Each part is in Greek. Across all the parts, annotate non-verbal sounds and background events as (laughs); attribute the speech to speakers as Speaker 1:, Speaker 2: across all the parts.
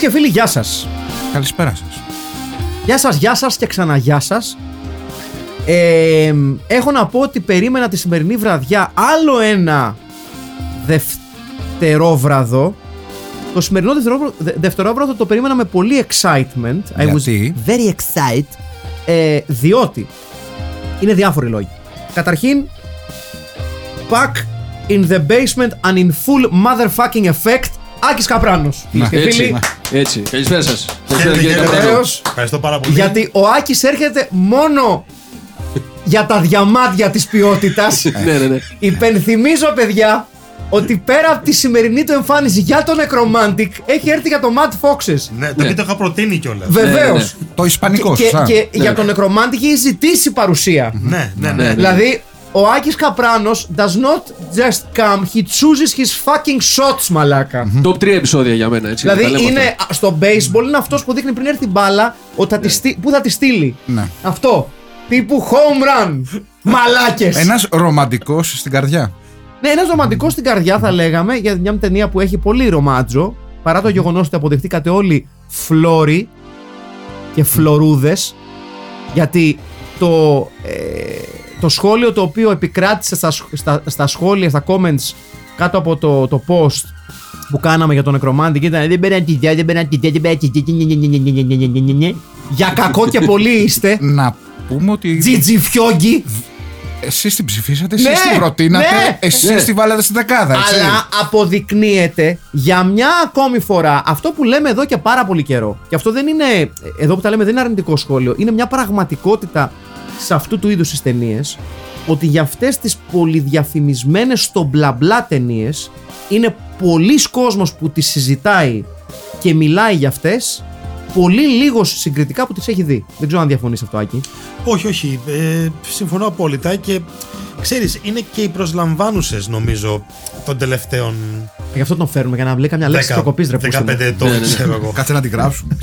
Speaker 1: και φίλοι, γεια σας.
Speaker 2: Καλησπέρα σας.
Speaker 1: Γεια σας, γεια σας και ξανά γεια σας. Ε, έχω να πω ότι περίμενα τη σημερινή βραδιά άλλο ένα δευτερόβραδο. Το σημερινό δευτερόβραδο, δε- δευτερόβραδο το περίμενα με πολύ excitement. I was
Speaker 2: Γιατί;
Speaker 1: very excited. Ε, διότι είναι διάφοροι λόγοι. Καταρχήν, back in the basement and in full motherfucking effect, Άκης Καπράνος. Φίλες και
Speaker 3: Έτσι,
Speaker 1: φίλοι,
Speaker 3: έτσι. Καλησπέρα σας.
Speaker 4: Χαίρετε, χαίρετε.
Speaker 1: Βεβαίως.
Speaker 4: Ευχαριστώ πάρα πολύ.
Speaker 1: Γιατί ο Άκης έρχεται μόνο για τα διαμάντια της ποιότητας. (laughs)
Speaker 3: Ναι, ναι, ναι.
Speaker 1: Υπενθυμίζω, παιδιά, ότι πέρα από τη σημερινή του εμφάνιση για τον Necromantic, έχει έρθει για το Mad Foxes.
Speaker 4: Ναι, το οποίο το είχα προτείνει κιόλας.
Speaker 1: Βεβαίως.
Speaker 3: ναι, ναι.
Speaker 2: Το ισπανικός,
Speaker 1: Και,
Speaker 2: σωστά.
Speaker 1: και για τον Necromantic έχει ζητήσει παρουσία.
Speaker 4: Ναι, ναι,
Speaker 3: Ναι,
Speaker 4: ναι.
Speaker 3: ναι.
Speaker 1: Δηλαδή, ο Άκης Καπράνος does not just come, he chooses his fucking shots, μαλάκα.
Speaker 3: Top 3 επεισόδια για μένα, έτσι.
Speaker 1: Δηλαδή
Speaker 3: τα λέμε
Speaker 1: είναι
Speaker 3: αυτά.
Speaker 1: στο baseball είναι αυτός που δείχνει πριν έρθει η μπάλα ότι θα τη στείλει- πού θα τη στείλει.
Speaker 2: Ναι.
Speaker 1: Αυτό. Τύπου home run. Μαλάκες.
Speaker 2: Ένας ρομαντικός στην καρδιά.
Speaker 1: Ναι, ένας ρομαντικός στην καρδιά θα λέγαμε για μια ταινία που έχει πολύ ρομάτζο. Παρά το γεγονός ότι αποδεχτήκατε όλοι φλόροι και φλωρούδες. Γιατί το, ε, το σχόλιο το οποίο επικράτησε στα, σχ- στα, στα σχόλια, στα comments κάτω από το, το post που κάναμε για τον Necromantic ήταν Δεν πέραν τη δεν πέραν τη δεν πέραν τη Για κακό και πολύ είστε.
Speaker 2: Να πούμε ότι
Speaker 1: Τζιτζι Φιόγκη.
Speaker 2: εσείς την ψηφίσατε, εσείς
Speaker 1: Ναι,
Speaker 2: την προτείνατε,
Speaker 1: ναι.
Speaker 2: εσείς
Speaker 3: Ναι.
Speaker 2: την βάλατε στην δεκάδα, έτσι.
Speaker 1: Αλλά αποδεικνύεται για μια ακόμη φορά αυτό που λέμε εδώ και πάρα πολύ καιρό. Και αυτό δεν είναι, εδώ που τα λέμε δεν είναι αρνητικό σχόλιο, είναι μια πραγματικότητα σε αυτού του είδους τις ταινίες. ότι για αυτές τις πολυδιαφημισμένες στο μπλα μπλα ταινίες είναι πολλοί κόσμος που τις συζητάει και μιλάει για αυτές πολύ λίγος συγκριτικά που τις έχει δει. Δεν ξέρω αν διαφωνείς αυτό Άκη.
Speaker 4: Όχι, όχι. Ε, συμφωνώ απόλυτα και ξέρεις, είναι και οι προσλαμβάνουσες νομίζω των τελευταίων
Speaker 1: Γι' αυτό τον φέρνουμε για να βλέπει καμιά λέξη
Speaker 4: 10,
Speaker 1: προκοπής ρε
Speaker 4: 15
Speaker 1: πούστε μου.
Speaker 4: ετών,
Speaker 3: Ναι, ναι, ναι.
Speaker 4: ξέρω εγώ.
Speaker 2: Κάτσε να την γράψουμε.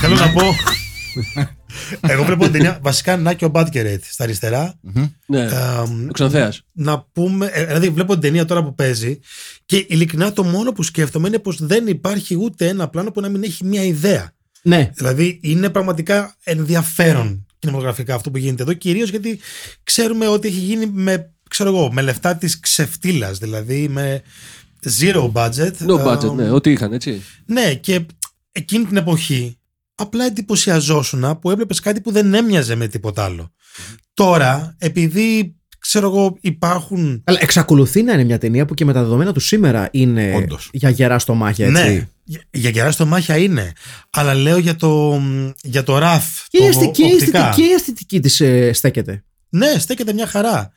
Speaker 4: Θέλω να πω. (laughs) Εγώ βλέπω την ταινία βασικά Νάκιο Μπάτκερετ στα αριστερά.
Speaker 3: Ναι.
Speaker 4: Ε,
Speaker 3: Ο Ξανθέα.
Speaker 4: να πούμε. ε, Δηλαδή, βλέπω την ταινία τώρα που παίζει και ειλικρινά το μόνο που σκέφτομαι είναι πως δεν υπάρχει ούτε ένα πλάνο που να μην έχει μία ιδέα.
Speaker 1: Ναι.
Speaker 4: Δηλαδή, είναι πραγματικά ενδιαφέρον κινηματογραφικά αυτό που γίνεται εδώ, κυρίως γιατί ξέρουμε ότι έχει γίνει με, ξέρω εγώ, με λεφτά της ξεφτύλας, δηλαδή με zero budget.
Speaker 3: No
Speaker 4: Ε,
Speaker 3: budget, ναι. Ό,τι είχαν, έτσι.
Speaker 4: ναι, και εκείνη την εποχή απλά εντυπωσιαζόσουν που έβλεπες κάτι που δεν έμοιαζε με τίποτα άλλο. Τώρα, επειδή ξέρω εγώ υπάρχουν.
Speaker 1: Αλλά εξακολουθεί να είναι μια ταινία που και με τα δεδομένα του σήμερα είναι
Speaker 2: Όντως.
Speaker 1: για γερά στο μάχια, έτσι.
Speaker 4: Ναι, για- για γερά στο μάχια είναι. Αλλά λέω για το, για το ραφ.
Speaker 1: Και
Speaker 4: το
Speaker 1: η αισθητική, η
Speaker 4: οπτικά.
Speaker 1: αισθητική, η αισθητική της ε, στέκεται.
Speaker 4: Ναι, στέκεται μια χαρά.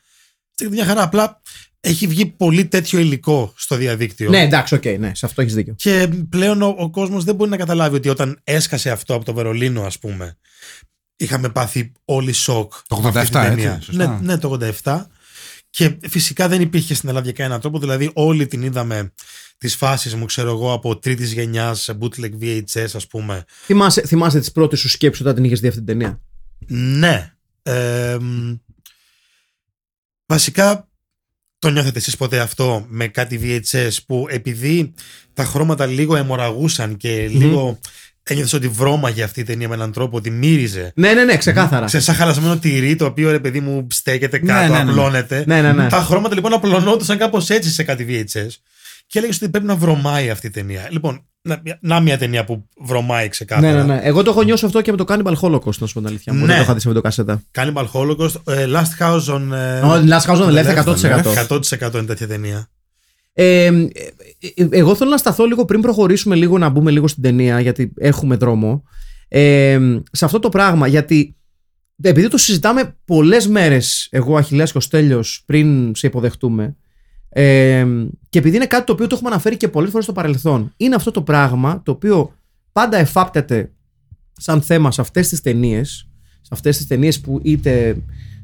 Speaker 4: Στέκεται μια χαρά. Απλά έχει βγει πολύ τέτοιο υλικό στο διαδίκτυο.
Speaker 1: Ναι, εντάξει, οκ, ναι, σε αυτό έχεις δίκιο.
Speaker 4: Και πλέον ο, ο κόσμος δεν μπορεί να καταλάβει ότι όταν έσκασε αυτό από το Βερολίνο, ας πούμε, είχαμε πάθει όλοι σοκ.
Speaker 2: Το
Speaker 4: με αυτή
Speaker 2: 87,
Speaker 4: την ταινία.
Speaker 2: έτσι, σωστά.
Speaker 4: Ναι, ναι, το 87. Και φυσικά δεν υπήρχε στην Ελλάδα για κανέναν τρόπο. Δηλαδή, όλοι την είδαμε τις φάσεις μου, ξέρω εγώ, από τρίτης γενιάς bootleg VHS, ας πούμε.
Speaker 1: Θυμάσαι, θυμάσαι τις πρώτες σου σκέψεις όταν την είχες δει αυτή την ταινία;
Speaker 4: Ναι. Ε, μ, βασικά το νιώθετε εσείς ποτέ αυτό με κάτι VHS που επειδή τα χρώματα λίγο αιμορραγούσαν και λίγο ένιωθες ότι βρώμαγε αυτή η ταινία με έναν τρόπο ότι μύριζε.
Speaker 1: Ναι, ναι, ναι, ξεκάθαρα.
Speaker 4: Σε σαν χαλασμένο τυρί το οποίο ρε παιδί μου στέκεται
Speaker 2: Ναι,
Speaker 4: κάτω,
Speaker 2: ναι, ναι.
Speaker 4: απλώνεται.
Speaker 1: Ναι, ναι, ναι.
Speaker 4: Τα χρώματα λοιπόν απλωνόντουσαν κάπως έτσι σε κάτι VHS και έλεγες ότι πρέπει να βρωμάει αυτή η ταινία. Λοιπόν, Να, να μια ταινία που βρωμάει
Speaker 1: Ναι,
Speaker 4: ξεκάθαρα.
Speaker 1: ναι, ναι. Εγώ το έχω νιώσει αυτό και με το Cannibal Holocaust, να σου πω την αλήθεια. μου.
Speaker 4: Ναι.
Speaker 1: Δεν το είχα δει σε βιντεοκασέτα.
Speaker 4: Cannibal Holocaust, ε, Last House on. ε,
Speaker 1: Ω, Last House on the Left, 100%.
Speaker 4: 100% είναι τέτοια ταινία.
Speaker 1: Ε, ε, ε, εγώ θέλω να σταθώ λίγο πριν προχωρήσουμε λίγο να μπούμε λίγο στην ταινία γιατί έχουμε δρόμο ε, σε αυτό το πράγμα γιατί επειδή το συζητάμε πολλές μέρες εγώ Αχιλέας και ο Στέλιος πριν σε υποδεχτούμε ε, και επειδή είναι κάτι το οποίο το έχουμε αναφέρει και πολλές φορές στο παρελθόν είναι αυτό το πράγμα το οποίο πάντα εφάπτεται σαν θέμα σε αυτές τις ταινίες, σε αυτές τις ταινίες που είτε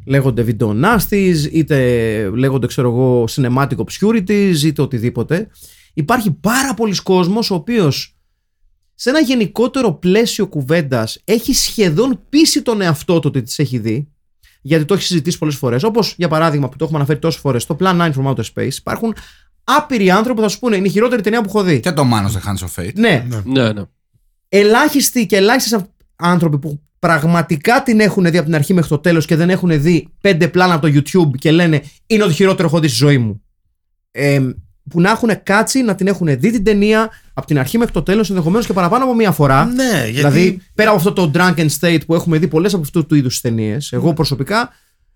Speaker 1: λέγονται video nasties, είτε λέγονται ξέρω εγώ cinematic obscurities, είτε οτιδήποτε. Υπάρχει πάρα πολλοί κόσμος ο οποίος σε ένα γενικότερο πλαίσιο κουβέντας έχει σχεδόν πείσει τον εαυτό του ότι τις έχει δει γιατί το έχει συζητήσει πολλές φορές όπως για παράδειγμα που το έχουμε αναφέρει τόσες φορές στο Plan 9 from Outer Space υπάρχουν άπειροι άνθρωποι που θα σου πούνε είναι η χειρότερη ταινία που έχω δει.
Speaker 2: Και το Manos The Hands of Fate.
Speaker 1: Ναι,
Speaker 3: Ναι, ναι.
Speaker 1: ελάχιστοι και ελάχιστοι άνθρωποι που πραγματικά την έχουν δει από την αρχή μέχρι το τέλος και δεν έχουν δει πέντε πλάνα από το YouTube και λένε είναι το χειρότερο έχω δει στη ζωή μου. Ε, που να έχουν κάτσει να την έχουν δει την ταινία από την αρχή μέχρι το τέλος ενδεχομένως και παραπάνω από μία φορά.
Speaker 4: Ναι, γιατί.
Speaker 1: Δηλαδή, πέρα από αυτό το drunken state που έχουμε δει πολλές από αυτού του είδους ταινίες, εγώ προσωπικά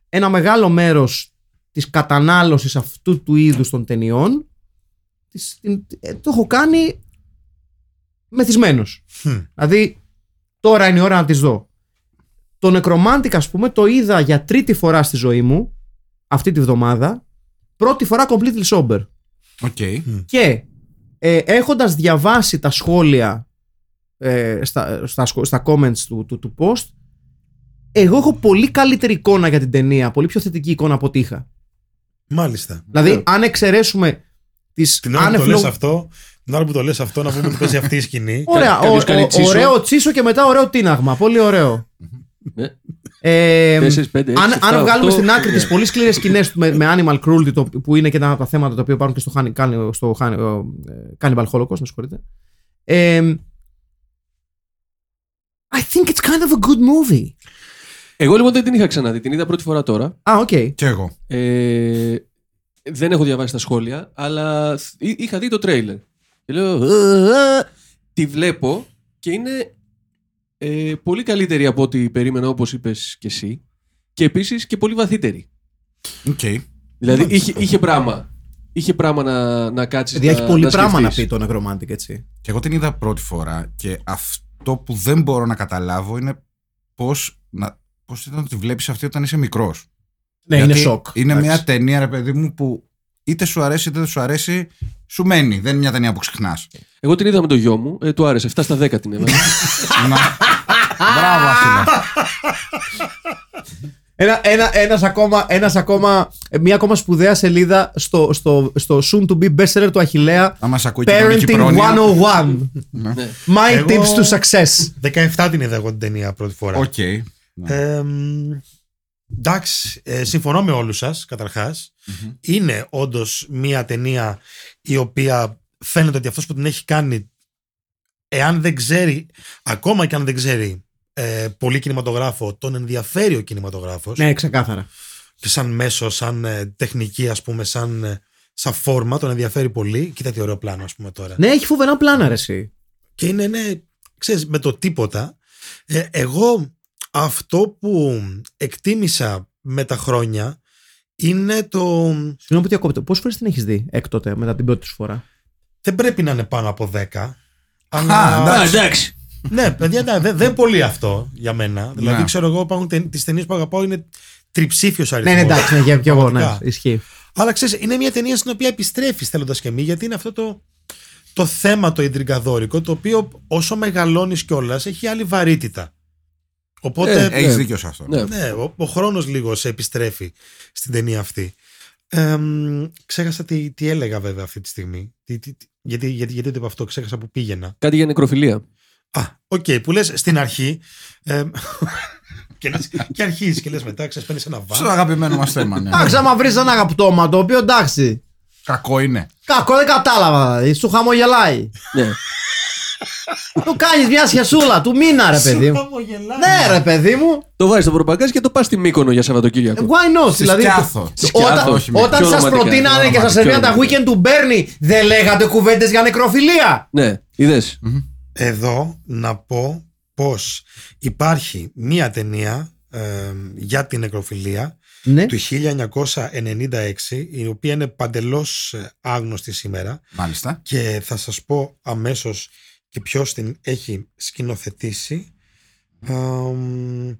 Speaker 1: ένα μεγάλο μέρος της κατανάλωσης αυτού του είδους των ταινιών τις- την- ε, το έχω κάνει μεθυσμένος.
Speaker 4: Χμ.
Speaker 1: Δηλαδή, τώρα είναι η ώρα να τις δω. Το Nekromantik, ας πούμε, το είδα για τρίτη φορά στη ζωή μου, αυτή τη βδομάδα, πρώτη φορά completely sober.
Speaker 2: Οκ.
Speaker 1: Και ε, έχοντας διαβάσει τα σχόλια ε, στα, στα, σχο- στα comments του, του, του post, εγώ έχω πολύ καλύτερη εικόνα για την ταινία, πολύ πιο θετική εικόνα από ό,τι είχα.
Speaker 4: Μάλιστα.
Speaker 1: Δηλαδή,
Speaker 3: Ναι.
Speaker 1: αν εξαιρέσουμε τις
Speaker 4: Την ώρα που το
Speaker 1: άνευ
Speaker 4: λες
Speaker 1: λόγου-
Speaker 4: αυτό, την ώρα που το λες αυτό, να πούμε ότι παίζει αυτή η σκηνή.
Speaker 1: Ωραία,
Speaker 3: Κάποιος
Speaker 1: ο-
Speaker 3: κάνει
Speaker 1: ο-
Speaker 3: τσίσο.
Speaker 1: ωραίο τσίσο και μετά ωραίο τίναγμα. Πολύ ωραίο.
Speaker 3: Ναι.
Speaker 1: Ε,
Speaker 3: Τέσσερις, πέντε, έξι,
Speaker 1: αν,
Speaker 3: εφτά,
Speaker 1: αν βγάλουμε
Speaker 3: οκτώ.
Speaker 1: στην άκρη τις πολύ σκληρές σκηνές με, με animal cruelty, το, που είναι και ένα από τα θέματα τα οποία υπάρχουν και στο, Hani- Can- στο Hani- ε, Cannibal Holocaust, με συγχωρείτε. Ε, I think it's kind of a good movie.
Speaker 3: Εγώ λοιπόν δεν την είχα ξαναδεί. Την είδα πρώτη φορά τώρα.
Speaker 1: Α, οκ.
Speaker 2: Και εγώ.
Speaker 3: Ε, δεν έχω διαβάσει τα σχόλια, αλλά θ- εί- είχα δει το τρέιλερ. Και λέω, «Α, α». τη βλέπω και είναι ε, πολύ καλύτερη από ό,τι περίμενα όπως είπες και εσύ και επίσης και πολύ βαθύτερη.
Speaker 2: Οκ.
Speaker 3: Δηλαδή είχε, είχε πράγμα. Είχε πράγμα να, να κάτσεις
Speaker 1: Δηλαδή
Speaker 3: να,
Speaker 1: έχει πολύ
Speaker 3: να
Speaker 1: πράγμα να
Speaker 3: σκεφτείς.
Speaker 1: πει το Necromantic, έτσι.
Speaker 2: Και εγώ την είδα πρώτη φορά και αυτό που δεν μπορώ να καταλάβω είναι πώς, να, πώς ήταν να τη βλέπεις αυτή όταν είσαι μικρός.
Speaker 1: Ναι,
Speaker 2: Γιατί
Speaker 1: είναι σοκ.
Speaker 2: Είναι
Speaker 1: Εντάξει.
Speaker 2: μια ταινία, ρε παιδί μου, που είτε σου αρέσει είτε δεν σου αρέσει, σου μένει. Δεν είναι μια ταινία που ξεχνάς.
Speaker 3: Εγώ την είδα με το γιο μου, ε, του άρεσε. 7 στα 10 την έβαλε. (laughs)
Speaker 2: Να... Μπράβο, Αχίλα.
Speaker 1: Ένα, ένα, ένας ακόμα, ένας ακόμα, ε, μια ακόμα σπουδαία σελίδα στο, στο, στο soon to be bestseller του Αχιλέα.
Speaker 2: Αν μας ακούει και η κανονική
Speaker 1: Parenting
Speaker 2: πρόνοια.
Speaker 1: 101.
Speaker 3: ναι.
Speaker 1: My
Speaker 4: Εγώ-
Speaker 1: tips to success.
Speaker 4: 17 την είδα εγώ την ταινία πρώτη φορά.
Speaker 2: Οκ.
Speaker 4: Ε, μ, εντάξει, ε, συμφωνώ με όλους σας καταρχάς. Είναι όντως μια ταινία η οποία φαίνεται ότι αυτός που την έχει κάνει εάν δεν ξέρει, ακόμα και αν δεν ξέρει ε, πολύ κινηματογράφο, τον ενδιαφέρει ο κινηματογράφος
Speaker 1: Ναι, ξεκάθαρα.
Speaker 4: και σαν μέσο, σαν ε, τεχνική ας πούμε, σαν, ε, σαν φόρμα τον ενδιαφέρει πολύ. Κοίτα τι ωραίο πλάνο ας πούμε τώρα.
Speaker 1: Ναι, έχει φοβερά πλάνα, ρε, εσύ.
Speaker 4: Και είναι, ναι, ξέρεις, με το τίποτα. Ε, εγώ αυτό που εκτίμησα με τα χρόνια είναι το...
Speaker 1: Συγγνώμη που διακόπτω. Πόσες φορές την έχεις δει έκτοτε μετά την πρώτη σου φορά;
Speaker 4: Δεν πρέπει να είναι πάνω από 10.
Speaker 2: Α,
Speaker 4: Αλλά...
Speaker 3: Α, εντάξει.
Speaker 4: ναι, παιδιά, ναι, δεν, δεν πολύ αυτό για μένα. Δηλαδή,
Speaker 2: Ναι.
Speaker 4: ξέρω εγώ, υπάρχουν τε, τις ταινίες που αγαπάω είναι τριψήφιος
Speaker 1: Ναι,
Speaker 4: αριθμός.
Speaker 1: ναι, εντάξει, ναι, και, και εγώ, ναι,
Speaker 4: Πραγματικά.
Speaker 1: ισχύει.
Speaker 4: Αλλά ξέρεις, είναι μια ταινία στην οποία επιστρέφεις θέλοντας και μη, γιατί είναι αυτό το, το θέμα το ιντριγκαδόρικο, το οποίο όσο μεγαλώνεις κιόλας έχει άλλη βαρύτητα. Οπότε,
Speaker 3: Ε,
Speaker 2: Έχεις
Speaker 3: Ναι.
Speaker 2: δίκιο σε αυτό.
Speaker 3: Ναι.
Speaker 4: ναι, ο, ο χρόνος λίγο σε επιστρέφει στην ταινία αυτή. Ε, μ, ξέχασα τι, τι έλεγα βέβαια αυτή τη στιγμή. Τι, τι, τι- γιατί, γιατί, γιατί το είπα αυτό, ξέχασα που πήγαινα.
Speaker 3: Κάτι για νεκροφιλία.
Speaker 4: Α, οκ, που λες στην αρχή. Ε, (laughs) και, λες, και αρχίζεις και λες μετά, ξέρεις, παίρνεις ένα
Speaker 2: Στο
Speaker 4: βάρος.
Speaker 2: αγαπημένο μας θέμα, ναι.
Speaker 1: Εντάξει, άμα βρεις ένα αγαπητόμα το οποίο εντάξει.
Speaker 2: Κακό είναι.
Speaker 1: Κακό δεν κατάλαβα. δηλαδή, Σου χαμογελάει.
Speaker 3: ναι.
Speaker 1: Του κάνεις μια σχεσούλα του μήνα, ρε παιδί μου. Ναι, ρε παιδί μου.
Speaker 3: Το βάζεις στο προπαγκάζ και το πας στη Μύκονο για Σαββατοκύριακο.
Speaker 1: Why not?
Speaker 2: Στη
Speaker 1: Δηλαδή,
Speaker 2: Σκιάθο.
Speaker 3: Στη Σκιάθο,
Speaker 1: όταν,
Speaker 3: όχι,
Speaker 1: όταν
Speaker 3: πιο
Speaker 1: σα
Speaker 3: ρομαντικά,
Speaker 1: προτείνανε
Speaker 3: πιο
Speaker 1: και σας
Speaker 3: ρομαντικά,
Speaker 1: έβγαιναν τα
Speaker 3: πιο
Speaker 1: weekend του Μπέρνι, δεν λέγατε κουβέντες για νεκροφιλία.
Speaker 3: Ναι, είδες.
Speaker 4: Εδώ να πω πως υπάρχει μία ταινία ε, για την νεκροφιλία
Speaker 1: Ναι.
Speaker 4: του 1996 η οποία είναι παντελώς ε, άγνωστη σήμερα
Speaker 2: Μάλιστα.
Speaker 4: και θα σας πω αμέσως και ποιος την έχει σκηνοθετήσει Αμ,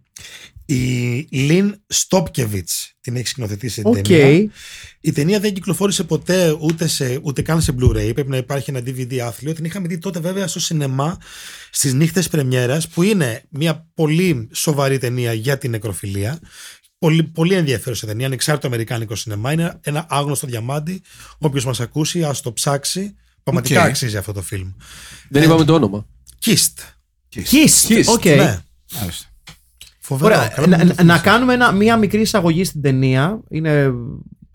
Speaker 4: η Lynne Stopkewich την έχει σκηνοθετήσει την
Speaker 1: Οκ.
Speaker 4: ταινία η ταινία δεν κυκλοφόρησε ποτέ ούτε, σε, ούτε καν σε Blu-ray. Πρέπει να υπάρχει ένα DVD άθλιο. Την είχαμε δει τότε βέβαια στο σινεμά στις νύχτες πρεμιέρας που είναι μια πολύ σοβαρή ταινία για την νεκροφιλία. Πολύ, πολύ ενδιαφέρουσα ταινία, ανεξάρτητο αμερικάνικο σινεμά. Είναι ένα άγνωστο διαμάντι. Όποιος μας ακούσει, ας το ψάξει. Πραγματικά
Speaker 2: Οκ.
Speaker 4: αξίζει αυτό το φιλμ.
Speaker 3: Δεν είπαμε το όνομα.
Speaker 4: Kissed.
Speaker 1: Kissed.
Speaker 3: Kissed,
Speaker 1: OK.
Speaker 4: Ναι.
Speaker 2: Μάλιστα.
Speaker 4: Φοβερό.
Speaker 1: Ωραία.
Speaker 4: Καλά
Speaker 1: Να,
Speaker 4: που το
Speaker 1: να- να
Speaker 4: θυμάσαι.
Speaker 1: κάνουμε ένα, μία μικρή εισαγωγή στην ταινία. Είναι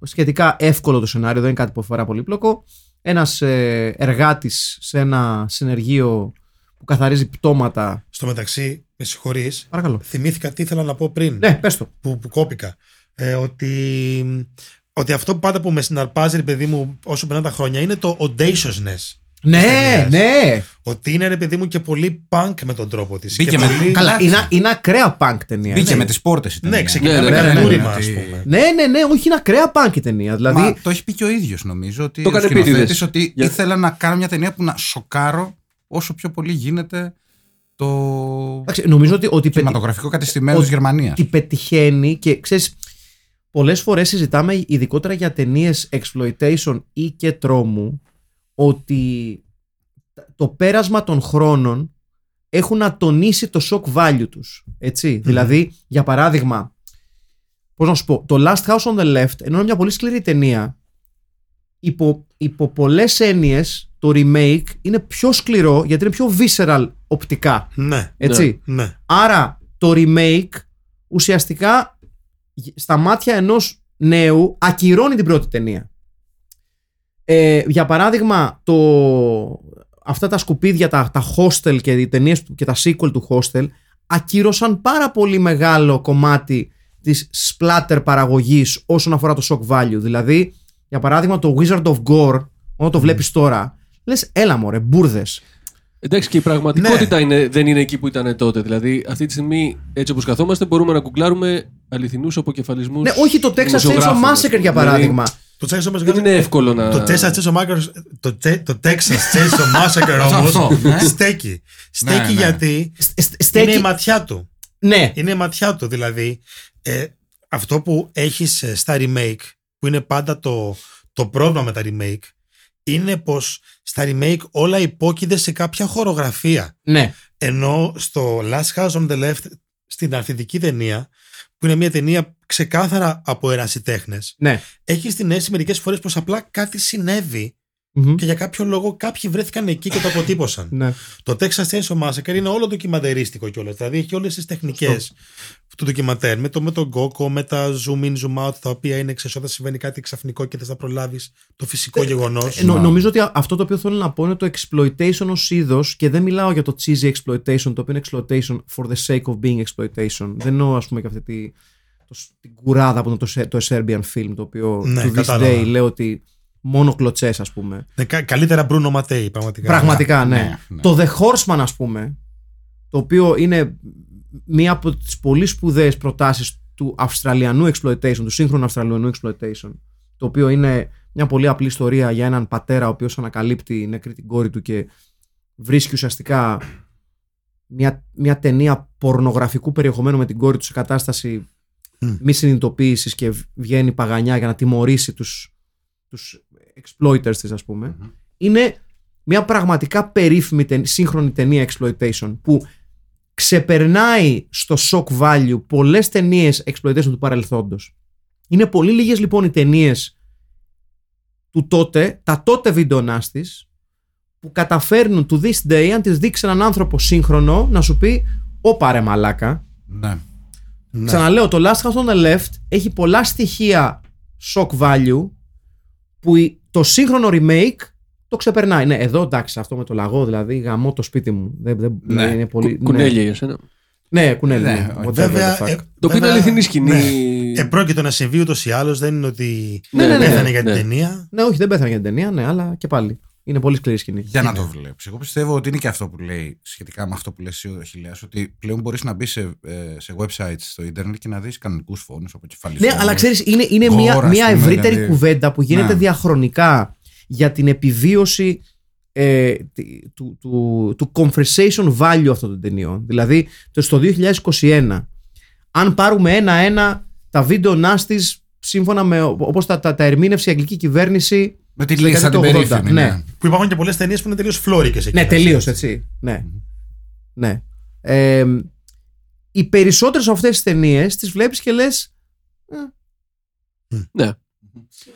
Speaker 1: σχετικά εύκολο το σενάριο, δεν είναι κάτι που αφορά πολύπλοκο. Ένας ε, εργάτης σε ένα συνεργείο που καθαρίζει πτώματα.
Speaker 4: Στο μεταξύ, με συγχωρείς,
Speaker 1: Παρακαλώ.
Speaker 4: θυμήθηκα τι ήθελα να πω πριν.
Speaker 1: Ναι, πες το.
Speaker 4: που, που κόπηκα. Ε, ότι, ότι αυτό πάντα που με συναρπάζει, ρε παιδί μου, όσο περνάνε τα χρόνια, είναι το audaciousness.
Speaker 1: Ναι,
Speaker 4: ταινίας.
Speaker 1: ναι.
Speaker 4: Ότι είναι, ρε παιδί μου, και πολύ punk με τον τρόπο της.
Speaker 2: Μπήκε με-
Speaker 4: πολύ...
Speaker 1: Καλά,
Speaker 2: Εντάξει.
Speaker 1: είναι, είναι ακραία punk ταινία.
Speaker 2: Μπήκε
Speaker 1: ναι.
Speaker 2: με τις πόρτες.
Speaker 4: Ναι, ξεκινάμε
Speaker 3: Ναι, ναι,
Speaker 4: με
Speaker 3: ναι,
Speaker 4: ένα
Speaker 3: ναι,
Speaker 4: τούριμα,
Speaker 2: ναι,
Speaker 4: ας
Speaker 2: ότι-
Speaker 4: πούμε.
Speaker 1: Ναι, ναι, ναι, όχι, είναι ακραία punk η ταινία. Δηλαδή,
Speaker 2: Μα το έχει πει και ο ίδιος νομίζω. Ότι
Speaker 3: Το
Speaker 2: ο
Speaker 3: έκανε
Speaker 2: σκηνοθέτης
Speaker 3: επίτηδες.
Speaker 2: Ότι
Speaker 3: Για-
Speaker 2: ήθελα να κάνω μια ταινία που να σοκάρω όσο πιο πολύ γίνεται το
Speaker 1: εντάξει, νομίζω ότι, ότι, πετυ-
Speaker 2: κινηματογραφικό κατεστημένο
Speaker 1: ο-
Speaker 2: τη Γερμανίας.
Speaker 1: ότι πετυχαίνει και ξέρεις πολλές φορές συζητάμε ειδικότερα για ταινίες exploitation ή και τρόμου ότι το πέρασμα των χρόνων έχουν ατονίσει το shock value τους έτσι. Δηλαδή για παράδειγμα πώς να σου πω το Last House on the Left ενώ είναι μια πολύ σκληρή ταινία υπό, υπό πολλές έννοιες το remake είναι πιο σκληρό γιατί είναι πιο visceral οπτικά.
Speaker 4: Ναι,
Speaker 1: έτσι.
Speaker 4: ναι.
Speaker 1: Άρα το remake ουσιαστικά στα μάτια ενός νέου ακυρώνει την πρώτη ταινία. Ε, για παράδειγμα, το, αυτά τα σκουπίδια, τα, τα hostel και οι ταινίες του- και τα sequel του hostel ακύρωσαν πάρα πολύ μεγάλο κομμάτι της splatter παραγωγής όσον αφορά το shock value. Δηλαδή, για παράδειγμα, το Wizard of Gore, όταν το βλέπεις τώρα, λες έλα μωρέ, μπουρδες.
Speaker 3: Εντάξει, και η πραγματικότητα
Speaker 4: Ναι.
Speaker 3: είναι, δεν είναι εκεί που ήταν τότε. Δηλαδή, αυτή τη στιγμή, έτσι όπως καθόμαστε, μπορούμε να κουκλάρουμε αληθινούς αποκεφαλισμούς.
Speaker 1: Ναι, όχι το Texas Chainsaw Massacre για παράδειγμα.
Speaker 4: Το Texas όμως
Speaker 3: Δεν είναι εύκολο να.
Speaker 4: Το Texas Chainsaw Massacre, το, Τε- το Texas Chainsaw Massacre
Speaker 2: Αυτό,
Speaker 4: όμως
Speaker 2: ναι.
Speaker 4: στέκει. Στέκει
Speaker 2: ναι.
Speaker 4: γιατί
Speaker 1: Στε-
Speaker 4: είναι
Speaker 1: στέκει-
Speaker 4: η ματιά του.
Speaker 1: Ναι,
Speaker 4: Είναι η ματιά του. Δηλαδή, ε, αυτό που έχεις ε, στα remake, που είναι πάντα το, το πρόβλημα με τα remake, είναι πως στα remake όλα υπόκεινται σε κάποια χορογραφία.
Speaker 1: ναι.
Speaker 4: Ενώ στο Last House on the Left, στην αρθιδική ταινία, που είναι μια ταινία ξεκάθαρα από ερασιτέχνες,
Speaker 1: ναι.
Speaker 4: έχει την αίσθηση μερικές φορές πως απλά κάτι συνέβη
Speaker 1: Μμμ.
Speaker 4: και για κάποιο λόγο κάποιοι βρέθηκαν εκεί και το αποτύπωσαν.
Speaker 1: ναι.
Speaker 4: Το Texas Chainsaw Massacre είναι όλο ντοκιμαντερίστικο κιόλας. Δηλαδή έχει όλες τις τεχνικές του ντοκιματέρ. Με το, με τον Γκόκο, με τα zoom in, zoom out, τα οποία είναι εξαισώτα συμβαίνει κάτι ξαφνικό και θες να προλάβεις το φυσικό γεγονός.
Speaker 1: Ε, νο- νομίζω ότι α- αυτό το οποίο θέλω να πω είναι το exploitation ως είδος και δεν μιλάω για το cheesy exploitation το οποίο είναι exploitation for the sake of being exploitation. Δεν εννοώ ας πούμε και αυτή τη, το, σ- την κουράδα που είναι το, σε- το Serbian film το οποίο
Speaker 4: Ναι,
Speaker 1: to this
Speaker 4: κατάλαβα.
Speaker 1: day λέω ότι μόνο κλωτσές ας πούμε.
Speaker 4: Ναι, κα- καλύτερα Bruno Mattei, πραγματικά.
Speaker 1: Πραγματικά, ναι.
Speaker 2: ναι, ναι.
Speaker 1: Το The Horseman, ας πούμε, το οποίο είναι μία από τις πολύ σπουδαίες προτάσεις του Αυστραλιανού exploitation, του σύγχρονου Αυστραλιανού exploitation, το οποίο είναι μια πολύ απλή ιστορία για έναν πατέρα ο οποίος ανακαλύπτει νεκρή την κόρη του και βρίσκει ουσιαστικά μια, μια ταινία πορνογραφικού περιεχομένου με την κόρη του σε κατάσταση
Speaker 4: Μμ.
Speaker 1: μη συνειδητοποίησης και βγαίνει παγανιά για να τιμωρήσει τους, τους exploiters της ας πούμε είναι μια πραγματικά περίφημη ταινία, σύγχρονη ταινία exploitation που ξεπερνάει στο shock value πολλές ταινίες exploitation του παρελθόντος. Είναι πολύ λίγες λοιπόν οι ταινίες του τότε, τα τότε βιντεονάστης που καταφέρνουν to this day αν τις δείξει έναν άνθρωπο σύγχρονο να σου πει «Ω πάρε μαλάκα».
Speaker 2: Ναι.
Speaker 4: Ναι.
Speaker 1: Ξαναλέω, το Last House on the Left έχει πολλά στοιχεία shock value που η- το σύγχρονο remake το ξεπερνάει. Ναι, εδώ εντάξει, αυτό με το λαγό δηλαδή, γαμώ το σπίτι μου. Δεν, δεν,
Speaker 2: Ναι.
Speaker 1: είναι πολύ,
Speaker 3: Κου- Κουνέλια για σένα.
Speaker 1: Ναι, ναι κουνέλι.
Speaker 2: Ναι,
Speaker 1: Ναι,
Speaker 2: όχι.
Speaker 1: whatever
Speaker 4: Βέβαια,
Speaker 1: the fuck.
Speaker 4: ε,
Speaker 3: Το οποίο είναι
Speaker 4: βέβαια,
Speaker 3: αληθινή σκηνή.
Speaker 4: Ναι. Επρόκειτο να συμβεί ούτως ή άλλως. Δεν είναι ότι
Speaker 3: Ναι, ναι,
Speaker 4: πέθανε
Speaker 3: ναι,
Speaker 4: για την
Speaker 3: ναι.
Speaker 4: ταινία.
Speaker 1: Ναι, όχι, δεν πέθανε για την ταινία, ναι, αλλά και πάλι. Είναι πολύ σκληρή σκηνή.
Speaker 2: Για να το βλέπεις. Εγώ πιστεύω ότι είναι και αυτό που λέει σχετικά με αυτό που λες εσύ ο Χιλιάς, ότι πλέον μπορείς να μπεις σε, ε, σε websites στο Ίντερνετ και να δεις κανονικούς φόνους από κεφαλή.
Speaker 1: Ναι, αλλά ξέρεις, είναι, είναι
Speaker 2: Γόρα,
Speaker 1: μια,
Speaker 2: ας
Speaker 1: μια
Speaker 2: πούμε,
Speaker 1: ευρύτερη
Speaker 2: δηλαδή.
Speaker 1: κουβέντα που γίνεται
Speaker 2: Ναι.
Speaker 1: διαχρονικά για την επιβίωση ε, τι- του, του, του conversation value αυτών των ταινιών. Δηλαδή, το στο 2021, αν πάρουμε ένα-ένα τα βίντεο νάστης σύμφωνα με όπως τα, τα, τα ερμήνευσε η αγγλική κυβέρνηση.
Speaker 2: Με τη
Speaker 1: στο
Speaker 2: λίστα την
Speaker 1: δεκαετία του 80,
Speaker 2: περίφημη.
Speaker 1: ναι.
Speaker 2: Ναι.
Speaker 4: Που υπάρχουν και πολλές ταινίες που είναι τελείως φλόρικες εκεί.
Speaker 1: Ναι, τελείως έτσι. Ναι. ναι. Ε, οι περισσότερες από αυτές τις ταινίες τις βλέπεις και λες
Speaker 3: Ναι.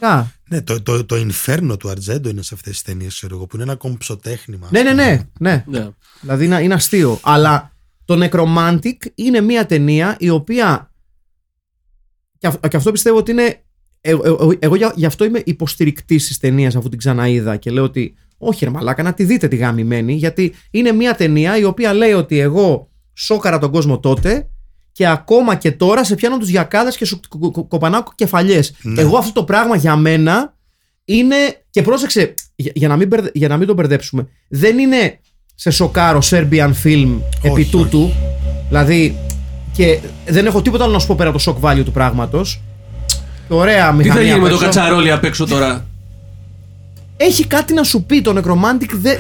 Speaker 1: «Α,
Speaker 4: Ναι, το, το, το Inferno του Αρτζέντο είναι σε αυτές τις ταινίες, ξέρω εγώ, που είναι ένα κομψοτέχνημα.
Speaker 1: ναι, ναι, ναι, ναι.
Speaker 3: ναι.
Speaker 1: Δηλαδή είναι, είναι αστείο. Αλλά το Necromantic είναι μια ταινία η οποία. Και, αυ- και αυτό πιστεύω ότι είναι. Ε- ε- ε- Εγώ για- γι' αυτό είμαι υποστηρικτής της ταινίας αφού την ξαναείδα και λέω ότι όχι ρε μαλάκα να τη δείτε τη γαμημένη γιατί είναι μια ταινία η οποία λέει ότι εγώ σόκαρα τον κόσμο τότε και ακόμα και τώρα σε πιάνω τους γιακάδες και σου κο- κο- κο- κοπανάω κεφαλιές.
Speaker 4: Ναι.
Speaker 1: Εγώ αυτό το πράγμα για μένα είναι και πρόσεξε για, για να, μην, μπερδε- για να μην το μπερδέψουμε δεν είναι σε σοκάρο Serbian film επί
Speaker 4: όχι.
Speaker 1: τούτου δηλαδή και δεν έχω τίποτα άλλο να σου πω πέρα από το shock value του πράγματος Ωραία
Speaker 3: Τι
Speaker 1: μηχανή
Speaker 3: θα γίνει με το
Speaker 1: απ' έξω.
Speaker 3: κατσαρόλι απ' έξω τώρα;
Speaker 1: Έχει κάτι να σου πει το Necromantic δεν...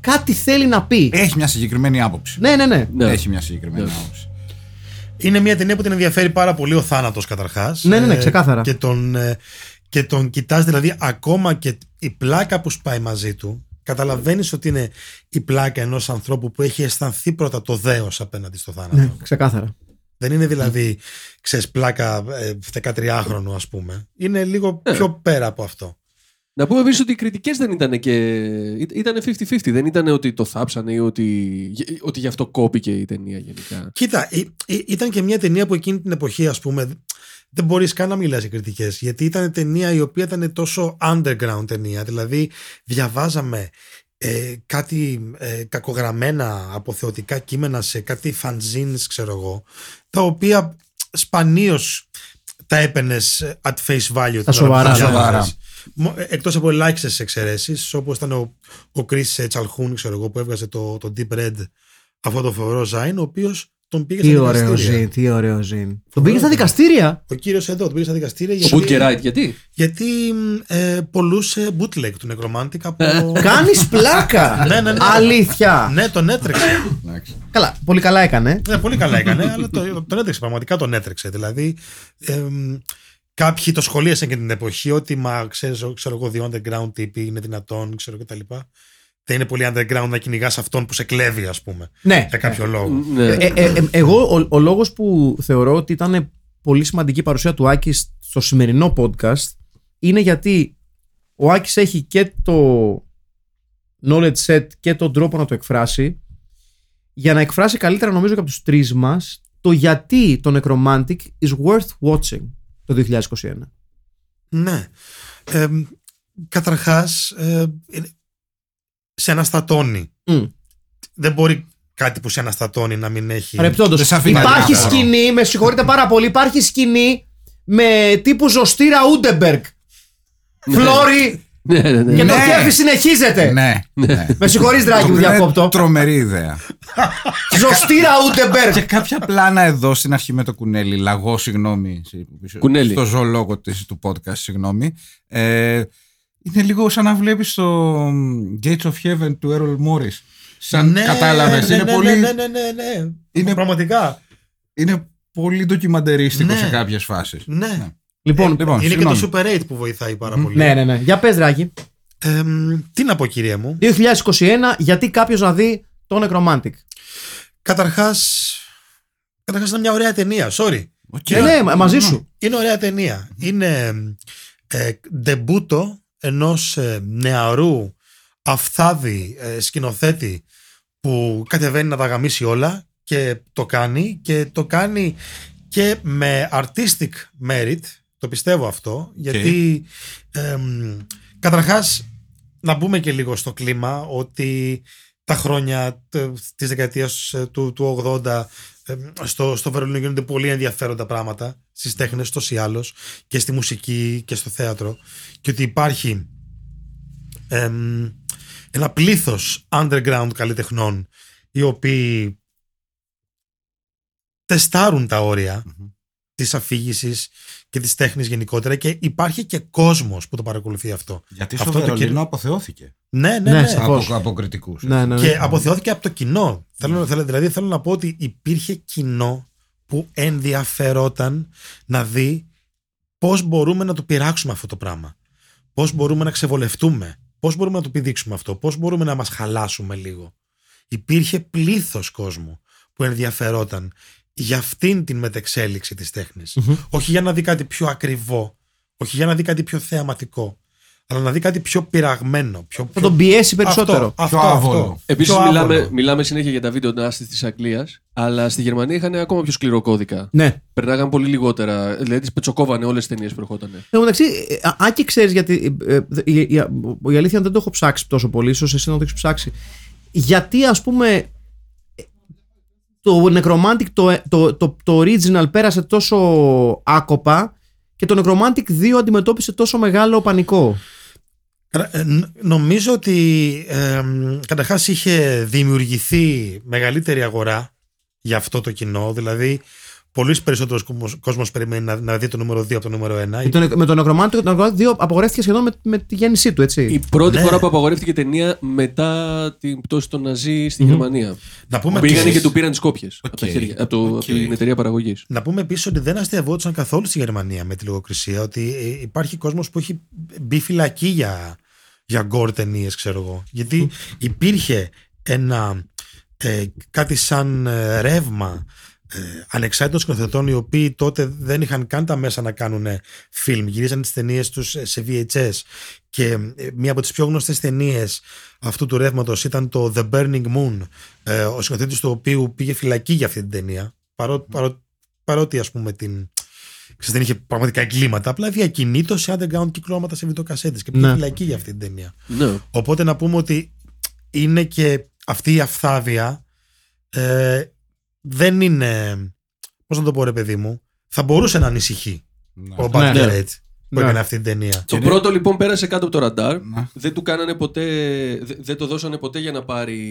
Speaker 1: Κάτι θέλει να πει
Speaker 2: Έχει μια συγκεκριμένη άποψη.
Speaker 1: Ναι ναι ναι
Speaker 3: Ναι.
Speaker 2: Έχει μια συγκεκριμένη
Speaker 3: Ναι.
Speaker 2: άποψη.
Speaker 4: Είναι μια ταινία που την ενδιαφέρει πάρα πολύ ο θάνατος καταρχάς.
Speaker 1: Ναι, ναι, ναι, ξεκάθαρα.
Speaker 4: Και τον, ε, και τον κοιτάς δηλαδή ακόμα και η πλάκα που σπάει μαζί του. Καταλαβαίνεις ότι είναι η πλάκα ενός ανθρώπου που έχει αισθανθεί πρώτα το δέος απέναντι στο θάνατο.
Speaker 1: Ναι, ξεκάθαρα
Speaker 4: Δεν είναι δηλαδή, ξέρεις, πλάκα ε, 13χρονου, ας πούμε. Είναι λίγο πιο πέρα από αυτό.
Speaker 3: Να πούμε επίση ότι οι κριτικές δεν ήταν και. ήταν 50-50. Δεν ήταν ότι το θάψανε ή ότι, ότι γι' αυτό κόπηκε η ταινία γενικά.
Speaker 4: Κοίτα, ή- ή- ήταν και μια ταινία που εκείνη την εποχή, ας πούμε, δεν μπορείς καν να μιλάς για κριτικές, γιατί ήταν ταινία η οποία ήταν τόσο underground ταινία, δηλαδή διαβάζαμε ε, κάτι ε, κακογραμμένα αποθεωτικά κείμενα σε κάτι fanzines, ξέρω εγώ, τα οποία σπανίως τα έπαινες at face value. την ώρα που
Speaker 1: σοβαρά.
Speaker 4: τα
Speaker 2: Σοβαρά.
Speaker 4: διάβαζες. Μο- ε, Εκτός από ελάχιστες εξαιρέσεις, όπως ήταν ο, ο Chris Τσαλχούν, ξέρω εγώ, που έβγαζε το, το Deep Red αυτό το φοβερό Ζάιν, ο οποίος τον πήγε
Speaker 1: Τι
Speaker 4: στα
Speaker 1: ωραίο
Speaker 4: δικαστήρια.
Speaker 1: ζήν, τι ωραίο ζήν. Τον πήγε στα δικαστήρια;
Speaker 4: Ο κύριος εδώ τον πήγε στα δικαστήρια
Speaker 3: Ο
Speaker 4: γιατί,
Speaker 3: Boot Right, γιατί.
Speaker 4: γιατί ε, πολλούσε bootleg του Necromantic από... (laughs)
Speaker 1: Κάνεις πλάκα. (laughs)
Speaker 4: Ναι, ναι, ναι.
Speaker 1: Αλήθεια.
Speaker 4: ναι, τον έτρεξε.
Speaker 2: Εντάξει.
Speaker 1: Καλά, πολύ καλά έκανε.
Speaker 4: ναι, πολύ καλά έκανε, αλλά το, τον έτρεξε, πραγματικά τον έτρεξε. Δηλαδή, εμ, κάποιοι το σχολίασαν και την εποχή ότι, μα ξέρεις, ξέρω εγώ, δύο underground τύποι είναι δυνατόν, ξέρω και τα λοιπά. Δεν είναι πολύ underground να κυνηγάς αυτόν που σε κλέβει, ας πούμε.
Speaker 1: Ναι.
Speaker 4: Για κάποιο λόγο.
Speaker 3: Ναι.
Speaker 1: Ε, ε, ε, εγώ, ο, ο λόγος που θεωρώ ότι ήταν πολύ σημαντική η παρουσία του Άκη στο σημερινό podcast είναι γιατί ο Άκης έχει και το knowledge set και τον τρόπο να το εκφράσει για να εκφράσει καλύτερα νομίζω και από τους τρεις μας το γιατί το Necromantic is worth watching το 2021.
Speaker 4: Ναι. Ε, καταρχάς, ε, είναι- σε αναστατώνει.
Speaker 1: Mm.
Speaker 4: Δεν μπορεί κάτι που σε αναστατώνει να μην έχει.
Speaker 1: Παρεπτόντως,
Speaker 2: δεν σ' αφήνει
Speaker 1: υπάρχει
Speaker 2: αδιάφορο.
Speaker 1: σκηνή, με συγχωρείτε πάρα πολύ, υπάρχει σκηνή με τύπου ζωστήρα Ούντεμπεργκ. Φλόρι
Speaker 3: Ναι, ναι, ναι.
Speaker 1: και το
Speaker 2: Ναι.
Speaker 1: κέφι συνεχίζεται.
Speaker 2: Ναι, ναι.
Speaker 1: Με συγχωρείς Δράκη που
Speaker 2: Είναι
Speaker 1: διακόπτω.
Speaker 2: Τρομερή ιδέα.
Speaker 1: Ζωστήρα Ούντεμπεργκ.
Speaker 2: Και κάποια πλάνα εδώ στην αρχή με το κουνέλι, λαγό, συγγνώμη.
Speaker 3: Κουνέλι.
Speaker 2: Στο ζωολόγο της, του podcast, συγγνώμη. Ε, είναι λίγο σαν να βλέπεις το mm, Gates of Heaven του Errol Morris. Σαν
Speaker 4: Ναι,
Speaker 2: κατάλαβες.
Speaker 4: ναι,
Speaker 2: είναι,
Speaker 4: ναι,
Speaker 2: πολύ,
Speaker 4: ναι, ναι, ναι, ναι, ναι.
Speaker 2: Είναι-
Speaker 4: Πραγματικά.
Speaker 2: είναι πολύ ντοκιμαντερίστικο
Speaker 4: Ναι.
Speaker 2: σε κάποιες φάσεις.
Speaker 4: Ναι.
Speaker 1: Λοιπόν,
Speaker 2: Λοιπόν,
Speaker 4: είναι
Speaker 2: συγγνώμη.
Speaker 4: και το Super 8 που βοηθάει πάρα πολύ.
Speaker 1: ναι, ναι, ναι. Για πες ρε Άκη.
Speaker 4: Ε, τι να πω, κυρία μου.
Speaker 1: 2021, γιατί κάποιος να δει το Nekromantik.
Speaker 4: Καταρχάς, καταρχάς είναι μια ωραία ταινία. Sorry.
Speaker 2: OK.
Speaker 1: Ναι, ναι, μαζί σου.
Speaker 4: Είναι ωραία ταινία. Είναι ε, ντεμπούτο ενός ε, νεαρού αφθάδη ε, σκηνοθέτη που κατεβαίνει να τα γαμίσει όλα και το κάνει και το κάνει και με artistic merit το πιστεύω αυτό γιατί εμ, καταρχάς να μπούμε και λίγο στο κλίμα ότι τα χρόνια τε- της δεκαετίας ε, του, του 80 ε, στο, στο Βερολίνο γίνονται πολύ ενδιαφέροντα πράγματα στις τέχνες τόσο ή άλλως και στη μουσική και στο θέατρο. Και ότι υπάρχει εμ, ένα πλήθος underground καλλιτεχνών οι οποίοι τεστάρουν τα όρια της αφήγησης και της τέχνης γενικότερα και υπάρχει και κόσμος που το παρακολουθεί αυτό.
Speaker 2: Γιατί
Speaker 4: Αυτό
Speaker 2: στο
Speaker 4: το
Speaker 2: Βερολίνο
Speaker 4: κοινό-
Speaker 2: αποθεώθηκε.
Speaker 4: Ναι, ναι,
Speaker 1: Ναι,
Speaker 4: ναι.
Speaker 1: σαφώς.
Speaker 2: Από,
Speaker 1: Σαφώς.
Speaker 2: από κριτικούς.
Speaker 1: Ναι, ναι, ναι.
Speaker 4: Και αποθεώθηκε από το κοινό. Θέλω, θέλω, δηλαδή θέλω να πω ότι υπήρχε κοινό που ενδιαφερόταν να δει πώς μπορούμε να το πειράξουμε αυτό το πράγμα. Πώς μπορούμε να ξεβολευτούμε. Πώς μπορούμε να το πηδήξουμε αυτό. Πώς μπορούμε να μας χαλάσουμε λίγο. Υπήρχε πλήθος κόσμου που ενδιαφερόταν για αυτήν την μετεξέλιξη της τεχνης Όχι για να δει κάτι πιο ακριβό. Όχι για να δει κάτι πιο θεαματικό. Αλλά να δει κάτι πιο πειραγμένο. Πιο,
Speaker 1: Θα
Speaker 4: πιο...
Speaker 1: τον πιέσει περισσότερο.
Speaker 4: Αυτό, αυτό,
Speaker 2: Πιο
Speaker 4: αυτό.
Speaker 2: άβολο.
Speaker 3: Επίσης,
Speaker 4: Πιο
Speaker 3: μιλάμε,
Speaker 4: άβολο.
Speaker 3: μιλάμε συνέχεια για τα βίντεο νάστη της Αγγλίας, αλλά στη Γερμανία είχαν ακόμα πιο σκληρό κώδικα.
Speaker 1: Ναι.
Speaker 3: Περνάγαν πολύ λιγότερα. Δηλαδή, τις πετσοκόβανε όλες τις ταινίες που ερχόταν.
Speaker 1: Εν τω μεταξύ, ε, α- αν και ξέρεις, γιατί ε, ε, η, η- η αλήθεια είναι δεν το έχω ψάξει τόσο πολύ, ίσως εσύ να το έχεις ψάξει. Γιατί, ας πούμε, ε, το Necromantic, το, ε, το, το, το original πέρασε τόσο άκοπα και το Necromantic 2 αντιμετώπισε τόσο μεγάλο πανικό.
Speaker 4: Κατα- ε, ν- Νομίζω ότι ε, καταρχάς είχε δημιουργηθεί μεγαλύτερη αγορά για αυτό το κοινό. Δηλαδή, πολύ περισσότερος κόσμος, κόσμος περιμένει να, να δει το νούμερο 2 από το νούμερο 1.
Speaker 1: Και το, με το Nekromantik, το Nekromantik 2 απαγορεύτηκε σχεδόν με, με τη γέννησή του, έτσι.
Speaker 3: Η πρώτη
Speaker 4: Ναι.
Speaker 3: φορά που απαγορεύτηκε ταινία μετά την πτώση των Ναζί στη Γερμανία.
Speaker 4: Να πούμε
Speaker 3: Πήγανε
Speaker 4: επίσης-
Speaker 3: και του πήραν τις κόπιες από, τα
Speaker 2: Οκ.
Speaker 3: χέρια- από, το, από
Speaker 2: Οκ.
Speaker 3: την εταιρεία παραγωγής.
Speaker 4: Να πούμε επίσης ότι δεν αστειευόντουσαν καθόλου στη Γερμανία με τη λογοκρισία. Ότι ε, υπάρχει κόσμος που έχει μπει φυλακή για, για γκορ ταινίες, ξέρω εγώ. Γιατί υπήρχε ένα ε, κάτι σαν ε, ρεύμα ε, ανεξάρτητων σκηνοθετών οι οποίοι τότε δεν είχαν καν τα μέσα να κάνουν ε, φιλμ. Γυρίζαν τις ταινίες τους ε, σε VHS και ε, μία από τις πιο γνωστές ταινίες αυτού του ρεύματος ήταν το The Burning Moon ε, ο σκηνοθέτης του οποίου πήγε φυλακή για αυτή την ταινία παρό, παρό, παρότι ας πούμε την ξέρεις, δεν είχε πραγματικά εγκλήματα απλά διακινήτω σε underground κυκλώματα σε βιτοκασέτες και πήγε
Speaker 1: Ναι.
Speaker 4: φυλακή για αυτή την ταινία
Speaker 3: Ναι.
Speaker 4: Οπότε να πούμε ότι είναι και αυτή η αυθάδεια ε, δεν είναι. Πώς να το πω, ρε παιδί μου, θα μπορούσε να ανησυχεί
Speaker 2: Ναι.
Speaker 4: ο Μπάρκερ
Speaker 1: Ναι.
Speaker 4: έτσι που
Speaker 1: Ναι.
Speaker 4: έκανε αυτή την ταινία.
Speaker 3: Το πρώτο λοιπόν πέρασε κάτω από το ραντάρ.
Speaker 2: Ναι.
Speaker 3: Δεν του κάνανε ποτέ. δε- Δεν το δώσανε ποτέ για να πάρει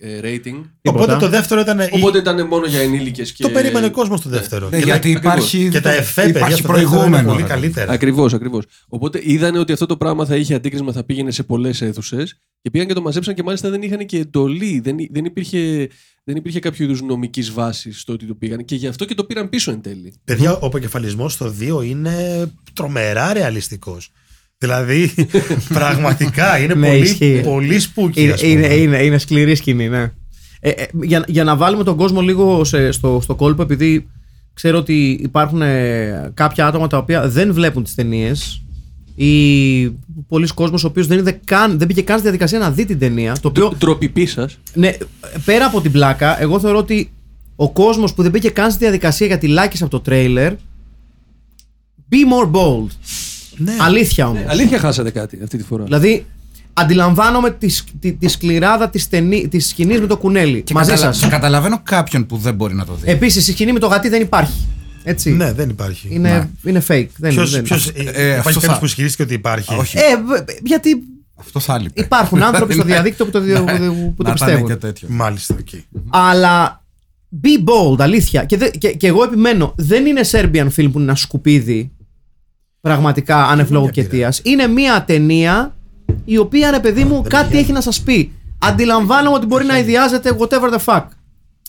Speaker 3: ε, rating.
Speaker 4: Οπότε το δεύτερο ήταν. η-
Speaker 3: Οπότε ήταν μόνο για ενήλικες και.
Speaker 4: Το περίμενε ο κόσμος το δεύτερο.
Speaker 2: Ναι,
Speaker 4: Και-
Speaker 2: γιατί
Speaker 3: ακριβώς.
Speaker 2: υπάρχει,
Speaker 4: Και τα εφέ, παιδιά,
Speaker 2: υπάρχει
Speaker 4: στο δεύτερο είναι
Speaker 2: προηγούμενο.
Speaker 4: πολύ
Speaker 2: ρε.
Speaker 4: καλύτερα.
Speaker 3: Ακριβώς, ακριβώς. Οπότε είδανε ότι αυτό το πράγμα θα είχε αντίκρισμα, θα πήγαινε σε πολλές αίθουσες και πήγαν και το μαζέψαν και μάλιστα δεν είχαν και εντολή. Δεν, εί- δεν, υπήρχε, δεν υπήρχε κάποιο είδους νομικής βάσης στο ότι το πήγαν και γι' αυτό και το πήραν πίσω εν τέλει.
Speaker 4: Παιδιά, ο αποκεφαλισμός στο 2 είναι τρομερά ρεαλιστικός. Δηλαδή, (laughs) πραγματικά είναι
Speaker 1: Ναι,
Speaker 4: πολύ,
Speaker 1: ισχύει.
Speaker 4: πολύ σπούκι.
Speaker 1: Είναι, είναι, είναι, είναι σκληρή σκηνή, ναι. Ε, ε, για, για να βάλουμε τον κόσμο λίγο σε- στο, στο κόλπο, επειδή ξέρω ότι υπάρχουν ε, κάποια άτομα τα οποία δεν βλέπουν τις ταινίες ή πολλοί κόσμος ο οποίος δεν, είδε καν, δεν πήγε καν στη διαδικασία να δει την ταινία. Το οποίο,
Speaker 3: Τροπιπή σας.
Speaker 1: ναι, πέρα από την πλάκα, εγώ θεωρώ ότι ο κόσμος που δεν πήγε καν στη διαδικασία γιατί λάκησε από το τρέιλερ be more bold.
Speaker 4: Ναι.
Speaker 1: Αλήθεια όμως.
Speaker 3: Αλήθεια χάσατε κάτι αυτή τη φορά.
Speaker 1: Δηλαδή, αντιλαμβάνομαι τη, σ- τη, τη σκληράδα της της σκηνής με το κουνέλι.
Speaker 2: Και
Speaker 1: Μαζί
Speaker 2: καταλα-
Speaker 1: σας.
Speaker 2: και καταλαβαίνω κάποιον που δεν μπορεί να το δει.
Speaker 1: Επίσης, η σκηνή με το γατί δεν υπάρχει. Έτσι.
Speaker 4: Ναι, δεν υπάρχει.
Speaker 1: είναι, είναι fake. Δεν,
Speaker 4: Ποιος,
Speaker 1: δεν,
Speaker 4: ποιος,
Speaker 2: Ε,
Speaker 4: ε,
Speaker 2: ε,
Speaker 4: υπάρχει
Speaker 2: αυτό
Speaker 4: κάποιος
Speaker 2: θα-
Speaker 4: που ισχυρίστηκε ότι υπάρχει;
Speaker 2: Α, όχι.
Speaker 1: Ε, β- γιατί
Speaker 2: Αυτό θα λείπει.
Speaker 1: υπάρχουν (laughs) άνθρωποι στο διαδίκτυο που το, δι-
Speaker 2: Ναι,
Speaker 1: που το
Speaker 2: να ήταν
Speaker 1: πιστεύουν.
Speaker 2: και τέτοιο.
Speaker 4: Μάλιστα, εκεί.
Speaker 1: Αλλά be bold, αλήθεια. Και, δε- και, και εγώ επιμένω, δεν είναι Serbian film που είναι ένα σκουπίδι πραγματικά ανευλόγου και
Speaker 4: πειρά.
Speaker 1: αιτίας. Είναι μια ταινία η οποία, ρε παιδί μου, κάτι έχει να σας πει. Αντιλαμβάνομαι ότι μπορεί να ιδιάζεται whatever the fuck.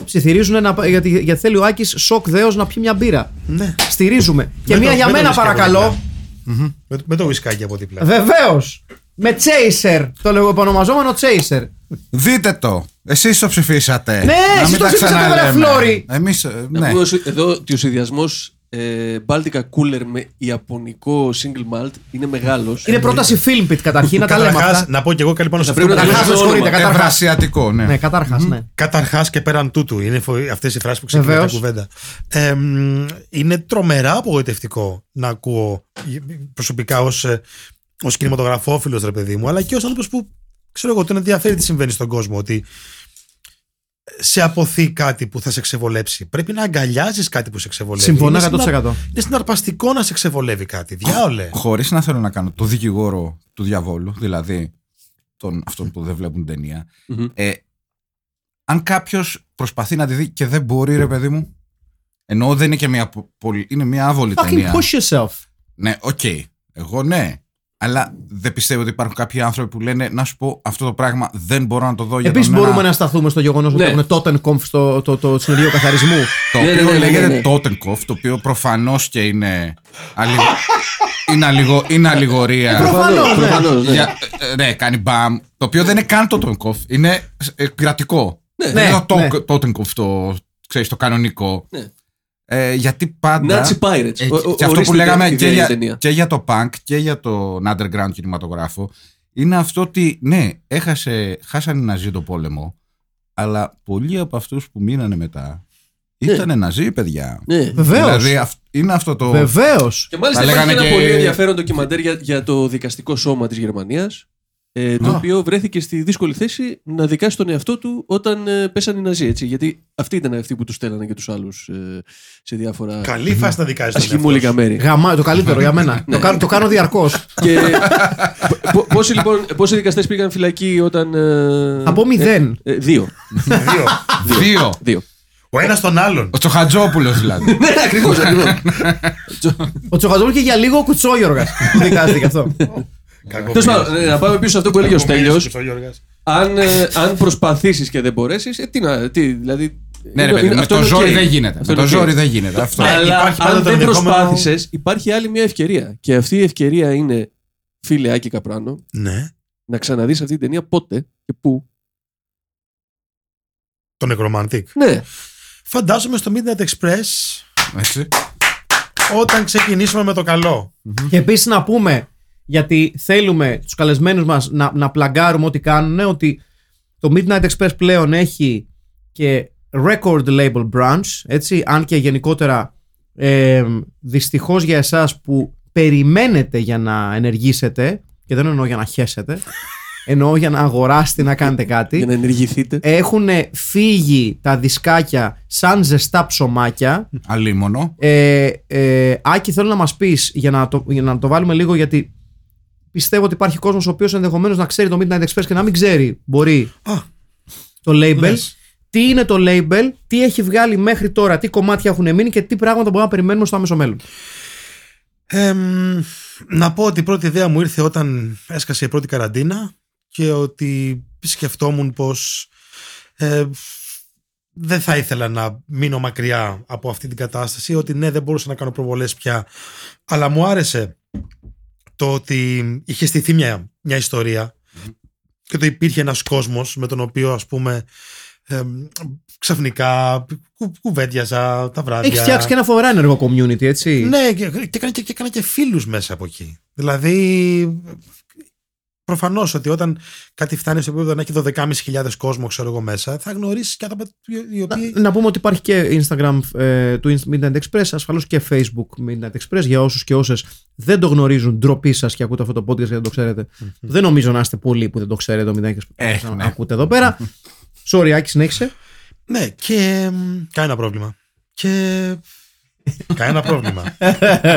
Speaker 1: Ψιθυρίζουν να, γιατί, γιατί θέλει ο Άκης σοκ δέος να πιει μια μπύρα.
Speaker 4: Ναι.
Speaker 1: Στηρίζουμε. Και
Speaker 4: Με
Speaker 1: μία
Speaker 4: το-
Speaker 1: για
Speaker 4: με το
Speaker 1: μένα
Speaker 4: whisky από
Speaker 1: παρακαλώ.
Speaker 4: δίπλα. Με, με το ουισκάκι από δίπλα.
Speaker 1: Βεβαίως. Με Chaser. Το λέγω επωνομαζόμενο Chaser.
Speaker 2: Δείτε το. Εσείς το ψηφίσατε.
Speaker 1: Ναι, εσείς το ψηφίσατε, βρε Φλόρι.
Speaker 2: Εμείς.
Speaker 3: Να
Speaker 2: Ναι.
Speaker 3: πούμε ως- εδώ ότι ο συνδυασμός ε, Baltica Cooler με ιαπωνικό single malt είναι μεγάλος.
Speaker 1: Είναι πρόταση Filmpit καταρχήν, να τα λέμε
Speaker 4: Καταρχάς,
Speaker 1: αυτά.
Speaker 4: να πω και εγώ κάτι πάνω σε
Speaker 3: Θα
Speaker 4: αυτό.
Speaker 3: πρέπει να
Speaker 1: Καταρχάς,
Speaker 3: το
Speaker 1: με
Speaker 3: όνομα.
Speaker 1: συγχωρείτε, καταρχάς.
Speaker 2: Ευρασιατικό, ναι.
Speaker 1: Ναι, καταρχάς, ναι.
Speaker 4: Καταρχάς και πέραν τούτου, είναι αυτές οι φράσεις που ξεκινάνε τα
Speaker 1: Βεβαίως.
Speaker 4: κουβέντα. Ε, μ, είναι τρομερά απογοητευτικό να ακούω ε, προσωπικά ως ως κινηματογραφόφιλος, ρε παιδί μου, αλλά και ως άνθρωπος που ξέρω εγώ, τον ενδιαφέρει τι συμβαίνει στον κόσμο. Ότι σε αποθεί κάτι που θα σε ξεβολέψει. Πρέπει να αγκαλιάζεις κάτι που σε ξεβολεύει.
Speaker 1: Συμφωνώ
Speaker 4: Είναι
Speaker 1: 100%.
Speaker 4: συνα- Είναι συναρπαστικό να σε ξεβολεύει κάτι. Διάολε.
Speaker 2: Χωρίς να θέλω να κάνω το δικηγόρο του διαβόλου, δηλαδή τον, αυτόν που δεν βλέπουν ταινία.
Speaker 3: Μμμ.
Speaker 2: Ε, αν κάποιος προσπαθεί να τη δει και δεν μπορεί, ρε παιδί μου. Ενώ δεν είναι και μια πο- πολύ. Είναι μια άβολη
Speaker 1: Fucking
Speaker 2: ταινία.
Speaker 1: push yourself.
Speaker 2: Ναι, οκ. Εγώ ναι. Αλλά δεν πιστεύω ότι υπάρχουν κάποιοι άνθρωποι που λένε να σου πω αυτό το πράγμα δεν μπορώ να το δω για
Speaker 1: Επίσης
Speaker 2: τον
Speaker 1: μπορούμε
Speaker 2: ένα-
Speaker 1: να σταθούμε στο γεγονός ότι
Speaker 3: Ναι.
Speaker 1: έχουν Totenkopf στο το, το, συνεργείο καθαρισμού.
Speaker 2: Το
Speaker 3: Ναι, ναι,
Speaker 2: οποίο
Speaker 3: ναι, ναι,
Speaker 2: λέγεται
Speaker 3: ναι.
Speaker 2: Totenkopf, το οποίο προφανώς και είναι. Αλλη... είναι, αλληγο... είναι αλληγορία.
Speaker 1: Προφανώς, ναι.
Speaker 3: προφανώς, ναι.
Speaker 2: Για- ε, ναι, κάνει μπαμ. Το οποίο δεν είναι καν το Totenkopf, είναι ε, κρατικό.
Speaker 3: Ναι,
Speaker 2: δεν
Speaker 1: ναι,
Speaker 2: είναι το
Speaker 1: ναι.
Speaker 2: Totenkopf το, ξέρεις, το κανονικό.
Speaker 3: Ναι.
Speaker 2: Ε, γιατί πάντα.
Speaker 3: Nazi Pirates.
Speaker 2: Ε,
Speaker 3: Ο- ο-
Speaker 2: και αυτό που
Speaker 3: ορίστε
Speaker 2: λέγαμε
Speaker 3: την
Speaker 2: και
Speaker 3: ιδέα
Speaker 2: για,
Speaker 3: ταινία.
Speaker 2: και για το punk και για τον underground κινηματογράφο είναι αυτό ότι ναι, έχασε, χάσανε οι Ναζί το πόλεμο, αλλά πολλοί από αυτούς που μείνανε μετά
Speaker 3: Ναι.
Speaker 2: ήταν Ναζί, παιδιά.
Speaker 3: Ναι.
Speaker 1: Βεβαίως.
Speaker 2: Δηλαδή αυ- είναι αυτό το.
Speaker 1: Βεβαίως.
Speaker 3: Και μάλιστα
Speaker 2: Τα
Speaker 3: υπάρχει
Speaker 2: λέγανε
Speaker 3: ένα
Speaker 2: και-
Speaker 3: πολύ ενδιαφέρον ντοκιμαντέρ για, για το δικαστικό σώμα της Γερμανίας ε, το
Speaker 4: Α.
Speaker 3: οποίο βρέθηκε στη δύσκολη θέση να δικάσει τον εαυτό του όταν ε, πέσανε οι Ναζί. Έτσι, γιατί αυτοί ήταν αυτοί που τους στέλνανε και τους άλλους ε, σε διάφορα
Speaker 4: Καλή φάση να δικάζει τον
Speaker 3: ασχημούλικα
Speaker 4: εαυτό σου.
Speaker 3: μέρη.
Speaker 1: Γαμά, το καλύτερο για μένα. το, κάνω, το κάνω διαρκώς.
Speaker 3: και πο- πόσοι, λοιπόν, πόσοι δικαστές πήγαν φυλακή όταν... Ε,
Speaker 1: Από μηδέν.
Speaker 3: ε, δύο.
Speaker 4: Δύο.
Speaker 2: Δύο.
Speaker 3: δύο.
Speaker 4: Ο ένας τον άλλον.
Speaker 2: Ο Τσοχατζόπουλος δηλαδή.
Speaker 3: ναι, ακριβώς, ακριβώς.
Speaker 1: Ο Τσοχατζόπουλος και για λίγο ο Κουτσόγιωργας. Δικάστηκε αυτό.
Speaker 3: Τέλος πάντων, ε, να πάμε πίσω σε αυτό που έλεγε ο Στέλιος.
Speaker 4: Ο Γιώργας.
Speaker 3: αν, ε, αν προσπαθήσεις και δεν μπορέσεις, ε, τι να, τι, δηλαδή...
Speaker 2: ναι, ρε
Speaker 3: είναι-
Speaker 2: παιδί,
Speaker 3: είναι-
Speaker 2: με
Speaker 3: αυτό
Speaker 2: το
Speaker 3: είναι
Speaker 2: ζόρι
Speaker 3: οκ.
Speaker 2: δεν γίνεται.
Speaker 3: Αυτό
Speaker 2: Με το
Speaker 3: είναι οκ.
Speaker 2: ζόρι δεν γίνεται. Αυτό.
Speaker 4: Ναι,
Speaker 3: Αλλά
Speaker 4: υπάρχει πάντα
Speaker 3: αν
Speaker 4: το
Speaker 3: δεν
Speaker 4: ενδεχόμενο-
Speaker 3: προσπάθησες, υπάρχει άλλη μια ευκαιρία. Και αυτή η ευκαιρία είναι, φίλε Άκη Καπράνο,
Speaker 4: Ναι.
Speaker 3: να ξαναδείς αυτή την ταινία πότε και πού.
Speaker 4: Το Necromantic.
Speaker 3: Ναι,
Speaker 4: Φαντάζομαι στο Midnight Express
Speaker 2: Έτσι.
Speaker 4: όταν ξεκινήσουμε με το καλό.
Speaker 1: Και επίσης να πούμε, γιατί θέλουμε τους καλεσμένους μας να, να πλαγκάρουμε ό,τι κάνουν, ότι το Midnight Express πλέον έχει και record label branch, έτσι, αν και γενικότερα ε, δυστυχώς για εσάς που περιμένετε για να ενεργήσετε και δεν εννοώ για να χέσετε (laughs) εννοώ για να αγοράσετε να κάνετε κάτι
Speaker 3: για να ενεργηθείτε.
Speaker 1: έχουν φύγει τα δισκάκια σαν ζεστά ψωμάκια
Speaker 2: Αλίμονο.
Speaker 1: ε, ε, Άκη, θέλω να μας πεις για, να το- για να το βάλουμε λίγο γιατί πιστεύω ότι υπάρχει κόσμος ο οποίος ενδεχομένως να ξέρει το Midnight Express και να μην ξέρει. Μπορεί
Speaker 4: Α,
Speaker 1: το label.
Speaker 4: λες.
Speaker 1: Τι είναι το label, τι έχει βγάλει μέχρι τώρα, τι κομμάτια έχουν μείνει και τι πράγματα μπορούμε να περιμένουμε στο άμεσο μέλλον.
Speaker 4: Εμ, να πω ότι η πρώτη ιδέα μου ήρθε όταν έσκασε η πρώτη καραντίνα και ότι σκεφτόμουν πως ε, δεν θα ήθελα να μείνω μακριά από αυτή την κατάσταση ότι ναι δεν μπορούσα να κάνω προβολές πια αλλά μου άρεσε το ότι είχε στηθεί μια, μια ιστορία και το υπήρχε ένας κόσμος με τον οποίο ας πούμε εμ, ξαφνικά κου, κουβέντιαζα τα βράδια
Speaker 1: Έχεις φτιάξει και ένα φοβερά ενεργό community, έτσι.
Speaker 4: ναι, και, και, έκανα και, και, έκανα και φίλους μέσα από εκεί. Δηλαδή, προφανώς ότι όταν κάτι φτάνει στο επίπεδο να έχει 12.500 κόσμο, ξέρω εγώ μέσα, θα γνωρίσεις και άτομα οι οποίοι.
Speaker 1: Να, να πούμε ότι υπάρχει και Instagram ε, του Midnight Express, ασφαλώς και Facebook Midnight Express για όσους και όσες δεν το γνωρίζουν. Ντροπή σας και ακούτε αυτό το podcast και δεν το ξέρετε. δεν νομίζω να είστε πολλοί που δεν το ξέρετε το Midnight Express.
Speaker 2: Ε,
Speaker 1: να
Speaker 2: ναι.
Speaker 1: Ακούτε εδώ πέρα. Sorry, Άκη, συνέχισε.
Speaker 4: Ναι, και. μ, Κανένα πρόβλημα. Και. Κανένα πρόβλημα.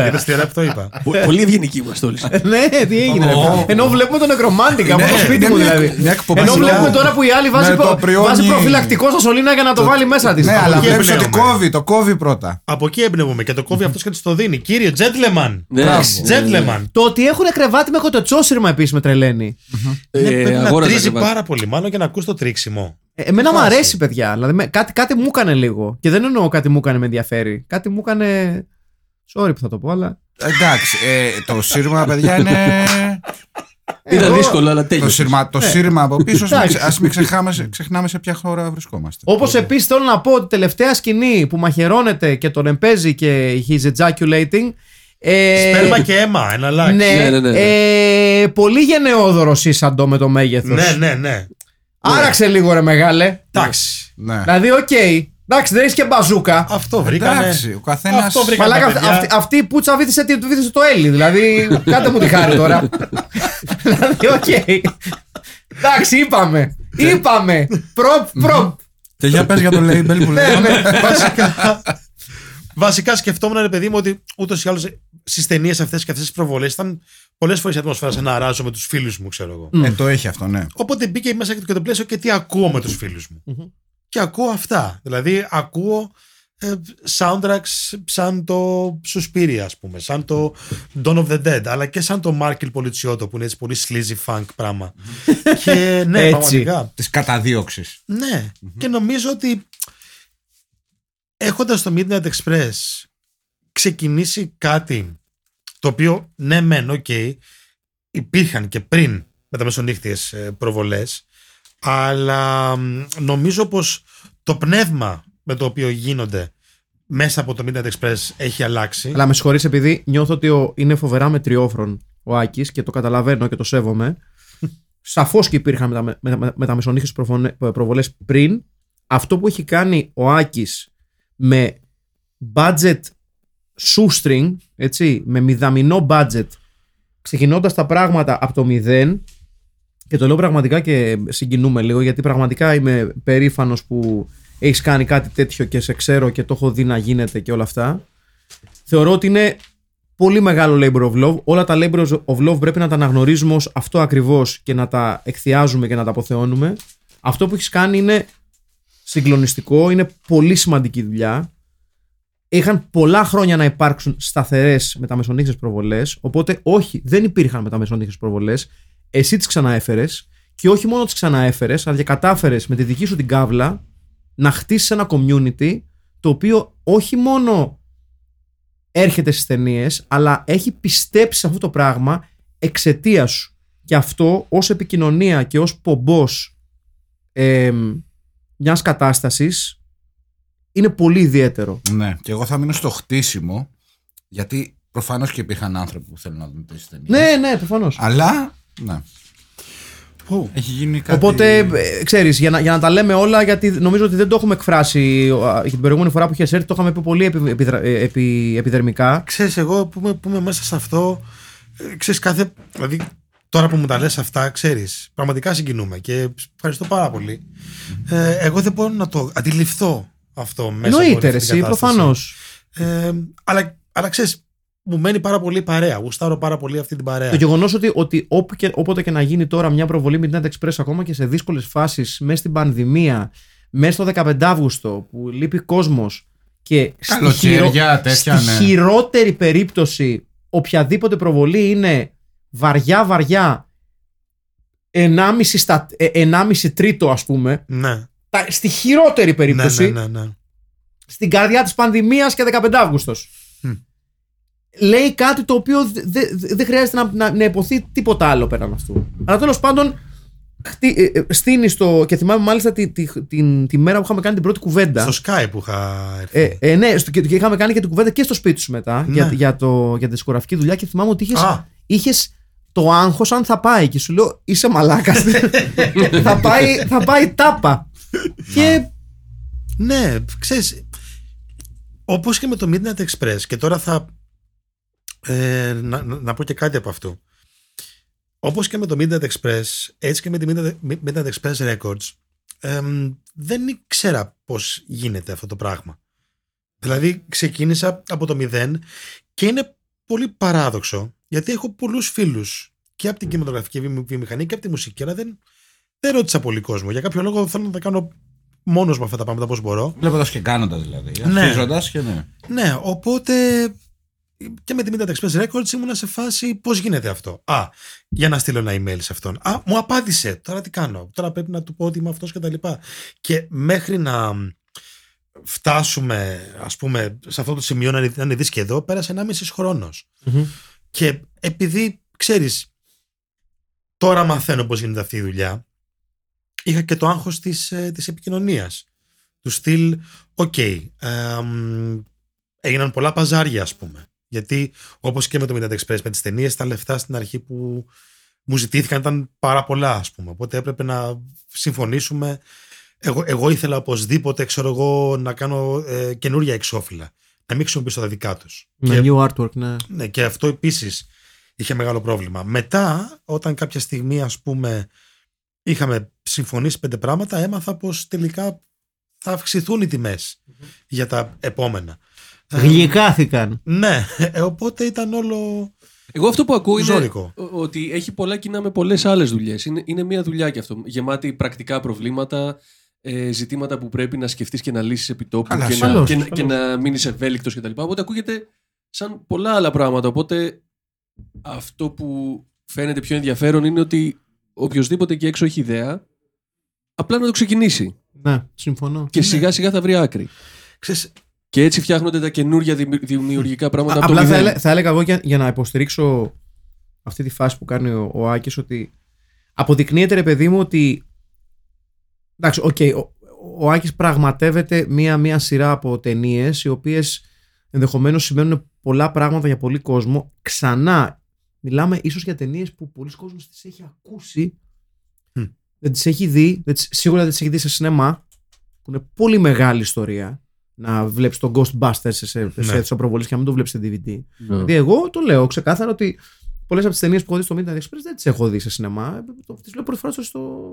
Speaker 4: Είδες τι ωραία που το είπα.
Speaker 3: Πο- Πολύ ευγενική είμαστε όλοι.
Speaker 1: ναι, τι έγινε. ρε. Ενώ βλέπουμε τον νεκρομάντικα από το
Speaker 2: Ναι,
Speaker 1: σπίτι
Speaker 2: είναι
Speaker 1: μου
Speaker 2: μια-
Speaker 1: δηλαδή.
Speaker 2: μια εκπομπή
Speaker 1: Ενώ
Speaker 2: σειρά.
Speaker 1: βλέπουμε τώρα που η άλλη βάζει,
Speaker 2: Με το
Speaker 1: προ-
Speaker 2: πριόνι.
Speaker 1: βάζει προφυλακτικό στα σωλήνα για να το βάλει μέσα της.
Speaker 2: Ναι, αλλά
Speaker 4: εκεί
Speaker 2: βλέπεις ότι
Speaker 4: εμπνέομαι.
Speaker 2: κόβει, το κόβει πρώτα.
Speaker 4: Από εκεί εμπνεύομαι και το κόβει αυτός και του το δίνει. Κύριε Gentleman.
Speaker 3: Ναι,
Speaker 2: Μπράβο.
Speaker 3: ναι, ναι.
Speaker 4: Gentleman.
Speaker 1: Το ότι έχουν κρεβάτι με κοτοτσόσυρμα επίσης με τρελαίνει.
Speaker 3: Ε,
Speaker 4: Ναι, πρέπει να
Speaker 3: αγόραζα
Speaker 4: τρίζει
Speaker 3: κρεβάτι.
Speaker 4: πάρα πολύ, μάλλον και να ακούς το τρίξιμο.
Speaker 1: Ε, Εμένα μου
Speaker 4: Φάση.
Speaker 1: αρέσει, παιδιά. Δηλαδή, με- κάτι, κάτι μου έκανε λίγο. Και δεν εννοώ κάτι μου έκανε με ενδιαφέρει. Κάτι μου έκανε. Sorry που θα το πω, αλλά.
Speaker 2: Εντάξει, ε, το σύρμα, παιδιά, είναι.
Speaker 3: Ήταν
Speaker 1: Εγώ-
Speaker 3: δύσκολο, αλλά
Speaker 2: Το
Speaker 3: τέλειωσε.
Speaker 2: σύρμα, το σύρμα από πίσω, ας μην
Speaker 1: Εντάξει.
Speaker 2: ξε- ας μην ξεχάμε, ξεχνάμε σε ποια χώρα βρισκόμαστε.
Speaker 1: Όπως επίσης θέλω να πω ότι τελευταία σκηνή που μαχαιρώνεται και τον εμπέζει και he's ejaculating. Ε,
Speaker 4: Σπέρμα και αίμα, ένα like.
Speaker 1: Ναι,
Speaker 3: Ναι, ναι, ναι, ναι.
Speaker 1: Ε, πολύ γενναιόδωρος ήσαντο με το μέγεθος.
Speaker 4: ναι, ναι. ναι.
Speaker 1: Άραξε λίγο ρε μεγάλε.
Speaker 4: Εντάξει.
Speaker 2: Ναι.
Speaker 1: Δηλαδή, οκ. Εντάξει, δεν έχεις και μπαζούκα.
Speaker 4: Αυτό βρήκαμε.
Speaker 2: Εντάξει, ο καθένας.
Speaker 4: Αυτό βρήκαμε.
Speaker 1: Μαλάκα,
Speaker 4: παιδιά.
Speaker 1: αυτή, αυτή η πουτσα βύθισε, τη- βύθισε το Έλλη. Δηλαδή, κάντε μου τη χάρη τώρα. (laughs) δηλαδή, οκ. Εντάξει, είπαμε. είπαμε. Props, props.
Speaker 2: Και για πες για το label που
Speaker 1: Ναι,
Speaker 2: λέγαμε.
Speaker 4: βασικά, (laughs) βασικά σκεφτόμουν, ρε παιδί μου, ότι ούτως ή άλλως στις ταινίες αυτές και αυτές τις προβολές ήταν πολλές φορές η ατμόσφαιρα σαν να ράζω με τους φίλους μου, ξέρω εγώ.
Speaker 2: Ε, το έχει αυτό, ναι.
Speaker 4: Οπότε μπήκε μέσα και το πλαίσιο και τι ακούω με τους φίλους μου. Και ακούω αυτά. Δηλαδή, ακούω ε, soundtracks σαν το Suspiria, ας πούμε, σαν το Dawn of the Dead, αλλά και σαν το Markel Poliziotto που είναι έτσι πολύ sleazy funk πράγμα. (laughs) και ναι,
Speaker 1: Έτσι.
Speaker 4: πραγματικά.
Speaker 2: Τη καταδίωξη.
Speaker 4: Ναι. Και νομίζω ότι έχοντας το Midnight Express ξεκινήσει κάτι το οποίο ναι μεν, οκ, υπήρχαν και πριν με τα μεσονύχτιες ε, προβολές αλλά μ, νομίζω πως το πνεύμα με το οποίο γίνονται μέσα από το Midnight Express έχει αλλάξει.
Speaker 1: Αλλά με συγχωρείς επειδή νιώθω ότι ο, είναι φοβερά μετριόφρων ο Άκης και το καταλαβαίνω και το σέβομαι. (laughs) Σαφώς και υπήρχαν μετα, με, με, με τα μεσονύχτιες προφωνε- προβολές πριν. Αυτό που έχει κάνει ο Άκης με budget shoestring, έτσι, με μηδαμινό budget, ξεκινώντας τα πράγματα από το μηδέν, και το λέω πραγματικά και συγκινούμε λίγο, γιατί πραγματικά είμαι περήφανος που έχεις κάνει κάτι τέτοιο και σε ξέρω και το έχω δει να γίνεται και όλα αυτά. Θεωρώ ότι είναι πολύ μεγάλο labor of love. Όλα τα labor of love πρέπει να τα αναγνωρίζουμε ως αυτό ακριβώς και να τα εκθιάζουμε και να τα αποθεώνουμε. Αυτό που έχεις κάνει είναι συγκλονιστικό, είναι πολύ σημαντική δουλειά. Είχαν πολλά χρόνια να υπάρξουν σταθερές μεταμεσονύχτες προβολές, οπότε όχι, δεν υπήρχαν μεταμεσονύχτες προβολές. Εσύ τις ξαναέφερες και όχι μόνο τις ξαναέφερες, αλλά και κατάφερες με τη δική σου την κάβλα να χτίσεις ένα community το οποίο όχι μόνο έρχεται στις ταινίες, αλλά έχει πιστέψει σε αυτό το πράγμα εξαιτίας σου. Και αυτό ως επικοινωνία και ως πομπός ε, μιας κατάστασης είναι πολύ ιδιαίτερο.
Speaker 2: Ναι, και εγώ θα μείνω στο χτίσιμο, γιατί προφανώς και υπήρχαν άνθρωποι που θέλουν να δουν τις ταινίες.
Speaker 1: Ναι, ναι, προφανώς.
Speaker 2: Αλλά. Ναι. Έχει γίνει κάτι.
Speaker 1: Οπότε, ε, ξέρεις, για να, για να τα λέμε όλα, γιατί νομίζω ότι δεν το έχουμε εκφράσει α, την προηγούμενη φορά που είχε έρθει, το είχαμε πει πολύ επι, επιδρα- ε, επι- επιδερμικά.
Speaker 4: Ξέρεις εγώ που είμαι, που είμαι μέσα σε αυτό ε, Ξέρεις κάθε Δηλαδή τώρα που μου τα λες αυτά Ξέρεις πραγματικά συγκινούμε Και ευχαριστώ πάρα πολύ ε, Εγώ δεν μπορώ να το αντιληφθώ Αυτό μέσα από
Speaker 1: Εννοείται,
Speaker 4: όλη
Speaker 1: ρε,
Speaker 4: αυτή την
Speaker 1: εσύ,
Speaker 4: κατάσταση.
Speaker 1: προφανώς.
Speaker 4: ε, αλλά, αλλά ξέρεις Μου μένει πάρα πολύ η παρέα Γουστάρω πάρα πολύ αυτή την παρέα
Speaker 1: Το γεγονός ότι, ότι όπου και, όποτε και να γίνει τώρα μια προβολή Midnight Express, ακόμα και σε δύσκολες φάσεις, μέσα στην πανδημία, μέσα στο 15 Αύγουστο, που λείπει κόσμος και στη,
Speaker 2: Καλοκαίρια, τέτοια,
Speaker 1: στη
Speaker 2: ναι.
Speaker 1: χειρότερη περίπτωση, οποιαδήποτε προβολή είναι βαριά, βαριά, 1,5, στα, ε, 1,5 τρίτο, ας πούμε,
Speaker 4: Ναι,
Speaker 1: τα- στη χειρότερη
Speaker 4: ναι,
Speaker 1: περίπτωση,
Speaker 4: ναι, ναι, ναι.
Speaker 1: στην καρδιά της πανδημίας και 15 Αύγουστος.
Speaker 4: Μμ.
Speaker 1: Λέει κάτι το οποίο δεν δε, δεν χρειάζεται να, να, να υποθεί τίποτα άλλο πέραν αυτού. Αλλά τέλος πάντων, χτί, ε, ε, στείνει στο. και θυμάμαι μάλιστα τη, τη, την, τη μέρα που είχαμε κάνει την πρώτη κουβέντα.
Speaker 4: Στο Sky που είχα έρθει
Speaker 1: Ε, ε, ναι, στο, και, και είχαμε κάνει και την κουβέντα και στο σπίτι σου μετά
Speaker 4: Ναι.
Speaker 1: για, για, το, για τη δισκογραφική δουλειά και θυμάμαι ότι είχες,
Speaker 4: Α.
Speaker 1: είχες το άγχος αν θα πάει και σου λέω είσαι μαλάκας (laughs) θα, πάει, θα πάει τάπα και
Speaker 4: Ναι, ξέρεις, όπως και με το Midnight Express και τώρα θα ε, να, να- να πω και κάτι από αυτό. Όπως και με το Midnight Express, έτσι και με τη Midnight, Midnight Express Records, εμ, δεν ήξερα πώς γίνεται αυτό το πράγμα. Δηλαδή ξεκίνησα από το μηδέν και είναι πολύ παράδοξο γιατί έχω πολλούς φίλους και από την κινηματογραφική βιομη- βιομηχανία και από τη μουσική αλλά δεν, δεν ρώτησα πολύ κόσμο. Για κάποιο λόγο θέλω να τα κάνω μόνος με αυτά τα πράγματα πώς μπορώ.
Speaker 2: Βλέποντας και κάνοντας δηλαδή.
Speaker 4: Ναι.
Speaker 2: Αρχίζοντας και ναι.
Speaker 4: Ναι, οπότε και με τη Midnight Express Records ήμουνα σε φάση πώς γίνεται αυτό; Α, για να στείλω ένα email σε αυτόν. Α, μου απάντησε. Τώρα τι κάνω; Τώρα πρέπει να του πω ότι είμαι αυτός και τα λοιπά. Και μέχρι να φτάσουμε, ας πούμε, σε αυτό το σημείο να είναι- να είναι δεις και εδώ, πέρασε 1,5 χρόνος. Και επειδή, ξέρεις, τώρα μαθαίνω πώς γίνεται αυτή η δουλειά, είχα και το άγχος της, ε, της επικοινωνίας. Του στυλ, οκ, εμ, έγιναν πολλά παζάρια ας πούμε. Γιατί όπως και με το Midnight Express με τις ταινίες, τα λεφτά στην αρχή που μου ζητήθηκαν ήταν πάρα πολλά ας πούμε. Οπότε έπρεπε να συμφωνήσουμε Εγώ, εγώ ήθελα οπωσδήποτε, ξέρω εγώ, να κάνω ε, καινούρια εξώφυλλα. Να μην χρησιμοποιήσω τα δικά τους.
Speaker 1: Με
Speaker 4: Και-
Speaker 1: new artwork, ναι.
Speaker 4: Ναι, και αυτό επίσης είχε μεγάλο πρόβλημα. Μετά, όταν κάποια στιγμή, ας πούμε, είχαμε συμφωνήσει πέντε πράγματα, έμαθα πως τελικά θα αυξηθούν οι τιμές για τα επόμενα. Ε,
Speaker 1: Γλυκάθηκαν.
Speaker 4: Ναι, ε, οπότε ήταν όλο.
Speaker 3: Εγώ αυτό που ακούω είναι
Speaker 4: Ζώρικο.
Speaker 3: ο- ότι έχει πολλά κοινά με πολλές άλλες δουλειές. Είναι, είναι μια δουλειά κι αυτό. Γεμάτη πρακτικά προβλήματα, ε, ζητήματα που πρέπει να σκεφτείς και να λύσεις επί τόπου
Speaker 2: Καλά,
Speaker 3: και, να,
Speaker 1: ασφαλώς,
Speaker 3: και, να-
Speaker 1: ασφαλώς.
Speaker 3: και να μείνει ευέλικτος κτλ. Οπότε ακούγεται σαν πολλά άλλα πράγματα. Οπότε αυτό που φαίνεται πιο ενδιαφέρον είναι ότι οποιοδήποτε εκεί έξω έχει ιδέα, απλά να το ξεκινήσει.
Speaker 1: Ναι, συμφωνώ.
Speaker 3: Και σιγά σιγά θα βρει άκρη.
Speaker 4: Ξέρεις,
Speaker 3: Και έτσι φτιάχνονται τα καινούργια δημι- δημιουργικά πράγματα από το
Speaker 1: Απλά θα,
Speaker 3: μηδέν.
Speaker 1: έλε- θα έλεγα εγώ για, για να υποστηρίξω αυτή τη φάση που κάνει ο, ο Άκης ότι αποδεικνύεται ρε παιδί μου ότι εντάξει, οκ, ο, ο Άκης πραγματεύεται μία, μία σειρά από ταινίες οι οποίες ενδεχομένως σημαίνουν πολλά πράγματα για πολύ κόσμο. Ξανά, μιλάμε ίσως για ταινίες που πολλοί κόσμος τις έχει ακούσει,
Speaker 4: Μμ.
Speaker 1: δεν τις έχει δει, δεν τις- σίγουρα δεν τις έχει δει σε σινεμά, που είναι πολύ μεγάλη ιστορία να βλέπεις τον Ghostbusters σε, σε,
Speaker 4: Ναι.
Speaker 1: σε αίθουσα προβολής και να μην το βλέπεις σε DVD.
Speaker 3: Ναι.
Speaker 1: Δηλαδή, εγώ το λέω ξεκάθαρα ότι πολλές από τις ταινίες που έχω δει στο Midnight Express δεν τις έχω δει σε σινεμά. Τις λέω πρώτη φορά στο.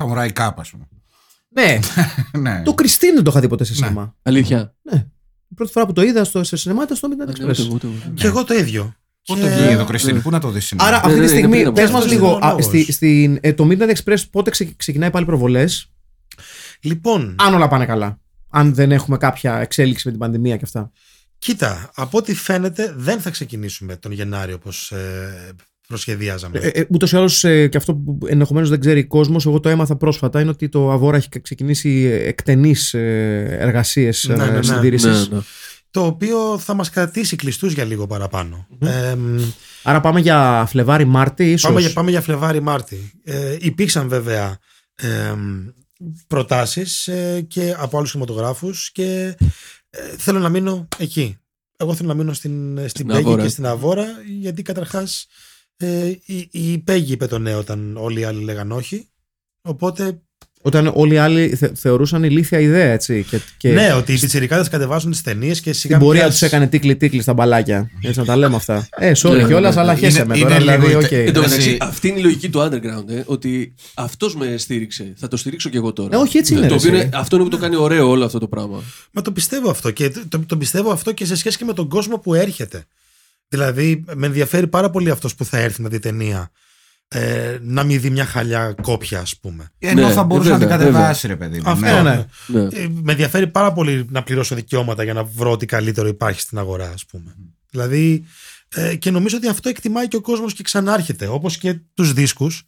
Speaker 2: Σαμουράι Κάπ, ας πούμε.
Speaker 1: Ναι, (laughs)
Speaker 2: ναι.
Speaker 1: το Κριστίν δεν το είχα δει ποτέ σε
Speaker 4: Ναι.
Speaker 1: σινεμά.
Speaker 3: Αλήθεια.
Speaker 1: Η πρώτη φορά που το είδα στο, σε σινεμά ήταν στο Midnight
Speaker 3: Ναι,
Speaker 1: Express.
Speaker 3: ούτε εγώ, ούτε εγώ.
Speaker 4: και εγώ το ίδιο.
Speaker 2: Πότε
Speaker 4: Και-
Speaker 2: βγήκε το Κριστίν, πού να το δεις σήμερα.
Speaker 1: Άρα
Speaker 3: Ναι,
Speaker 1: αυτή
Speaker 3: ναι,
Speaker 1: τη
Speaker 3: είναι
Speaker 1: στιγμή,
Speaker 3: πριν από
Speaker 1: πες
Speaker 3: αυτό.
Speaker 1: μας
Speaker 4: Αυτός
Speaker 1: λίγο,
Speaker 4: είναι ο
Speaker 1: α,
Speaker 4: λόγος.
Speaker 1: στη, στην, ε, το Midnight Express πότε ξε- ξεκινάει πάλι προβολές,
Speaker 4: Λοιπόν,
Speaker 1: αν όλα πάνε καλά. Αν δεν έχουμε κάποια εξέλιξη με την πανδημία και αυτά.
Speaker 4: κοίτα, από ό,τι φαίνεται δεν θα ξεκινήσουμε τον Γενάριο όπως ε, προσχεδίαζαμε.
Speaker 1: Ε, ε, Ούτως ή άλλως και αυτό που ενδεχομένως δεν ξέρει ο κόσμος, εγώ το έμαθα πρόσφατα, είναι ότι το Αβόρα έχει ξεκινήσει εκτενείς εργασίες
Speaker 4: Ναι, ναι, ναι.
Speaker 1: συντήρηση.
Speaker 3: Ναι, ναι.
Speaker 4: το οποίο θα μας κρατήσει κλειστούς για λίγο παραπάνω. Ε, μ,
Speaker 1: Άρα πάμε για Φλεβάρι, Μάρτι, ίσως;
Speaker 4: πάμε, για, πάμε για Φλεβάρι Μάρτι. Ε, υπήρξαν βέβαια ε, προτάσεις ε, και από άλλους κινηματογράφους και ε, θέλω να μείνω εκεί. Εγώ θέλω να μείνω στην, στην
Speaker 3: Στην
Speaker 4: Πέγγι
Speaker 3: Αβόρα.
Speaker 4: και στην Αβόρα γιατί καταρχάς ε, η, η Πέγγι είπε το ναι όταν όλοι οι άλλοι λέγαν όχι. Οπότε
Speaker 1: Όταν όλοι οι άλλοι θε, θεωρούσαν ηλίθια ιδέα, έτσι. Και, και
Speaker 4: ναι, ότι οι πιτσιρικάδες κατεβάζουν τις ταινίες και σιγά
Speaker 1: την πορεία
Speaker 4: μοιάζει-
Speaker 1: τους έκανε τίκλι-τίκλι στα μπαλάκια. Έτσι να τα λέμε αυτά. Ε, sorry
Speaker 3: Ναι,
Speaker 1: κιόλας,
Speaker 3: ναι,
Speaker 1: αλλά
Speaker 3: ναι.
Speaker 1: χέσε
Speaker 2: Είναι-
Speaker 1: με
Speaker 2: είναι
Speaker 1: τώρα. Δηλαδή,
Speaker 2: λίγο
Speaker 1: οκ.
Speaker 2: τε-
Speaker 3: Εν τω
Speaker 2: Εντάξει,
Speaker 3: μεταξύ, αυτή είναι η λογική του underground. Ε, ότι αυτός με στήριξε. Θα το στηρίξω και εγώ τώρα.
Speaker 1: Ε, όχι, έτσι είναι,
Speaker 3: Το
Speaker 1: ρε,
Speaker 3: οποίο
Speaker 1: εσύ.
Speaker 3: είναι, αυτό είναι που το κάνει ωραίο όλο αυτό το πράγμα.
Speaker 4: Μα το πιστεύω αυτό και το, το πιστεύω αυτό και σε σχέση και με τον κόσμο που έρχεται. Δηλαδή, με ενδιαφέρει πάρα πολύ αυτός που θα έρθει να δει ταινία. Ε, να μην δει μια χαλιά κόπια, ας πούμε.
Speaker 2: Ενώ
Speaker 3: Ναι,
Speaker 2: θα μπορούσε να την
Speaker 3: βέβαια,
Speaker 2: κατεβάσει, ρε παιδί. μου.
Speaker 4: Αυτό,
Speaker 2: Ναι.
Speaker 1: ναι.
Speaker 3: Ναι.
Speaker 4: Ε, με ενδιαφέρει πάρα πολύ να πληρώσω δικαιώματα για να βρω ό,τι καλύτερο υπάρχει στην αγορά, ας πούμε. Δηλαδή, ε, και νομίζω ότι αυτό εκτιμάει και ο κόσμος και ξανάρχεται. Όπως και τους δίσκους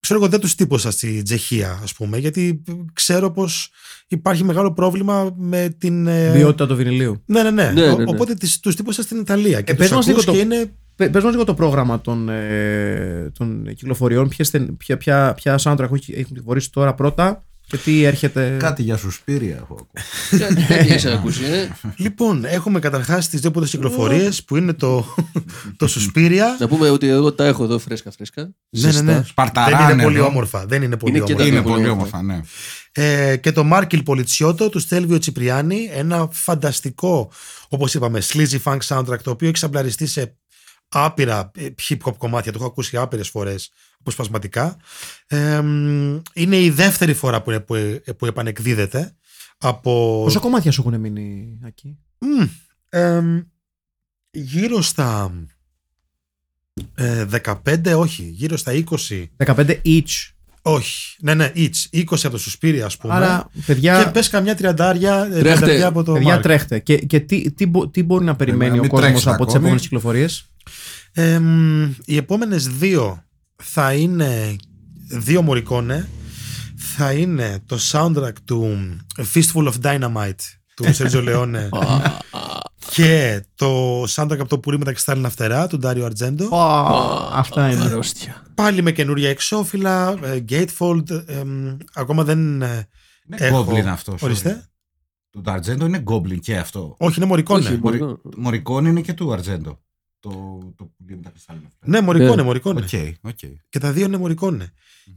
Speaker 4: Ξέρω εγώ δεν τους τύπωσα στη Τσεχία, ας πούμε, γιατί ξέρω πως υπάρχει μεγάλο πρόβλημα με την. ε,
Speaker 1: Ποιότητα του βινιλίου.
Speaker 4: Ναι, ναι, ναι.
Speaker 3: Ναι, ναι,
Speaker 4: Ο-
Speaker 3: ναι.
Speaker 4: Οπότε τις- τους τύπωσα στην Ιταλία. Και
Speaker 1: Ε,
Speaker 4: τους
Speaker 1: πες μας
Speaker 4: ακούς
Speaker 1: λίγο
Speaker 4: και
Speaker 1: το-
Speaker 4: είναι.
Speaker 1: Πε μας λίγο το πρόγραμμα των, ε, των κυκλοφοριών. Ποιες, ται- ποια, ποια, ποια soundtrack έχουν έχουν κυκλοφορήσει τώρα πρώτα; Και τι έρχεται.
Speaker 2: Κάτι για σουσπίρια έχω ακούσει.
Speaker 3: Κάτι τέτοια έχεις ακούσει, ε.
Speaker 4: Λοιπόν, έχουμε καταρχάς τις δύο πρώτες κυκλοφορίες που είναι το, το Σουσπίρια.
Speaker 3: Να πούμε ότι εγώ τα έχω εδώ φρέσκα φρέσκα.
Speaker 4: Ναι, ναι, ναι. Δεν
Speaker 2: Σπαρταράνε
Speaker 4: είναι πολύ
Speaker 2: εδώ.
Speaker 4: όμορφα. Δεν είναι πολύ
Speaker 3: Είναι και τα
Speaker 4: όμορφα.
Speaker 2: Είναι
Speaker 3: πολύ
Speaker 2: πολύ
Speaker 3: όμορφα.
Speaker 2: όμορφα, ναι.
Speaker 4: Ε, και το Μάρκιλ Πολιτσιώτο του Στέλβιο Τσιπριάνη. Ένα φανταστικό, όπως είπαμε, sleazy funk soundtrack το οποίο έχει σαμπλαριστεί σε άπειρα ε, hip hop κομμάτια. Το έχω ακούσει άπειρες φορές αποσπασματικά. Ε, μ, είναι η δεύτερη φορά που, που, που επανεκδίδεται από.
Speaker 1: Πόσα κομμάτια σου έχουν μείνει εκεί.
Speaker 4: Μμ, εμ, γύρω στα ε, 15, όχι, γύρω στα 20.
Speaker 1: 15 each.
Speaker 4: Όχι, ναι, ναι, each. 20 από το Σουσπίρια, ας πούμε.
Speaker 1: Άρα,
Speaker 4: και
Speaker 1: παιδιά,
Speaker 4: πες καμιά τριαντάρια, ε,
Speaker 3: Τρέχτε.
Speaker 4: τριανταριά από το
Speaker 1: παιδιά
Speaker 4: Μάρκ.
Speaker 1: τρέχτε. Και, και τι, τι, μπο- τι μπορεί να περιμένει
Speaker 2: να
Speaker 1: ο
Speaker 2: μην
Speaker 1: κόσμος
Speaker 2: τρέξετε
Speaker 1: από τις
Speaker 2: ακόμη.
Speaker 1: επόμενες κυκλοφορίες;
Speaker 4: Εμ, οι επόμενες δύο θα είναι δύο μορικόνε. Θα είναι το soundtrack του Fistful of Dynamite του Σέρτζο Λεόνε (laughs) και το soundtrack από το πουλί με τα κρυστάλλινα φτερά του Ντάριο Αρτζέντο.
Speaker 1: Αυτά είναι.
Speaker 3: Αρρώστια.
Speaker 4: Πάλι με καινούρια εξώφυλλα, ε, gatefold. εμ, ακόμα δεν. ε,
Speaker 2: Είναι
Speaker 4: έχω-
Speaker 2: Goblin αυτός. sorry.
Speaker 4: Ορίστε.
Speaker 2: Του Αρτζέντο είναι Goblin και αυτό.
Speaker 4: Όχι, είναι Morricone.
Speaker 3: Όχι,
Speaker 2: Morri...
Speaker 3: Morricone.
Speaker 2: Morricone είναι και του Αρτζέντο. Το, το που γίνεται τα κρυστάλλινα.
Speaker 4: Ναι, Morricone,
Speaker 3: Ναι.
Speaker 4: Morricone.
Speaker 2: OK, OK.
Speaker 4: Και τα δύο είναι Morricone.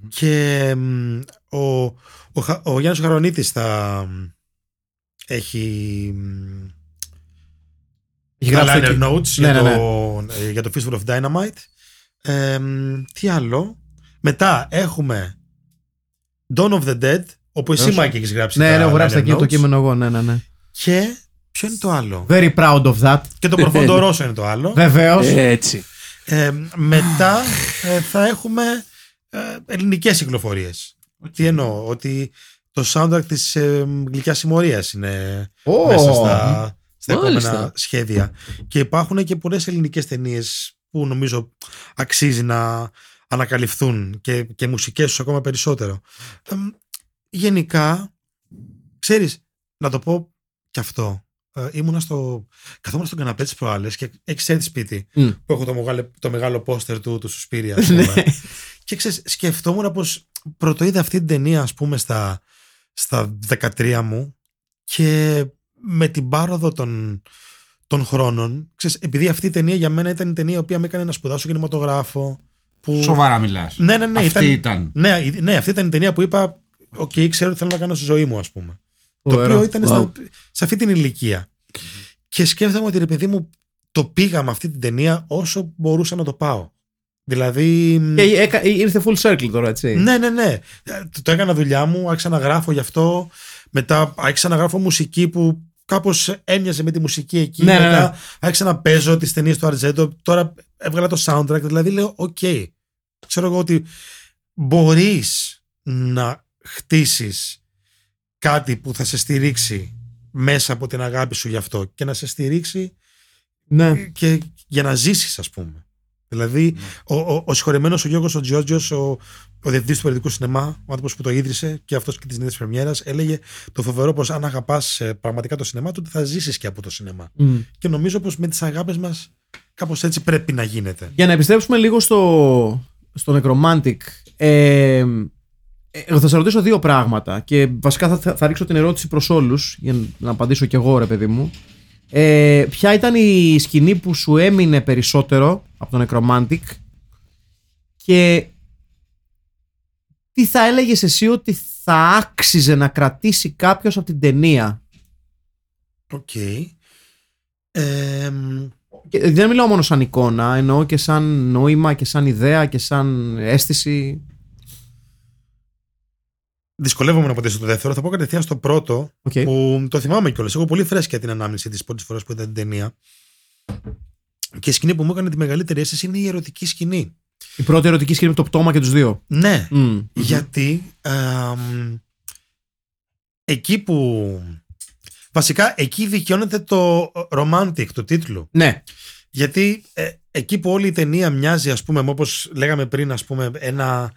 Speaker 4: Και μ, ο, ο, Χα- ο Γιάννης Χαρονίτης θα μ, έχει μ,
Speaker 1: Έχει
Speaker 4: τα
Speaker 1: γράψει
Speaker 4: liner
Speaker 1: το-
Speaker 4: notes
Speaker 1: Ναι,
Speaker 4: για,
Speaker 1: ναι,
Speaker 4: το, ε, για το Fistful of Dynamite. Ε, μ, τι άλλο; Μετά έχουμε Dawn of the Dead, όπου εσύ
Speaker 1: Όσο.
Speaker 4: Μάκη έχεις γράψει
Speaker 1: Ναι,
Speaker 4: τα
Speaker 1: ναι, έχω γράψει
Speaker 4: liner
Speaker 1: εκεί το
Speaker 4: notes.
Speaker 1: κείμενο εγώ. Ναι, ναι, ναι.
Speaker 4: Και ποιο είναι το άλλο;
Speaker 1: Very proud of that.
Speaker 4: Και το Profondo Rosso είναι το άλλο. (laughs)
Speaker 1: Βεβαίως.
Speaker 3: Έτσι.
Speaker 4: Ε, μετά ε, θα έχουμε ε, ελληνικές κυκλοφορίες. Τι εννοώ, ότι το soundtrack της ε, Γλυκιάς Συμμορίας είναι
Speaker 1: Ω.
Speaker 4: μέσα στα, στα
Speaker 3: Μάλιστα.
Speaker 4: επόμενα σχέδια. Και υπάρχουν και πολλές ελληνικές ταινίες που νομίζω αξίζει να ανακαλυφθούν και, και μουσικές τους ακόμα περισσότερο. Ε, γενικά, ξέρεις, να το πω και αυτό. Ε, ήμουνα στο. Καθόμουν στον καναπέ της προάλλες και έχεις έρθει σπίτι
Speaker 1: Μμ.
Speaker 4: που έχω το μεγάλο, το μεγάλο πόστερ του, του Σουσπίρια. ας (laughs) πούμε.
Speaker 1: Ναι.
Speaker 4: και ξέρεις, σκεφτόμουν πως πρωτοείδα αυτή την ταινία, ας πούμε, στα, στα 13 μου και με την πάροδο των, των χρόνων. Ξέρεις, επειδή αυτή η ταινία για μένα ήταν η ταινία η οποία με έκανε να σπουδάσω κινηματογράφο. Που...
Speaker 2: Σοβαρά μιλάς.
Speaker 4: Ναι, ναι, ναι.
Speaker 2: Αυτή
Speaker 4: ήταν,
Speaker 2: ήταν.
Speaker 4: Ναι, η- ναι, αυτή ήταν η ταινία που είπα. Οκ, ξέρω τι θέλω να κάνω στη ζωή μου, ας πούμε. Το
Speaker 1: Φοβερό.
Speaker 4: οποίο ήταν
Speaker 3: Wow.
Speaker 4: στα- σε αυτή την ηλικία. Και σκέφτομαι ότι ρε παιδί μου το πήγα με αυτή την ταινία όσο μπορούσα να το πάω. Δηλαδή.
Speaker 1: Και έκα- ήρθε full circle τώρα, έτσι.
Speaker 4: Ναι, ναι, ναι. Ε, Το, το έκανα δουλειά μου, άρχισα να γράφω γι' αυτό. Μετά άρχισα να γράφω μουσική που κάπως έμοιαζε με τη μουσική εκεί.
Speaker 1: Ναι, ναι,
Speaker 4: μετά
Speaker 1: ναι.
Speaker 4: άρχισα να παίζω τις ταινίες του Αρτζέντο. Τώρα έβγαλα το soundtrack. Δηλαδή λέω, οκ. Ξέρω εγώ ότι μπορείς να χτίσεις κάτι που θα σε στηρίξει μέσα από την αγάπη σου γι' αυτό και να σε στηρίξει
Speaker 1: Ναι.
Speaker 4: και για να ζήσεις ας πούμε. Δηλαδή, ο, ο, ο συγχωρεμένος ο Γιώργος ο Τζιόρτζιο, ο, ο διευθυντής του πολιτικού σινεμά, ο άνθρωπος που το ίδρυσε και αυτός και της νέας Πρεμιέρας, έλεγε το φοβερό πως αν αγαπάς πραγματικά το σινεμά, τότε θα ζήσεις και από το σινεμά.
Speaker 1: Μμ.
Speaker 4: Και νομίζω πως με τις αγάπες μας κάπως έτσι πρέπει να γίνεται.
Speaker 1: Για να επιστρέψουμε λίγο στο, στο Necromantic. Ε, ε, θα σε ρωτήσω δύο πράγματα και βασικά θα, θα, θα ρίξω την ερώτηση προς όλους για να απαντήσω κι εγώ ρε παιδί μου. Ε, ποια ήταν η σκηνή που σου έμεινε περισσότερο από το Necromantic και τι θα έλεγες εσύ ότι θα άξιζε να κρατήσει κάποιος από την ταινία;
Speaker 4: Οκ. Ε,
Speaker 1: Και δεν μιλάω μόνο σαν εικόνα, εννοώ και σαν νόημα και σαν ιδέα και σαν αίσθηση.
Speaker 4: Δυσκολεύομαι να απαντήσω το δεύτερο. Θα πω κατευθείαν στο πρώτο,
Speaker 1: Οκ.
Speaker 4: που το θυμάμαι κιόλας. Έχω πολύ φρέσκια την ανάμνηση της πρώτης φοράς που είδα την ταινία. Και η σκηνή που μου έκανε τη μεγαλύτερη αίσθηση είναι η ερωτική σκηνή.
Speaker 1: Η πρώτη ερωτική σκηνή με το πτώμα και τους δύο.
Speaker 4: Ναι,
Speaker 1: Μμ.
Speaker 4: γιατί εμ, εκεί που. Βασικά εκεί δικαιώνεται το romantic του τίτλου.
Speaker 1: Ναι.
Speaker 4: Γιατί ε, εκεί που όλη η ταινία μοιάζει, ας πούμε, όπως λέγαμε πριν, ας πούμε, ένα.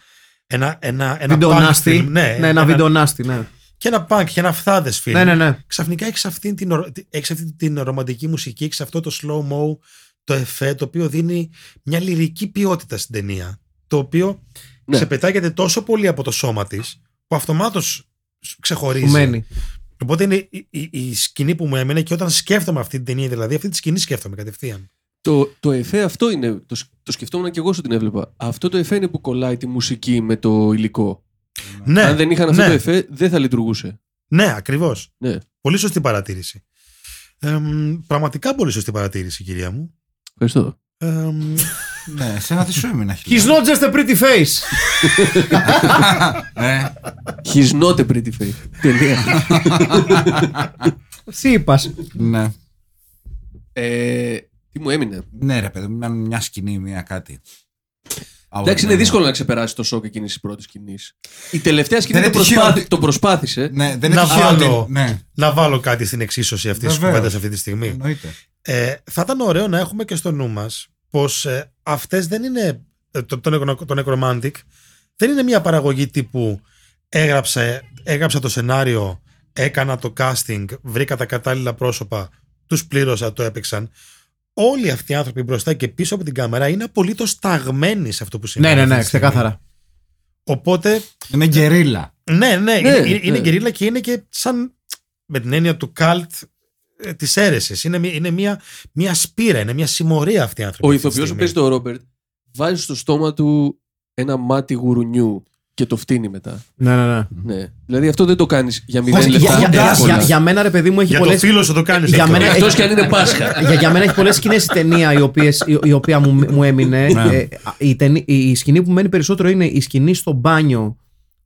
Speaker 4: Ένα, ένα, ένα punk
Speaker 1: Βιντεονάστη.
Speaker 4: film, ναι,
Speaker 1: ναι, ένα βιντεονάστη, ναι.
Speaker 4: Και ένα punk και ένα φθάδες film.
Speaker 1: Ναι, ναι, ναι.
Speaker 4: Ξαφνικά έχεις αυτή την, ορο- έχεις αυτή την ρομαντική μουσική, έχεις αυτό το slow-mo, το εφέ, το οποίο δίνει μια λυρική ποιότητα στην ταινία. Το οποίο
Speaker 3: Ναι.
Speaker 4: ξεπετάγεται τόσο πολύ από το σώμα της, που αυτομάτως ξεχωρίζει.
Speaker 1: Που μένει.
Speaker 4: Οπότε είναι η, η- η σκηνή που μου έμενε και όταν σκέφτομαι αυτή την ταινία, δηλαδή αυτή τη σκηνή σκέφτομαι κατευθείαν.
Speaker 3: Το, το εφέ αυτό είναι. Το, σκ- το σκεφτόμουν και εγώ όσο την έβλεπα. Αυτό το εφέ είναι που κολλάει τη μουσική με το υλικό.
Speaker 4: Ναι,
Speaker 3: Αν δεν είχαν αυτό
Speaker 4: ναι,
Speaker 3: το εφέ, δεν θα λειτουργούσε.
Speaker 4: Ναι, ακριβώς.
Speaker 3: Ναι.
Speaker 4: Πολύ σωστή παρατήρηση. Εμ, πραγματικά πολύ σωστή παρατήρηση, κυρία μου.
Speaker 3: Ευχαριστώ.
Speaker 4: Εμ, (laughs)
Speaker 2: Ναι, σε ένα τι σου έμεινα.
Speaker 1: He's not just a pretty face.
Speaker 2: Ε, (laughs)
Speaker 3: He's not a pretty face. Τελεία. (laughs)
Speaker 1: Τι είπας.
Speaker 2: ναι.
Speaker 3: ε, τι μου έμεινε.
Speaker 2: Ναι, ρε παιδί, μου, ήταν μια σκηνή, μια κάτι.
Speaker 3: Εντάξει, είναι δύσκολο να ξεπεράσει το σοκ εκείνης της πρώτης σκηνής. Η τελευταία σκηνή
Speaker 2: Δεν
Speaker 3: το,
Speaker 2: είναι τυχαίο
Speaker 3: προσπάθη-
Speaker 2: ότι-
Speaker 3: το προσπάθησε.
Speaker 2: Ναι, δεν
Speaker 4: Να
Speaker 2: είναι τυχαίο
Speaker 4: βάλω-
Speaker 2: ότι- Ναι,
Speaker 4: να βάλω κάτι στην εξίσωση αυτής της
Speaker 2: Βεβαίως.
Speaker 4: κουβέντας αυτή τη στιγμή.
Speaker 2: εννοείται.
Speaker 4: Ε, θα ήταν ωραίο να έχουμε και στο νου μας πως ε, αυτές δεν είναι. ε, Το, το, Necro- το Necromantic δεν είναι μια παραγωγή τύπου έγραψα, έγραψα το σενάριο, έκανα το casting, βρήκα τα κατάλληλα πρόσωπα, τους πλήρωσα, το έπαιξαν. Όλοι αυτοί οι άνθρωποι μπροστά και πίσω από την κάμερα είναι απολύτως ταγμένοι σε αυτό που
Speaker 1: ναι,
Speaker 4: συμβαίνει.
Speaker 1: ναι,
Speaker 4: αυτή
Speaker 1: ναι,
Speaker 4: τη στιγμή.
Speaker 1: ξεκάθαρα.
Speaker 4: Οπότε
Speaker 2: Είναι γκερίλα.
Speaker 4: ναι, ναι,
Speaker 3: Ναι,
Speaker 4: είναι, είναι, είναι
Speaker 3: ναι.
Speaker 4: γκερίλα και είναι και σαν με την έννοια του cult ε, της αίρεσης. Είναι, μια- είναι μια, μια σπήρα, είναι μια συμμορία αυτή η άνθρωποι.
Speaker 3: Ο
Speaker 4: αυτή τη
Speaker 3: ηθοποιός που
Speaker 4: στιγμή.
Speaker 3: παίζει τον Ρόμπερτ βάζει στο στόμα του ένα μάτι γουρουνιού και το φτύνει μετά.
Speaker 1: Ναι, ναι, ναι.
Speaker 3: Ναι. Δηλαδή αυτό δεν το κάνεις για μηδέν
Speaker 1: Όχι,
Speaker 3: λεπτά.
Speaker 1: για, για,
Speaker 3: εύκολα.
Speaker 1: για, για μένα, ρε παιδί μου, έχει
Speaker 4: Για
Speaker 1: πολλές...
Speaker 4: το φίλο σου το κάνεις.
Speaker 1: Για μένα-
Speaker 3: Εκτός και αν είναι Πάσχα. (laughs)
Speaker 1: για, για μένα έχει πολλές σκηνές η ταινία η, οποίες, η, η οποία μου, μου έμεινε.
Speaker 2: Ναι.
Speaker 1: Ε, η, ταινί- η, η σκηνή που μένει περισσότερο είναι η σκηνή στο μπάνιο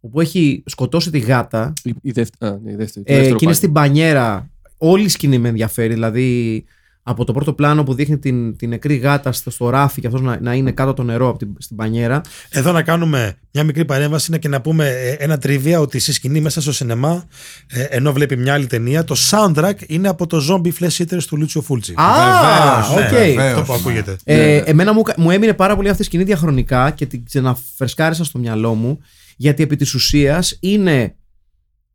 Speaker 1: όπου έχει σκοτώσει τη γάτα.
Speaker 3: Η- η δεύτερη. Α, ναι, η δεύτερη. το
Speaker 1: Ε,
Speaker 3: δεύτερο
Speaker 1: και είναι
Speaker 3: πάλι.
Speaker 1: στην μπανιέρα. Όλη η σκηνή με ενδιαφέρει. Δηλαδή από το πρώτο πλάνο που δείχνει την, την νεκρή γάτα στο, στο ράφι και αυτός να, να είναι κάτω από το νερό από την, στην μπανιέρα.
Speaker 4: Εδώ να κάνουμε μια μικρή παρέμβαση είναι και να πούμε ε, ένα trivia ότι στη σκηνή μέσα στο σινεμά, ε, ενώ βλέπει μια άλλη ταινία, το soundtrack είναι από το Zombie Flesh Eaters του Λούτσιο Φούλτσι.
Speaker 1: Α,
Speaker 2: Βεβαίως,
Speaker 1: οκ.
Speaker 2: ναι, βεβαίως.
Speaker 4: Αυτό που ακούγεται.
Speaker 1: Ε, εμένα μου, μου έμεινε πάρα πολύ αυτή η σκηνή διαχρονικά και την ξαναφρεσκάρισα στο μυαλό μου γιατί επί της ουσίας είναι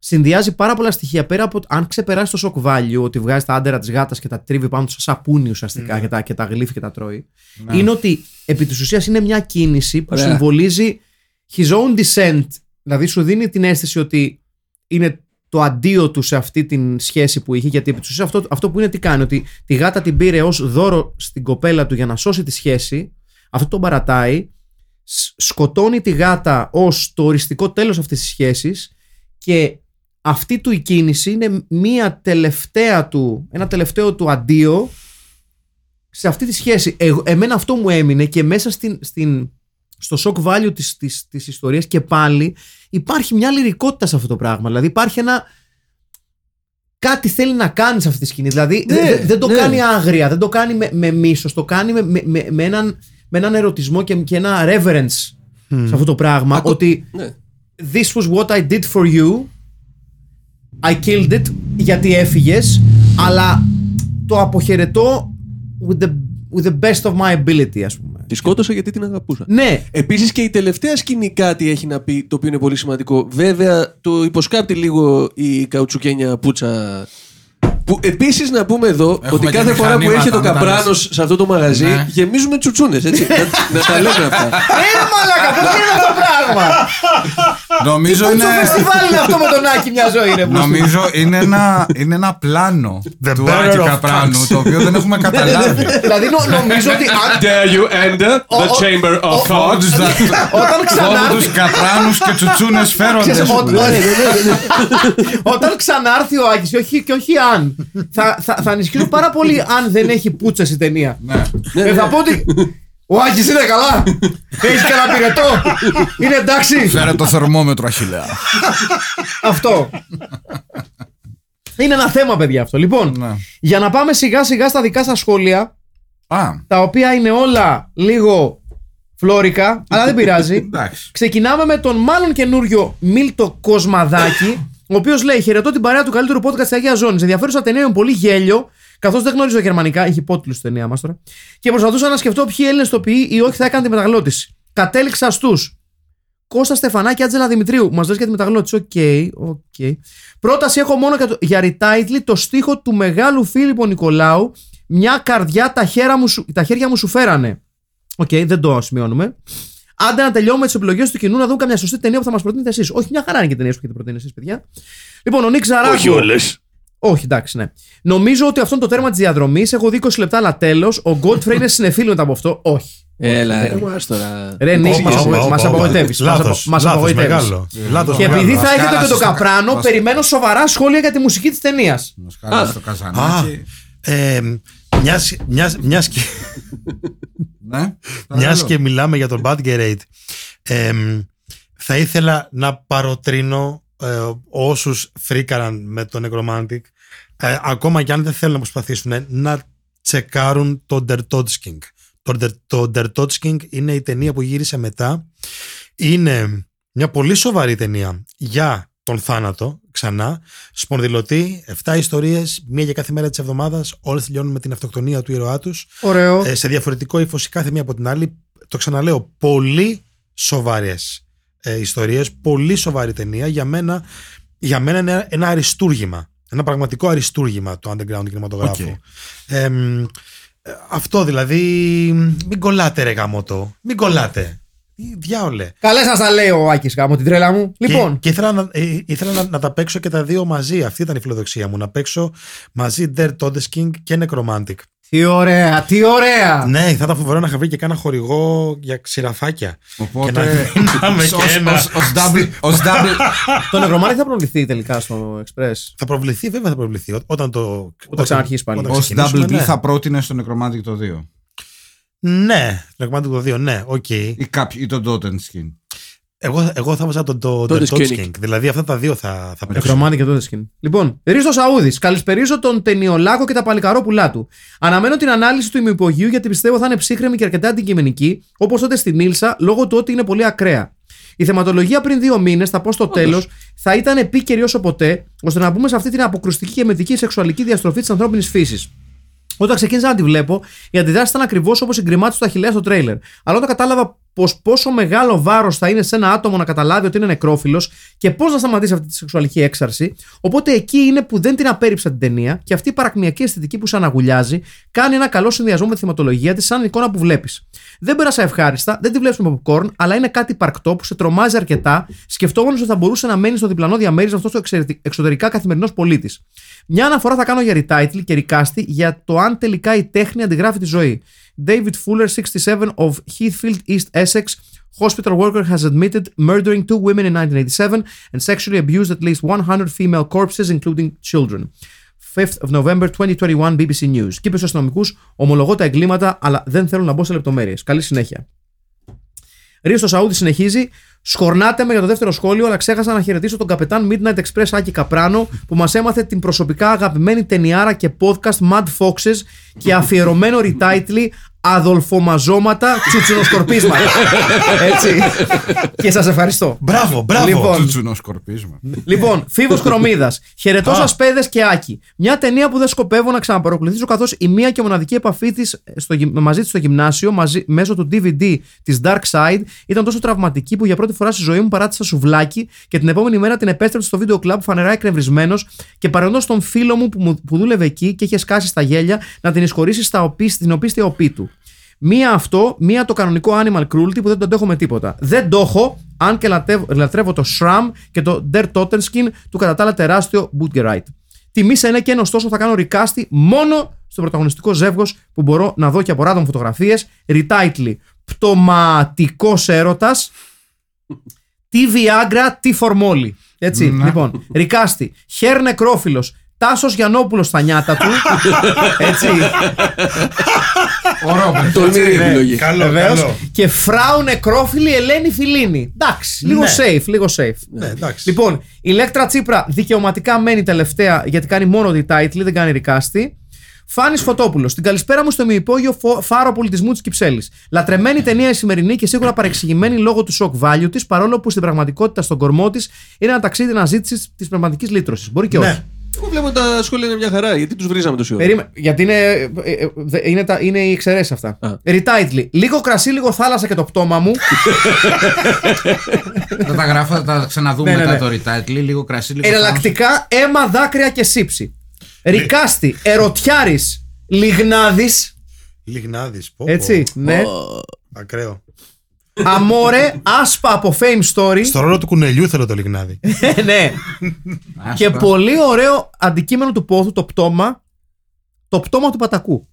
Speaker 1: συνδυάζει πάρα πολλά στοιχεία πέρα από αν ξεπεράσει το shock value ότι βγάζει τα άντερα της γάτας και τα τρίβει πάνω τους σαν σαπούνι ουσιαστικά και, τα, και τα γλύφει και τα τρώει είναι ότι επί της ουσίας είναι μια κίνηση που
Speaker 3: Ωραία.
Speaker 1: συμβολίζει his own descent δηλαδή σου δίνει την αίσθηση ότι είναι το αντίο του σε αυτή την σχέση που είχε. Γιατί επί της ουσίας αυτό, αυτό που είναι τι κάνει, ότι τη γάτα την πήρε ως δώρο στην κοπέλα του για να σώσει τη σχέση. Αυτό τον παρατάει. σ- Σκοτώνει τη γάτα ως το οριστικό τέλος αυτής της σχέσης. Και αυτή του η κίνηση είναι μία τελευταία του, ένα τελευταίο του αντίο σε αυτή τη σχέση. Εγώ, εμένα αυτό μου έμεινε και μέσα στην, στην, στο shock value της, της, της ιστορίας και πάλι υπάρχει μια λυρικότητα σε αυτό το πράγμα. Δηλαδή υπάρχει ένα... Κάτι θέλει να κάνει σε αυτή τη σκηνή. Δηλαδή
Speaker 3: Ναι,
Speaker 1: δε- δεν το
Speaker 3: ναι.
Speaker 1: κάνει άγρια, δεν το κάνει με, με μίσος, το κάνει με, με, με, με έναν, με έναν ερωτισμό και, και ένα reverence σε αυτό το πράγμα.
Speaker 3: Ακού-
Speaker 1: Ότι
Speaker 3: Ναι.
Speaker 1: this was what I did for you. I killed it γιατί έφυγες αλλά το αποχαιρετώ with the, with the best of my ability ας πούμε.
Speaker 3: Τη σκότωσα γιατί την αγαπούσα.
Speaker 1: Ναι,
Speaker 3: Επίσης και η τελευταία σκηνή κάτι έχει να πει το οποίο είναι πολύ σημαντικό. Βέβαια το υποσκάπτει λίγο η καουτσουκένια πουτσα. Που επίσης να πούμε εδώ
Speaker 2: Έχουμε
Speaker 3: ότι
Speaker 2: και
Speaker 3: κάθε φορά που
Speaker 2: μηχανήματα,
Speaker 3: έρχεται ο
Speaker 2: να τα
Speaker 3: Καπράνος
Speaker 2: λες.
Speaker 3: σε αυτό το μαγαζί
Speaker 2: Ναι.
Speaker 3: γεμίζουμε τσουτσούνες. Έτσι. να, να τα λέμε αυτά.
Speaker 1: Ρε μαλάκα, πώς είναι αυτό το πράγμα;
Speaker 2: Νομίζω
Speaker 1: Το
Speaker 2: είναι.
Speaker 1: φεστιβάλ είναι αυτό με τον Άκη μια ζωή ρε.
Speaker 2: Νομίζω είναι ένα, είναι ένα πλάνο
Speaker 4: The
Speaker 2: του
Speaker 4: bearer
Speaker 2: Άκη
Speaker 4: of
Speaker 2: Καπράνου
Speaker 4: Fox.
Speaker 2: το οποίο δεν έχουμε καταλάβει. (laughs)
Speaker 1: Δηλαδή νο- νομίζω ότι αν,
Speaker 3: Dare you enter
Speaker 1: the chamber of
Speaker 2: Φόντους
Speaker 1: όταν ξανάρθει
Speaker 2: τους καπράνους και τσουτσούνες φέροντες.
Speaker 1: Ξέρεις, ό- Όταν ξανάρθει ο Άκης και όχι, και όχι αν θα, θα, θα ανησυχήσω πάρα πολύ αν δεν έχει πούτσες η ταινία.
Speaker 2: Ναι.
Speaker 1: Ε, θα πω ότι ο Άκης είναι καλά. Έχει κανένα πυρετό. Είναι εντάξει.
Speaker 2: Φέρε το θερμόμετρο Αχιλέα.
Speaker 1: Αυτό. Είναι ένα θέμα παιδιά αυτό. Λοιπόν
Speaker 2: Ναι.
Speaker 1: για να πάμε σιγά σιγά στα δικά σας σχόλια
Speaker 2: Α,
Speaker 1: Τα οποία είναι όλα λίγο φλόρικα Αλλά δεν πειράζει.
Speaker 2: Εντάξει.
Speaker 1: Ξεκινάμε με τον μάλλον καινούριο Μίλτο Κοσμαδάκη, ο οποίος λέει: Χαιρετώ την παρέα του καλύτερου podcast της Αγίας Ζώνης. Ενδιαφέρουσα ταινία με πολύ γέλιο, καθώς δεν γνωρίζω γερμανικά, έχει υπότιτλους στην ταινία μας τώρα. Και προσπαθούσα να σκεφτώ ποιοι Έλληνες ηθοποιοί ή όχι θα έκαναν τη μεταγλώττιση. Κατέληξα στους Κώστα Στεφανάκη, Άτζελα Δημητρίου. Μας λες για τη μεταγλώττιση. Οκ, οκ. Πρόταση έχω μόνο για, το, για retitle το στίχο του μεγάλου Φίλιππο Νικολάου. Μια καρδιά τα, χέρια μου, σου- τα χέρια μου σου φέρανε. Οκ, δεν το σημειώνουμε. Άντε να τελειώνουμε τις επιλογές του κοινού να δούμε καμιά σωστή ταινία που θα μας προτείνετε εσείς. Όχι, μια χαρά είναι και οι ταινίες που έχετε προτείνει εσείς, παιδιά. Λοιπόν, ο Νίκ Ζαράκο.
Speaker 5: Όχι όλες.
Speaker 1: Όχι, εντάξει, ναι. Νομίζω ότι αυτό είναι το τέρμα της διαδρομής. Έχω δει 20 λεπτά, αλλά τέλος. Ο Godfrey είναι συνεφίλιο μετά από αυτό. Όχι.
Speaker 3: Έλα, ρε, μας τώρα.
Speaker 1: Ρε, Νίκ,
Speaker 4: Όπα, όπα, όπα,
Speaker 1: μας
Speaker 4: όπα.
Speaker 1: απογοητεύεις.
Speaker 4: Λάθος,
Speaker 1: Μας
Speaker 4: λάθος
Speaker 1: απογοητεύεις.
Speaker 4: μεγάλο. Λάθος
Speaker 1: Και
Speaker 4: μεγάλο.
Speaker 1: επειδή θα
Speaker 2: Μας
Speaker 1: έχετε και
Speaker 2: κάλασες
Speaker 1: το
Speaker 2: το-
Speaker 1: Καπράνο,
Speaker 2: μας-
Speaker 1: περιμένω σοβαρά σχόλια για τη μουσική της ταινίας.
Speaker 2: Μας κάλεσε στο
Speaker 4: Α,
Speaker 2: καζανάκι.
Speaker 4: ε, μιας, μιας, μιας, και,
Speaker 2: Ναι.
Speaker 4: μιας και μιλάμε για τον Badgerate, ε, θα ήθελα να παροτρύνω ε, όσους φρίκαραν με τον Necromantic, ε, ακόμα και αν δεν θέλουν να προσπαθήσουν, να τσεκάρουν το Der Todsking. Το, Der- το Der Todsking είναι η ταινία που γύρισε μετά. Είναι μια πολύ σοβαρή ταινία για τον θάνατο, ξανά. Σπονδυλωτή, 7 ιστορίες, μία για κάθε μέρα της εβδομάδας, όλες τελειώνουν με την αυτοκτονία του ήρωά τους
Speaker 1: Ωραίο.
Speaker 4: ε, σε διαφορετικό ύφο η κάθε μία από την άλλη. Το ξαναλέω, πολύ σοβαρές ε, ιστορίες, πολύ σοβαρή ταινία. Για μένα, για μένα είναι ένα, ένα αριστούργημα. Ένα πραγματικό αριστούργημα το underground κινηματογράφο.
Speaker 2: Οκ.
Speaker 4: Ε, μ, ε, αυτό δηλαδή. Μην κολλάτε, ρε γαμώτο. Μην κολλάτε. Τι διάολε.
Speaker 1: Καλά σας τα λέει ο Άκης γαμώ την τρέλα μου. Λοιπόν,
Speaker 4: Και, και ήθελα, να, ε, ήθελα να, να τα παίξω και τα δύο μαζί. Αυτή ήταν η φιλοδοξία μου. Να παίξω μαζί Der Todesking και Nekromantik.
Speaker 1: τι ωραία, τι ωραία.
Speaker 4: Ναι, θα ήταν φοβερό να είχα βρει και κάνα χορηγό για ξηραφάκια.
Speaker 2: Οπότε.
Speaker 4: Και να (laughs) δίναμε και
Speaker 2: ως-
Speaker 4: ένα.
Speaker 2: ως- ως double- ως double- (laughs)
Speaker 1: Το νευρομάρι θα προβληθεί τελικά στο Express;
Speaker 4: Θα προβληθεί, βέβαια θα προβληθεί. Ό- Όταν το. Όταν,
Speaker 1: ξαναρχίσει πάλι.
Speaker 4: όταν
Speaker 2: Ως
Speaker 4: ξεκινήσουμε,
Speaker 2: double D
Speaker 4: ναι.
Speaker 2: θα πρότεινε στο Necromantic το 2.
Speaker 4: Ναι, Necromantic το 2, ναι, οκ.
Speaker 2: Ή, κάποιο, ή το Dotenskin.
Speaker 4: Εγώ, εγώ θα βάζα το, το,
Speaker 3: Το
Speaker 4: το,
Speaker 3: Dutch
Speaker 4: Dutch King. Δηλαδή αυτά τα δύο θα, θα παίξω.
Speaker 1: Νεκρομάντη και τότε σκηνή. Λοιπόν, Ρίστο Σαούδης. Καλησπερίζω τον ταινιολάκο και τα παλικαρόπουλά του. Αναμένω την ανάλυση του ημιυπογείου γιατί πιστεύω θα είναι ψύχρεμη και αρκετά αντικειμενική, όπως τότε στην Ήλσα, λόγω του ότι είναι πολύ ακραία. Η θεματολογία πριν δύο μήνες, θα πω στο τέλος, θα ήταν επίκαιρη όσο ποτέ, ώστε να μπούμε σε αυτή την αποκρουστική και μετική σεξουαλική διαστροφή της ανθρώπινης φύσης. Όταν ξεκίνησα να τη βλέπω, η αντιδράση ήταν ακριβώς όπως η γκριμάτη του Αχηλέα στο τρέιλερ. Αλλά όταν κατάλαβα πως πόσο μεγάλο βάρος θα είναι σε ένα άτομο να καταλάβει ότι είναι νεκρόφιλος και πώς να σταματήσει αυτή τη σεξουαλική έξαρση, οπότε εκεί είναι που δεν την απέρριψα την ταινία και αυτή η παρακμιακή αισθητική που σε αναγουλιάζει κάνει ένα καλό συνδυασμό με τη θυματολογία της σαν εικόνα που βλέπεις. Δεν πέρασα ευχάριστα, δεν τη βλέπεις με popcorn, αλλά είναι κάτι υπαρκτό που σε τρομάζει αρκετά, σκεφτόμενος ότι θα μπορούσε να μένει στο διπλανό διαμέρισμα αυτός ο εξωτερικά καθημερινός πολίτης. Μια αναφορά θα κάνω για retitle και recasting για το αν τελικά η τέχνη αντιγράφει τη ζωή. David Fuller, 67, of Heathfield, East Essex, hospital worker has admitted murdering two women in 1987 and sexually abused at least 100 female corpses, including children. 5th of November 2021 BBC News. Και είπε στου αστυνομικού: Ομολογώ τα εγκλήματα, αλλά δεν θέλω να μπω σε λεπτομέρειε. Καλή συνέχεια. Ρίο Σαούδη συνεχίζει. Σκορνάτε με για το δεύτερο σχόλιο, αλλά ξέχασα να χαιρετήσω τον καπετάν Midnight Express Άκη Καπράνο που μας έμαθε την προσωπικά αγαπημένη ταινιάρα και podcast Mad Foxes και αφιερωμένο retitle Αδολφομαζώματα τσουτσουνοσκορπίσματα. (laughs) Έτσι. και σας ευχαριστώ.
Speaker 4: Μπράβο, μπράβο.
Speaker 1: Λοιπόν,
Speaker 2: Τσουτσουνό σκορπίσμα.
Speaker 1: Λοιπόν, Φίβος Κρομίδα. Χαιρετώ σας, παιδες και άκη. Μια ταινία που δεν σκοπεύω να ξαναπαροκληθήσω καθώς η μία και μοναδική επαφή της μαζί της στο γυμνάσιο μαζί, μέσω του DVD της Dark Side ήταν τόσο τραυματική που για πρώτη φορά στη ζωή μου παράτησα σουβλάκι και την επόμενη μέρα την επέστρεψα στο βίντεο κλαμπ φανερά εκνευρισμένος και παρενός τον φίλο μου που, μου- που δούλευε εκεί και είχε σκάσει στα γέλια να την εισχωρήσει στα οπί, στην οπίστια οπή του. Μία αυτό, μία το κανονικό animal cruelty που δεν το αντέχω με τίποτα. Δεν το έχω, αν και λατρεύω, λατρεύω το Shram και το Der Totenskin του κατά τα άλλα τεράστιο Bootgerite. Τιμή σε ένα και ωστόσο θα κάνω recast μόνο στο πρωταγωνιστικό ζεύγος που μπορώ να δω και από random φωτογραφίες. Retitle. Πτωματικός έρωτας. Τι Viagra, τι φορμόλι. Έτσι, λοιπόν. Ρικάστη. Χέρ νεκρόφιλος. Τάσος Γιανόπουλο στα νιάτα του. Έτσι.
Speaker 2: Ο Ρόμπερτ.
Speaker 3: Τολμηρή επιλογή.
Speaker 4: Καλό,
Speaker 1: Βεβαίως.
Speaker 4: καλό.
Speaker 1: Και φράου νεκρόφιλη Ελένη Φιλίνη. Εντάξει, λίγο
Speaker 4: Ναι.
Speaker 1: safe, λίγο safe.
Speaker 4: Ναι, εντάξει.
Speaker 1: Λοιπόν, η Ηλέκτρα Τσίπρα δικαιωματικά μένει τελευταία γιατί κάνει μόνο τη title, δεν κάνει ρικάστη. Φάνης Φωτόπουλος. Την καλησπέρα μου στο μυϊπόγειο φο- φάρο πολιτισμού της Κυψέλης. Λατρεμένη ταινία η σημερινή και σίγουρα παρεξηγημένη λόγω του shock value της, παρόλο που στην πραγματικότητα στον κορμό της είναι ένα ταξίδι αναζήτησης της πνευματικής λύτρωσης. Μπορεί και όχι.
Speaker 4: Ναι.
Speaker 3: Εγώ βλέπω τα σχόλια είναι μια χαρά. Γιατί τους βρίζαμε τόση ώρα;
Speaker 1: Περίμε, γιατί είναι, ε, ε, δε- είναι, τα, είναι οι εξαιρέσεις αυτά.
Speaker 3: Α.
Speaker 1: Retitle. Λίγο κρασί, λίγο θάλασσα και το πτώμα μου. (laughs)
Speaker 2: Θα τα γράφω, θα τα ξαναδούμε
Speaker 1: Ναι, ναι,
Speaker 2: μετά
Speaker 1: ναι.
Speaker 2: το retitle. Λίγο κρασί, λίγο
Speaker 1: Εναλλακτικά αίμα, δάκρυα και σύψη. Ρικάστη, ερωτιάρης, λιγνάδης.
Speaker 4: Λιγνάδης.
Speaker 1: Έτσι, ναι.
Speaker 4: Ακραίο.
Speaker 1: Αμόρε, άσπα από fame story.
Speaker 4: Στο ρόλο του κουνελιού θέλω το λιγνάδι. (laughs)
Speaker 1: ναι.
Speaker 2: θάλασσα.
Speaker 1: Και
Speaker 2: Άσπα.
Speaker 1: πολύ ωραίο αντικείμενο του πόθου, το πτώμα. Το πτώμα του πατακού.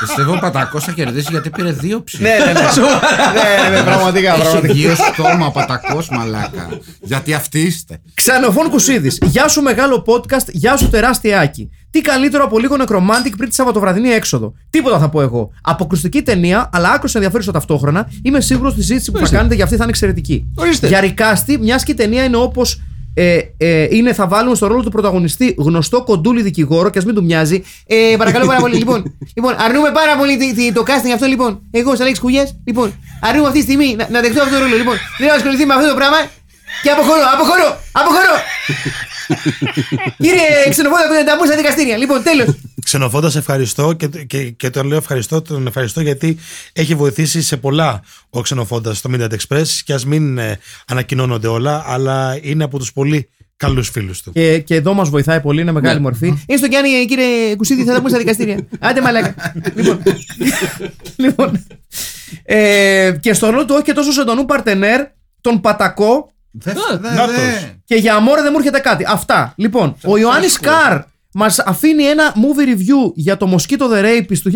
Speaker 2: Πιστεύω ο Πατακός θα κερδίσει γιατί πήρε δύο ψήφους.
Speaker 1: ναι, ναι, ναι. (laughs) ναι, ναι, πραγματικά,
Speaker 2: Έχει
Speaker 1: πραγματικά.
Speaker 2: βγει ως στόμα Πατακός μαλάκα. Γιατί αυτοί είστε.
Speaker 1: Ξενοφών Κουσίδης. Γεια σου μεγάλο podcast, γεια σου τεράστια άκη. Τι καλύτερο από λίγο νεκρομάντικ πριν τη Σαββατοβραδινή έξοδο. Τίποτα θα πω εγώ. Αποκρουστική ταινία, αλλά άκρο ενδιαφέρουσα ταυτόχρονα. Είμαι σίγουρος ότι η συζήτηση που θα
Speaker 3: Ορίστε.
Speaker 1: κάνετε για αυτή θα είναι εξαιρετική.
Speaker 3: Ορίστε.
Speaker 1: Για ρικάστη, μιας και η ταινία είναι όπως. Ε, ε, είναι, θα βάλουμε στο ρόλο του πρωταγωνιστή γνωστό κοντούλι δικηγόρο και ας μην του μοιάζει. Ε, παρακαλώ πάρα πολύ. λοιπόν, (laughs) λοιπόν, αρνούμε πάρα πολύ τι- τι- το casting αυτό. Λοιπόν, εγώ, σαν Αλέξη Κουγιές, λοιπόν, αρνούμε αυτή τη στιγμή να, να δεχτώ αυτό το ρόλο. Λοιπόν, δεν έχω ασχοληθεί με αυτό το πράγμα και αποχωρώ, αποχωρώ, αποχωρώ. (laughs) Κύριε Ξενοφόντα που δεν τα στα δικαστήρια. Λοιπόν, τέλος.
Speaker 4: Ξενοφώντα, ευχαριστώ και, και, και τον λέω ευχαριστώ, τον ευχαριστώ γιατί έχει βοηθήσει σε πολλά ο Ξενοφώντα στο Midnight Express και ας μην ε, ανακοινώνονται όλα, αλλά είναι από τους πολύ καλούς φίλους του.
Speaker 1: Και, και εδώ μας βοηθάει πολύ, είναι μεγάλη μορφή. Είναι στο Γιάννη, κύριε Κουσίδη, θα τα πούμε στα δικαστήρια. Άντε, μαλάκα. λοιπόν, λοιπόν, Ε, και στο ρόλο του όχι και τόσο ζωντανού παρτενέρ, τον Πατακό.
Speaker 2: Δεν
Speaker 3: Α,
Speaker 2: δε,
Speaker 4: νάτος.
Speaker 2: δε.
Speaker 1: Και για αμόρε δεν μου έρχεται κάτι. Αυτά. Λοιπόν, ο Ιωάννης Καρ μας αφήνει ένα movie review για το Mosquito the Rapist του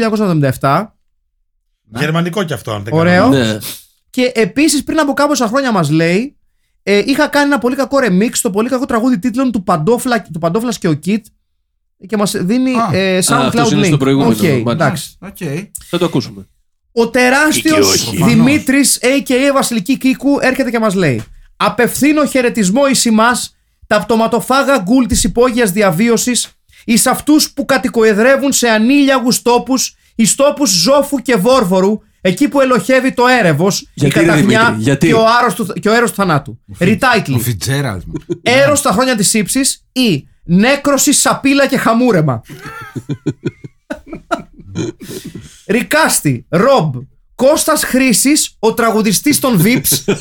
Speaker 1: 1977.
Speaker 4: Γερμανικό κι αυτό, αν δεν
Speaker 1: Ωραίο.
Speaker 4: κάνω.
Speaker 3: Ναι.
Speaker 1: Και επίσης πριν από κάμποσα χρόνια μας λέει, ε, είχα κάνει ένα πολύ κακό remix στο πολύ κακό τραγούδι τίτλων του Παντόφλα, του Παντόφλας και ο Κιτ και μας δίνει
Speaker 2: Α.
Speaker 1: ε,
Speaker 3: Α,
Speaker 1: SoundCloud
Speaker 3: αυτός είναι
Speaker 1: link.
Speaker 3: στο προηγούμενο,
Speaker 1: Οκ,
Speaker 3: μάλιστα.
Speaker 1: εντάξει.
Speaker 2: Οκ.
Speaker 3: Θα το ακούσουμε.
Speaker 1: Ο τεράστιος
Speaker 5: Ή και όχι.
Speaker 1: Δημήτρης, a.k.a. Βασιλική Κίκου, έρχεται και μας λέει: Απευθύνω χαιρετισμό εις εμάς, τα πτωματοφάγα ghoul της υπόγειας διαβίωσης, εις αυτούς που κατοικοεδρεύουν σε ανήλιαγους τόπους, εις τόπους ζώφου και βόρβορου, εκεί που ελοχεύει το έρευος, η
Speaker 3: Γιατί, ρε,
Speaker 1: καταχνιά
Speaker 3: Δημήτρη, γιατί;
Speaker 1: και ο, άρρος του, και ο έρος του θανάτου.
Speaker 2: Ο
Speaker 1: Retitle.
Speaker 2: Φιτζέραλτ.
Speaker 1: Έρος στα χρόνια της ύψης ή νέκρωση, σαπίλα και χαμούρεμα. (laughs) Ρικάστη, Ρομπ, Κώστας Χρήσης, ο τραγουδιστής των Vips.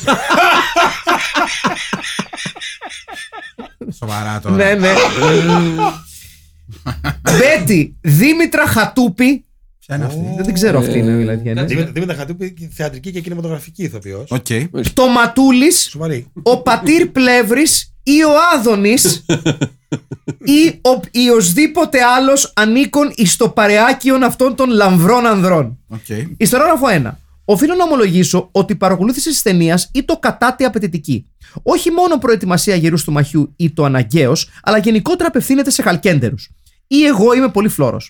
Speaker 2: Σοβαρά τώρα.
Speaker 1: ναι, ναι. (laughs) Μπέτι, Δήμητρα Χατούπη.
Speaker 2: Ποια είναι αυτή;
Speaker 1: Δεν την ξέρω αυτή είναι δηλαδή. ποια είναι.
Speaker 4: Δήμητρα Δήμητρα Χατούπη, θεατρική και κινηματογραφική ηθοποιός.
Speaker 2: Οκ.
Speaker 1: Τοματούλης,
Speaker 4: Σοβαρή.
Speaker 1: ο Πατήρ Πλεύρης ή ο Άδωνης (laughs) ή ο, ή οσδήποτε άλλος ανήκον εις το παρεάκιον αυτών των λαμβρών ανδρών.
Speaker 2: Οκ.
Speaker 1: Ιστορόγραφο 1. Οφείλω να ομολογήσω ότι η παρακολούθηση της ταινίας ή το κατάτι απαιτητική. Όχι μόνο προετοιμασία γερού του μαχιού ή το αναγκαίος, αλλά γενικότερα απευθύνεται σε χαλκέντερους. Ή εγώ είμαι πολύ φλόρο.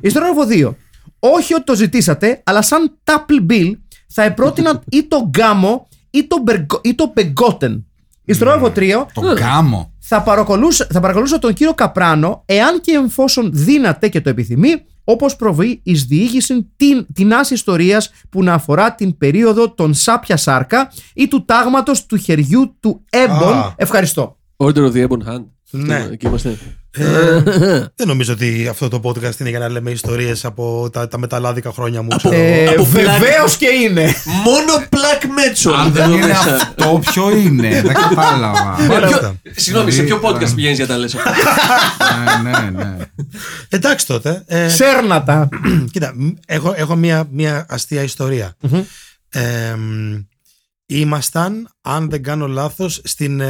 Speaker 1: Ιστορόγραφο 2. Όχι ότι το ζητήσατε, αλλά σαν Tupple Bill θα επρότεινα ή το γκάμο ή το, μπεργο- ή το μπεγκότεν. Ιστορόγραφο 3.
Speaker 2: Το γάμο.
Speaker 1: Θα παρακολούσα, θα παρακολούσα τον κύριο Καπράνο εάν και εφόσον δύναται και το επιθυμεί, όπως προβεί εις διήγηση την, την ιστορίας που να αφορά την περίοδο των Σάπια Σάρκα ή του τάγματος του χεριού του Έμπον.
Speaker 4: Α.
Speaker 1: Ευχαριστώ.
Speaker 3: Order of the Ebon Hand.
Speaker 4: Ναι.
Speaker 3: Εκεί είμαστε.
Speaker 4: Ε, δεν νομίζω ότι αυτό το podcast είναι για να λέμε ιστορίες από τα, τα μεταλλάδικα χρόνια μου. ξέρω εγώ.
Speaker 1: Ε,
Speaker 3: από
Speaker 1: Βεβαίως και είναι.
Speaker 3: Μόνο Black Metro.
Speaker 2: Αν δεν είναι αυτό, ποιο είναι. Δεν κατάλαβα.
Speaker 4: Μάλιστα.
Speaker 3: Συγγνώμη, σε ποιο podcast πηγαίνεις για τα λες αυτά;
Speaker 2: Ναι, ναι, ναι.
Speaker 4: Εντάξει τότε. Ε,
Speaker 1: Σέρνατα. (clears throat)
Speaker 4: κοίτα, μ, έχω, έχω μια, μια αστεία ιστορία. Ε, μ, ήμασταν, αν δεν κάνω λάθος, στην...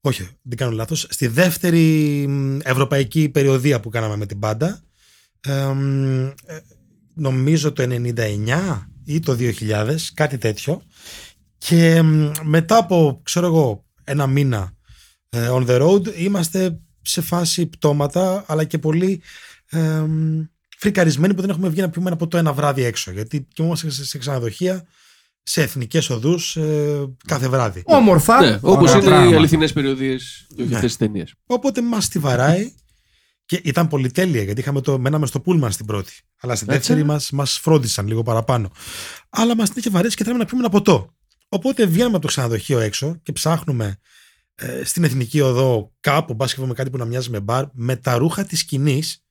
Speaker 4: ε, όχι, δεν κάνω λάθος, στη δεύτερη μ, ευρωπαϊκή περιοδία που κάναμε με την πάντα. Ε, μ, ε, νομίζω το 99 ή το 2000, κάτι τέτοιο. Και μ, μετά από, ξέρω εγώ, ένα μήνα ε, on the road, είμαστε σε φάση πτώματα, αλλά και πολύ ε, μ, φρικαρισμένοι που δεν έχουμε βγει να πιούμε ένα ποτό ένα βράδυ έξω. Γιατί κοιμόμαστε σε, σε ξενοδοχεία, σε εθνικές οδούς ε, κάθε βράδυ.
Speaker 1: Όμορφα.
Speaker 3: Ναι, όπως
Speaker 2: Ωραία
Speaker 3: είναι οι
Speaker 2: πράγματα.
Speaker 3: αληθινές περιοδίες και όχι
Speaker 4: Ναι.
Speaker 3: αυτές τις ταινίες.
Speaker 4: Οπότε μας τη βαράει και ήταν πολυτέλεια γιατί είχαμε το, μέναμε στο πούλμαν στην πρώτη. Αλλά στην
Speaker 3: Έτσι.
Speaker 4: δεύτερη μας, μας φρόντισαν λίγο παραπάνω. Αλλά μας την είχε βαρέσει και θέλαμε να πιούμε ένα ποτό. Οπότε βγαίνουμε από το ξενοδοχείο έξω και ψάχνουμε ε, στην εθνική οδό κάπου, μπας και βρούμε κάτι που να μοιάζει με μπαρ, με τα ρούχα της σκηνής.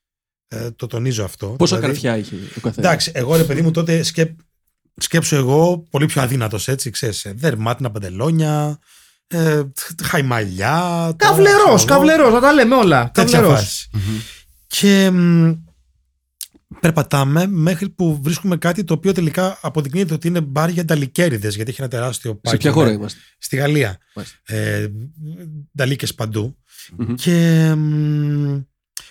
Speaker 4: Ε, το τονίζω αυτό.
Speaker 3: Πόσα
Speaker 4: Δηλαδή,
Speaker 3: καρφιά είχε ο καθένας;
Speaker 4: Εντάξει, εγώ ρε παιδί μου τότε σκέπ, σκέψω εγώ πολύ πιο αδύνατος έτσι, ξέρεις, ε, δερμάτινα παντελόνια, ε, χαϊμαλιά. τώρα,
Speaker 1: Καβλερό,
Speaker 4: ξέρω εγώ,
Speaker 1: καβλερό, θα τα λέμε όλα.
Speaker 4: τέτοια
Speaker 1: Καβλερό.
Speaker 4: φάση. Και μ, περπατάμε μέχρι που βρίσκουμε κάτι το οποίο τελικά αποδεικνύεται ότι είναι μπαρ για νταλικέριδες, γιατί έχει ένα τεράστιο
Speaker 3: Σε
Speaker 4: πάρκινγκ.
Speaker 3: ποια χώρα είμαστε;
Speaker 4: Στη Γαλλία.
Speaker 3: Μάλιστα.
Speaker 4: Ε, νταλίκες παντού.
Speaker 3: Μμμ.
Speaker 4: Και μ,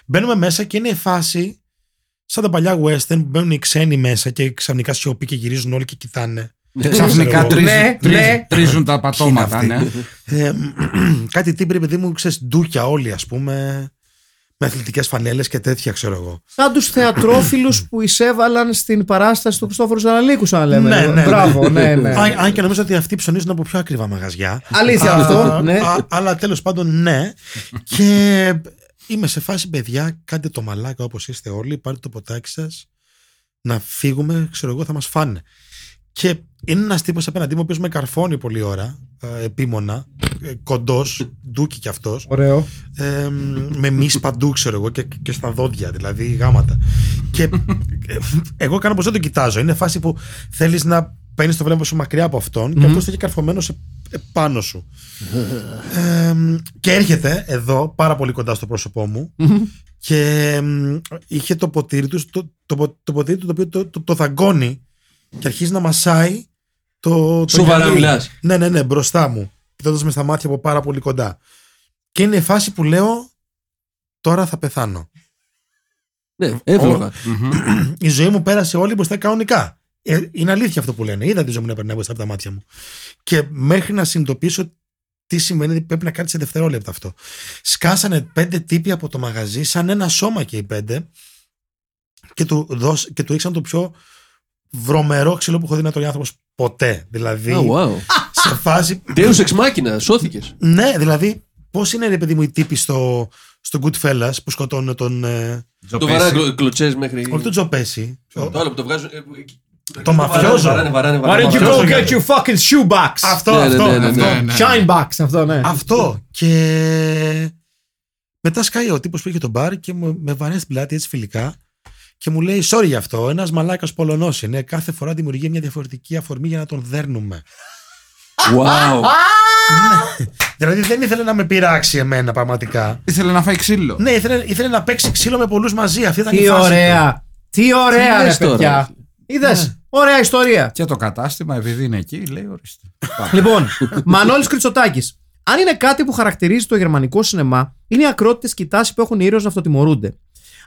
Speaker 4: μπαίνουμε μέσα και είναι η φάση σαν τα παλιά western που μπαίνουν οι ξένοι μέσα και ξαφνικά σιωπή και γυρίζουν όλοι και κοιτάνε.
Speaker 2: Ξαφνικά
Speaker 4: ξέρω.
Speaker 2: τρίζουν,
Speaker 1: Ναι,
Speaker 2: τρίζουν-
Speaker 1: ναι.
Speaker 2: τρίζουν τα πατώματα.
Speaker 4: αυτή.
Speaker 2: ναι.
Speaker 4: Ε, (clears throat) κάτι τύπρε, παιδί μου, ξέρεις, ντούκια όλοι, ας πούμε, με αθλητικές φανέλες και τέτοια, ξέρω εγώ.
Speaker 1: Σαν τους θεατρόφιλους που εισέβαλαν στην παράσταση του Χριστόφορου Ζαναλίκου, σαν να λέμε.
Speaker 4: Ναι, ναι.
Speaker 1: Μπράβο, ναι, ναι.
Speaker 4: Αν, αν και νομίζω ότι αυτοί ψωνίζουν από πιο ακριβά μαγαζιά.
Speaker 1: Αλήθεια
Speaker 4: Α,
Speaker 1: αυτό, ναι.
Speaker 4: α, αλλά τέλος πάντων, ναι. και είμαι σε φάση, παιδιά, κάντε το μαλάκα όπως είστε όλοι, πάρτε το ποτάκι σας, να φύγουμε, ξέρω εγώ, θα μας φάνε. Και είναι ένας τύπος απέναντί μου, ο οποίος με καρφώνει πολλή ώρα, ε, επίμονα, ε, κοντός, ντούκι κι αυτός.
Speaker 1: Ωραίο.
Speaker 4: ε, με μυς παντού, ξέρω εγώ, και, και στα δόντια, δηλαδή γάματα. και ε, εγώ κάνω πως δεν το κοιτάζω. Είναι φάση που θέλεις να παίρνεις το βλέμμα σου μακριά από αυτόν και αυτός το έχει καρφωμένο σε, πάνω σου. ε, και έρχεται εδώ, πάρα πολύ κοντά στο πρόσωπό μου και εμ, είχε το ποτήρι του, το, το, πο- το ποτήρι του το οποίο το, το, το δαγκώνει και αρχίζει να μασάει το. το
Speaker 3: Σοβαρά
Speaker 4: γυαλί.
Speaker 3: μιλάς.
Speaker 4: Ναι, ναι, ναι, μπροστά μου. Κοιτώντας με στα μάτια από πάρα πολύ κοντά. Και είναι η φάση που λέω τώρα θα πεθάνω.
Speaker 3: Ναι, εύλογα. (clears throat)
Speaker 4: Η ζωή μου πέρασε όλη μπροστά κανονικά. Ε, είναι αλήθεια αυτό που λένε. Είδα τη ζωή μου να περνάει μπροστά από τα μάτια μου. Και μέχρι να συνειδητοποιήσω τι σημαίνει ότι πρέπει να κάνει σε δευτερόλεπτα αυτό. Σκάσανε πέντε τύποι από το μαγαζί, σαν ένα σώμα και οι πέντε, και του, δώσ, και του ρίξαν το πιο βρωμερό ξύλο που έχω δει να τρώει άνθρωπος ποτέ. Δηλαδή,
Speaker 3: Oh, wow.
Speaker 4: σε φάση.
Speaker 3: Deus ex machina, σώθηκες.
Speaker 4: ναι, δηλαδή, πώς είναι ρε παιδί μου οι τύποι στο, στο Goodfellas που σκοτώνουν τον. Ε,
Speaker 3: Το βαράνε κλωτσές μέχρι.
Speaker 4: όχι τον Τζοπέση.
Speaker 3: Το άλλο που το βγάζουν. Ε,
Speaker 4: Το μαφιόζο.
Speaker 3: Βαράνε, βαράνε,
Speaker 1: Why
Speaker 3: βαράνε.
Speaker 1: don't you
Speaker 4: Μαφιόζο
Speaker 1: go
Speaker 4: για-
Speaker 1: get your fucking shoebox?
Speaker 4: Αυτό,
Speaker 3: Ναι, ναι,
Speaker 4: αυτό.
Speaker 3: ναι, ναι,
Speaker 4: αυτό.
Speaker 3: ναι.
Speaker 2: ναι.
Speaker 1: Shine box, αυτό, ναι.
Speaker 4: Αυτό. Και μετά σκάει ο τύπος που είχε τον μπαρ και μου- με βαρέσει στην πλάτη έτσι φιλικά και μου λέει: Sorry για αυτό. Ένας μαλάκας Πολωνός είναι. Κάθε φορά δημιουργεί μια διαφορετική αφορμή για να τον δέρνουμε.
Speaker 3: Wow.
Speaker 4: Δηλαδή δεν ήθελε να με πειράξει εμένα πραγματικά.
Speaker 2: Ήθελε να φάει ξύλο.
Speaker 4: Ναι, ήθελε, ήθελε να παίξει ξύλο με πολλούς μαζί. Αυτή ήταν η
Speaker 1: Τι
Speaker 4: φάση του.
Speaker 1: ωραία. Τι ωραία,
Speaker 3: Τι
Speaker 1: ρε
Speaker 3: λες τώρα,
Speaker 1: παιδιά. Είδες.
Speaker 4: Ναι.
Speaker 1: Ωραία ιστορία.
Speaker 2: Και το κατάστημα, επειδή είναι εκεί, λέει ορίστε. (laughs)
Speaker 1: Λοιπόν, Μανώλης Κριτσοτάκη. Αν είναι κάτι που χαρακτηρίζει το γερμανικό σινεμά, είναι οι ακρότητες και οι τάσει που έχουν οι ήρωες να αυτοτιμωρούνται.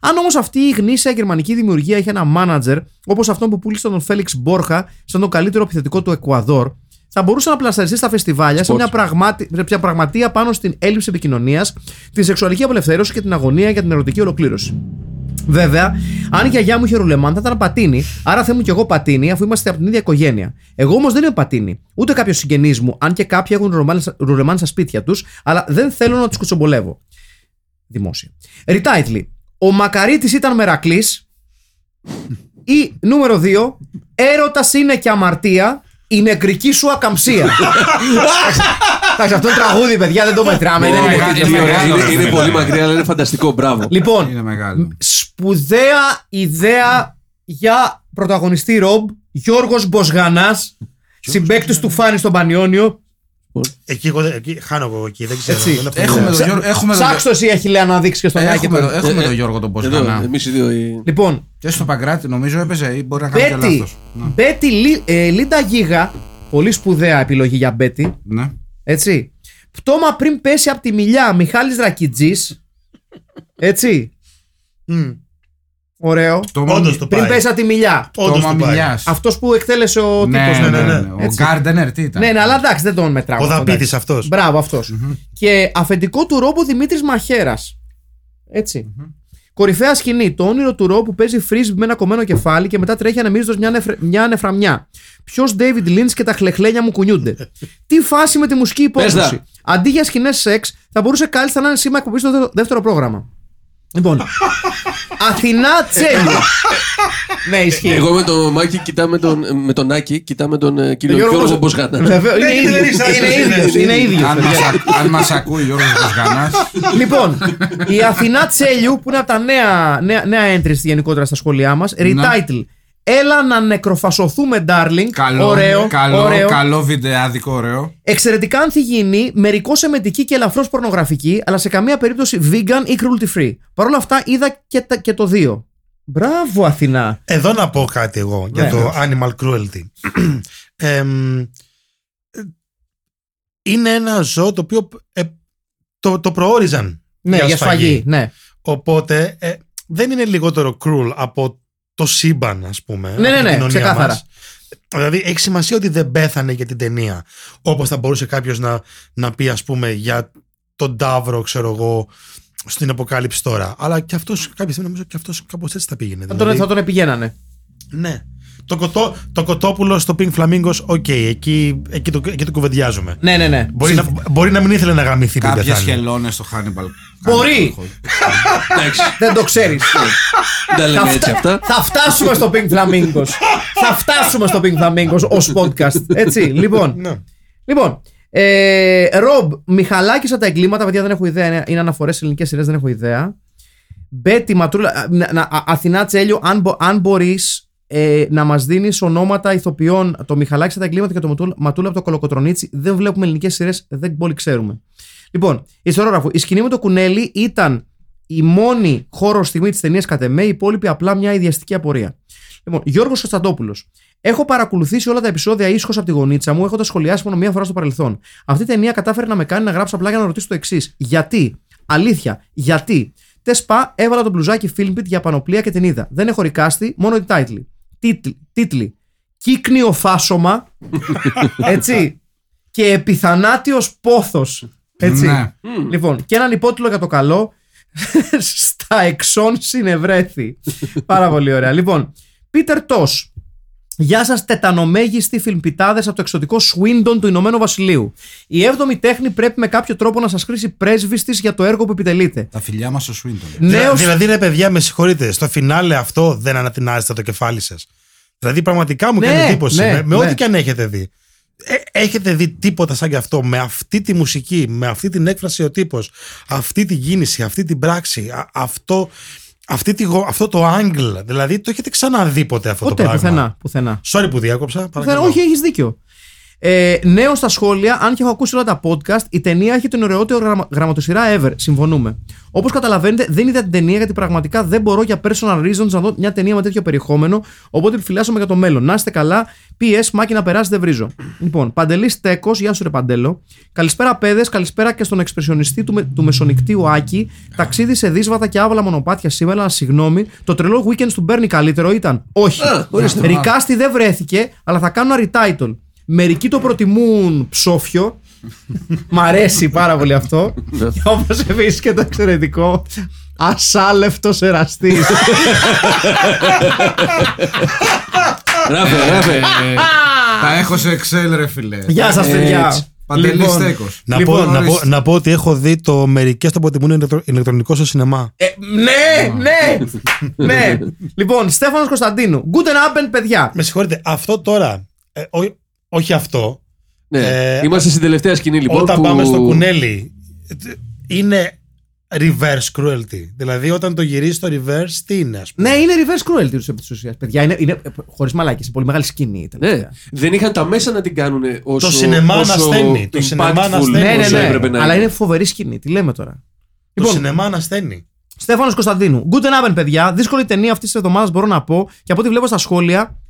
Speaker 1: Αν όμως αυτή η γνήσια γερμανική δημιουργία είχε ένα μάνατζερ, όπως αυτόν που πούλησε τον Φέλιξ Μπόρχα, σαν τον καλύτερο επιθετικό του Εκουαδόρ, θα μπορούσε να πλασταριστεί στα φεστιβάλια σε μια, πραγματι... σε μια πραγματεία πάνω στην έλλειψη επικοινωνίας, τη σεξουαλική απελευθέρωση και την αγωνία για την ερωτική ολοκλήρωση. Βέβαια, αν η γιαγιά μου είχε ρουλεμάν, θα ήταν πατίνι, άρα θα ήμουν κι εγώ πατίνι, αφού είμαστε από την ίδια οικογένεια. Εγώ όμως δεν είμαι πατίνι, ούτε κάποιος συγγενής μου, αν και κάποιοι έχουν ρουλεμάν- ρουλεμάν στα σπίτια τους, αλλά δεν θέλω να τους κουτσομπολεύω. Δημόσια. Retitle. Ο Μακαρίτης ήταν μερακλής. Ή νούμερο 2. Έρωτας είναι και αμαρτία. Η νεκρική σου ακαμψία. (laughs) Εντάξει, αυτό είναι τραγούδι, παιδιά, δεν το μετράμε. δεν είναι
Speaker 2: μεγάλο,
Speaker 1: τίτλος.
Speaker 3: Είναι
Speaker 2: είναι
Speaker 3: ωραίο,
Speaker 2: μεγάλο.
Speaker 3: είναι- Είναι πολύ μακριά, αλλά είναι φανταστικό. Μπράβο.
Speaker 1: Λοιπόν,
Speaker 2: Είναι μεγάλο.
Speaker 1: σπουδαία ιδέα για πρωταγωνιστή Ρομπ, Γιώργος Μποσγανάς, συμπέκτης του Φάνη στον Πανιόνιο.
Speaker 4: Εκεί, εγώ, δεν- εκεί χάνω εγώ εκεί. Δεν ξέρω.
Speaker 1: Έτσι.
Speaker 4: δεν έχω
Speaker 2: Έχουμε
Speaker 4: ιδέα.
Speaker 2: τον Γιώργο- έχουμε τον-
Speaker 1: Ψάξτε εσύ, έχει λέει να δείξει και στον Άκη.
Speaker 2: Έχουμε,
Speaker 1: τώρα.
Speaker 2: το- έχουμε
Speaker 3: Ε,
Speaker 2: τον
Speaker 3: ε,
Speaker 2: Γιώργο τον
Speaker 3: Εδώ,
Speaker 2: Ποσκανά.
Speaker 3: εμείς οι δύο. οι-
Speaker 1: Λοιπόν,
Speaker 2: Και στο Παγκράτη νομίζω έπαιζε ή μπορεί να κάνει και
Speaker 1: Μπέτι,
Speaker 2: λάθος. Ναι.
Speaker 1: Μπέτι Λι- ε, Λίντα Γίγα, πολύ σπουδαία επιλογή για Μπέτι,
Speaker 2: Ναι.
Speaker 1: έτσι. Πτώμα πριν πέσει από τη μιλιά, Μιχάλης Ρακιτζής, έτσι.
Speaker 4: Μμ.
Speaker 1: Ωραίο.
Speaker 2: Το
Speaker 4: Όντως το
Speaker 1: Πριν
Speaker 4: πάει.
Speaker 1: πέσει από τη μιλιά.
Speaker 4: Όντως
Speaker 2: Τόμα
Speaker 4: το πάει.
Speaker 2: Μιλιάς.
Speaker 1: Αυτός που εκτέλεσε ο
Speaker 2: Ναι,
Speaker 1: τύπος.
Speaker 2: ναι,
Speaker 4: ναι,
Speaker 2: ναι,
Speaker 4: ναι.
Speaker 2: ναι. Ο
Speaker 1: Έτσι.
Speaker 2: Γκάρντενερ τι ήταν;
Speaker 1: Ναι, ναι, αλλά εντάξει, δεν τον μετράω.
Speaker 4: Ο
Speaker 1: αυτό,
Speaker 4: δαπίτης
Speaker 1: εντάξει.
Speaker 4: αυτός.
Speaker 1: Μπράβο, αυτός. Και αφεντικό του ρόμπου Δημήτρης Μαχαίρας. Έτσι. Κορυφαία σκηνή. Το όνειρο του ρο που παίζει φρίζ με ένα κομμένο κεφάλι και μετά τρέχει ανεμίζοντας μια, νεφρε... μια νεφραμιά. Ποιος David Lynch και τα χλεχλένια μου κουνιούνται. (laughs) Τι φάση με τη μουσική
Speaker 3: Πες
Speaker 1: υπόθεση.
Speaker 3: τα.
Speaker 1: Αντί για σκηνές σεξ, θα μπορούσε κάλλιστα να είναι σήμα εκπομπής στο δε- δεύτερο πρόγραμμα. Λοιπόν. (laughs) Αθηνά Τσέλιο. ναι, ισχύει.
Speaker 3: Εγώ με τον Μάκη κοιτάμε τον, με τον Άκη, κοιτάμε τον ε, κύριο
Speaker 1: Γιώργος
Speaker 3: Γιώργος
Speaker 1: Μποσ-
Speaker 3: Μποσγανά.
Speaker 1: Βεβαίως, είναι
Speaker 4: Ναι,
Speaker 1: ίδιος.
Speaker 4: δεν είσαι
Speaker 1: Είναι
Speaker 4: άσχετος,
Speaker 1: ίδιος.
Speaker 4: είναι.
Speaker 1: Είναι ίδιος.
Speaker 2: Αν μας, α- αν μας ακούει ο Γιώργος Ποσκανάς
Speaker 1: Λοιπόν, η Αθηνά Τσέλιου, που είναι από τα νέα, νέα, νέα entries γενικότερα στα σχόλιά μας, retitle. Έλα να νεκροφασωθούμε, darling.
Speaker 2: Καλό,
Speaker 1: ωραίο,
Speaker 2: καλό,
Speaker 1: ωραίο.
Speaker 2: καλό βιντεάδικο, ωραίο.
Speaker 1: Εξαιρετικά ανθυγιεινή, μερικώς εμετική και ελαφρώς πορνογραφική, αλλά σε καμία περίπτωση vegan ή cruelty free. Παρ' όλα αυτά είδα και, τα- και το δύο. Μπράβο, Αθηνά.
Speaker 4: Εδώ να πω κάτι εγώ για
Speaker 1: Ναι.
Speaker 4: το animal cruelty. (clears throat) Εμ, ε, είναι ένα ζώο το οποίο ε, το, το προόριζαν
Speaker 1: Ναι, για, σφαγή. Ναι.
Speaker 4: Οπότε ε, δεν είναι λιγότερο cruel από το σύμπαν, ας πούμε.
Speaker 1: Ναι,
Speaker 4: από
Speaker 1: ναι,
Speaker 4: την
Speaker 1: ναι,
Speaker 4: κοινωνία
Speaker 1: ξεκάθαρα.
Speaker 4: μας. Δηλαδή έχει σημασία ότι δεν πέθανε για την ταινία. Όπως θα μπορούσε κάποιος να, να πει, ας πούμε, για τον Ταύρο, ξέρω εγώ, στην αποκάλυψη τώρα. Αλλά και αυτός, κάποια στιγμή νομίζω και αυτός κάπως έτσι θα πήγαινε.
Speaker 1: Θα,
Speaker 4: Δηλαδή,
Speaker 1: τον, θα τον επηγαίνανε.
Speaker 4: Ναι. Το, κοτό, το κοτόπουλο στο Pink Flamingos, οκ, εκεί, εκεί, το, εκεί το κουβεντιάζουμε.
Speaker 1: Ναι, ναι, ναι.
Speaker 4: Μπορεί, να, μπορεί να μην ήθελε να γαμηθεί πριν
Speaker 2: Κάποιες
Speaker 4: πεθάνει.
Speaker 2: χελώνες στο Hannibal.
Speaker 1: Μπορεί.
Speaker 3: Εντάξει, (laughs)
Speaker 1: Δεν το ξέρεις. (laughs)
Speaker 3: δεν τα λέμε έτσι αυτά.
Speaker 1: Θα φτάσουμε στο Pink Flamingos. θα φτάσουμε στο Pink Flamingos ως podcast. Έτσι, (laughs) λοιπόν.
Speaker 4: Ναι.
Speaker 1: Λοιπόν, ε, Ρομπ, Μιχαλάκησα τα εγκλήματα, παιδιά δεν έχω ιδέα. είναι- Είναι αναφορές σε ελληνικές σειρές, δεν έχω ιδέα. Μπέτι, Ματρούλα, α, να- να- α- Αθηνά Τσέλιο, αν, μπο- αν μπορείς ε, να μας δίνεις ονόματα ηθοποιών, το Μιχαλάκησα τα εγκλήματα και το Ματούλα, Ματούλα από το Κολοκοτρονίτσι, δεν βλέπουμε ελληνικές σειρές, δεν πολύ ξέρουμε. Λοιπόν, ιστορόγραφο. Η σκηνή με το κουνέλι ήταν η μόνη χώρο στιγμή της ταινίας κατ' εμέ, η υπόλοιπη απλά μια ιδιαστική απορία. Λοιπόν, Γιώργος Κωνσταντόπουλος. Έχω παρακολουθήσει όλα τα επεισόδια ήσυχο από τη γονίτσα μου, έχοντας σχολιάσει μόνο μία φορά στο παρελθόν. Αυτή η ταινία κατάφερε να με κάνει να γράψω απλά για να ρωτήσω το εξής. Γιατί, αλήθεια, γιατί; Τεσπά, έβαλα το μπλουζάκι Filmbit για πανοπλία και την είδα. Δεν έχω ρικάστη, μόνο την τίτλη. Τίτλοι. τίτλοι. Κύκνιο φάσομα. (laughs) έτσι. Και επιθανάτιος πόθος. Έτσι.
Speaker 2: Ναι.
Speaker 1: Λοιπόν, και έναν υπότιτλο για το καλό. (laughs) Στα εξών συνευρέθη. Πάρα πολύ ωραία. Λοιπόν, Πίτερ Τός. Γεια σας, τετανομέγιστοι φιλμπιτάδες από το εξωτικό Σουίντον του Ηνωμένου Βασιλείου. Η 7η τέχνη πρέπει με κάποιο τρόπο να σας χρήσει πρέσβη τη για το έργο που επιτελείτε.
Speaker 2: Τα φιλιά μας στο Swinton.
Speaker 1: Νέος...
Speaker 4: Δηλαδή, ρε παιδιά, με συγχωρείτε, στο φινάλε αυτό δεν ανατινάζετε το κεφάλι σας. Δηλαδή, πραγματικά μου
Speaker 1: Ναι,
Speaker 4: κάνει εντύπωση.
Speaker 1: ναι,
Speaker 4: με με
Speaker 1: ναι.
Speaker 4: ό,τι και αν έχετε δει. Ε, έχετε δει τίποτα σαν και αυτό, με αυτή τη μουσική, με αυτή την έκφραση ο τύπος, αυτή την κίνηση, αυτή την πράξη, α- αυτό, αυτή τη, γο- αυτό το angle. Δηλαδή, το έχετε ξαναδεί ποτέ αυτό
Speaker 1: Ποτέ,
Speaker 4: το πράγμα;
Speaker 1: πουθενά. πουθενά.
Speaker 4: Sorry που διάκοψα.
Speaker 1: Πουθενά.
Speaker 4: παρακαλώ.
Speaker 1: Όχι, έχεις δίκιο. Ε, νέο στα σχόλια, αν και έχω ακούσει όλα τα podcast, η ταινία έχει την ωραιότερο γραμμα- γραμματοσυρά ever. Συμφωνούμε. Όπως καταλαβαίνετε, δεν είδα την ταινία γιατί πραγματικά δεν μπορώ για personal reasons να δω μια ταινία με τέτοιο περιεχόμενο. Οπότε επιφυλάσσομαι για το μέλλον. Να είστε καλά. PS, μάκι να περάσει, δεν βρίζω. Λοιπόν, Παντελής Τέκος, γεια σου ρε Παντέλο. Καλησπέρα, παιδες, καλησπέρα και στον εξπρεσιονιστή του, με, του Μεσονικτίου Άκη. Ταξίδι σε δύσβατα και άβαλα μονοπάτια σήμερα, αλλά συγγνώμη. Το τρελό weekend του Μπέρνι καλύτερο ήταν. Όχι.
Speaker 3: Α, ορίστε.
Speaker 1: Ρικάστη δεν βρέθηκε, αλλά θα κάνω ένα retitle. Μερικοί το προτιμούν ψόφιο. Μ' αρέσει πάρα πολύ αυτό. και όπως επίση και το εξαιρετικό. Ασάλευτο εραστή.
Speaker 3: Γράφε, γράφε.
Speaker 2: Ε, Τα έχω σε Excel, ρε φιλέ.
Speaker 1: Γεια σας, παιδιά.
Speaker 3: Έτσι.
Speaker 2: Παντελής
Speaker 1: Λοιπόν,
Speaker 2: Στέκος.
Speaker 4: Να,
Speaker 1: Λοιπόν,
Speaker 4: πω, να, πω,
Speaker 2: ορίστε.
Speaker 4: να πω ότι έχω δει το μερικές το προτιμούν ηλεκτρο- ηλεκτρονικό στο σινεμά.
Speaker 1: ε, ναι, ναι, ναι. (laughs) Λοιπόν, Στέφανος Κωνσταντίνου. Guten Abend, παιδιά.
Speaker 4: Με συγχωρείτε, αυτό τώρα. ε, ό- όχι αυτό.
Speaker 3: Ναι.
Speaker 4: Ε,
Speaker 3: Είμαστε στην τελευταία σκηνή λοιπόν.
Speaker 4: όταν
Speaker 3: που...
Speaker 4: πάμε στο κουνέλι, ε, είναι reverse cruelty. Δηλαδή, όταν το γυρίζει στο reverse, τι είναι, ας πούμε;
Speaker 1: Ναι, είναι reverse cruelty τους επί της ουσίας, παιδιά. Είναι, είναι χωρίς μαλάκι, σε πολύ μεγάλη σκηνή. η
Speaker 3: Ναι.
Speaker 1: τελευταία.
Speaker 3: Δεν είχαν τα μέσα να την κάνουν όσο.
Speaker 4: Το σινεμά
Speaker 3: όσο
Speaker 4: ανασθένει, το σινεμά
Speaker 3: impactful
Speaker 4: ανασθένει.
Speaker 1: Ναι, ναι,
Speaker 3: όσο
Speaker 1: ναι.
Speaker 3: έπρεπε να
Speaker 1: Αλλά είναι φοβερή σκηνή. Τι λέμε τώρα.
Speaker 4: Το
Speaker 1: Λοιπόν,
Speaker 4: σινεμά ανασθένει.
Speaker 1: Στέφανος Κωνσταντίνου. Guten Abend, παιδιά. Δύσκολη ταινία αυτή της εβδομάδας μπορώ να πω. Και από ό,τι βλέπω στα σχόλια,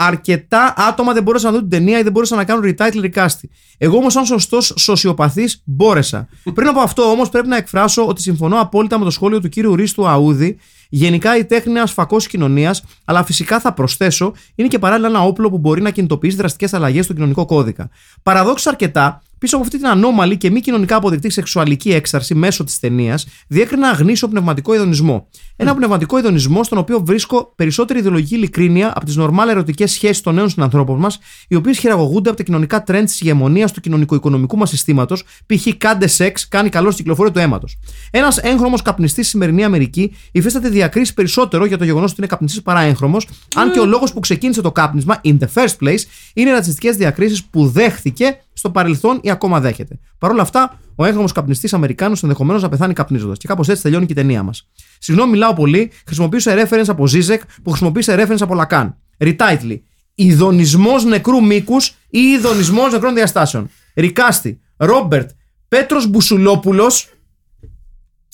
Speaker 1: αρκετά άτομα δεν μπόρεσαν να δουν την ταινία ή δεν μπόρεσαν να κάνουν retitle recast. Εγώ όμως, σαν σωστός σοσιοπαθής, μπόρεσα. Πριν από αυτό όμως, πρέπει να εκφράσω ότι συμφωνώ απόλυτα με το σχόλιο του κύριου Ρίστου Αούδη. Γενικά η τέχνη είναι ένας φακός κοινωνίας, αλλά φυσικά θα προσθέσω, είναι και παράλληλα ένα όπλο που μπορεί να κινητοποιήσει δραστικές αλλαγές στο κοινωνικό κώδικα. Παραδόξω αρκετά, πίσω από αυτή την ανώμαλη και μη κοινωνικά αποδεκτή σεξουαλική έκσταρση μέσω της ταινίας, διέκρινα ένα γνήσιο πνευματικό ειδονισμό. Ένα πνευματικό ειδονισμό στον οποίο βρίσκω περισσότερη ιδεολογική ειλικρίνεια από τις νορμάλ ερωτικές σχέσεις των νέων συνανθρώπων μας, οι οποίες χειραγωγούνται από τα κοινωνικά τρέντ της ηγεμονίας του κοινωνικο-οικονομικού μας συστήματος, π.χ. κάντε σεξ, κάνει καλό στην κυκλοφορία του αίματος. Ένας έγχρωμος καπνιστής στη σημερινή Αμερική υφίσταται διακρίσεις περισσότερο για το γεγονός ότι είναι καπνιστής παρά έγχρωμος, αν και ο λόγος που ξεκίνησε το κάπνισμα, in the first place, είναι ρατσιστικές διακρίσεις που δέχθηκε στο παρελθόν ή ακόμα δέχεται. Παρ' όλα αυτά, ο έγχρωμος καπνιστής Αμερικάνος ενδεχομένως να πεθάνει καπνίζοντας. Και κάπως έτσι τελειώνει και η ταινία μας. Συγγνώμη, μιλάω πολύ. Χρησιμοποίησα reference από Ζίζεκ που χρησιμοποίησε reference από Λακάν. Retitle. Ιδονισμό νεκρού μήκους ή ιδονισμό νεκρών διαστάσεων. Ρικάστη. Ρόμπερτ. Πέτρος Μπουσουλόπουλος.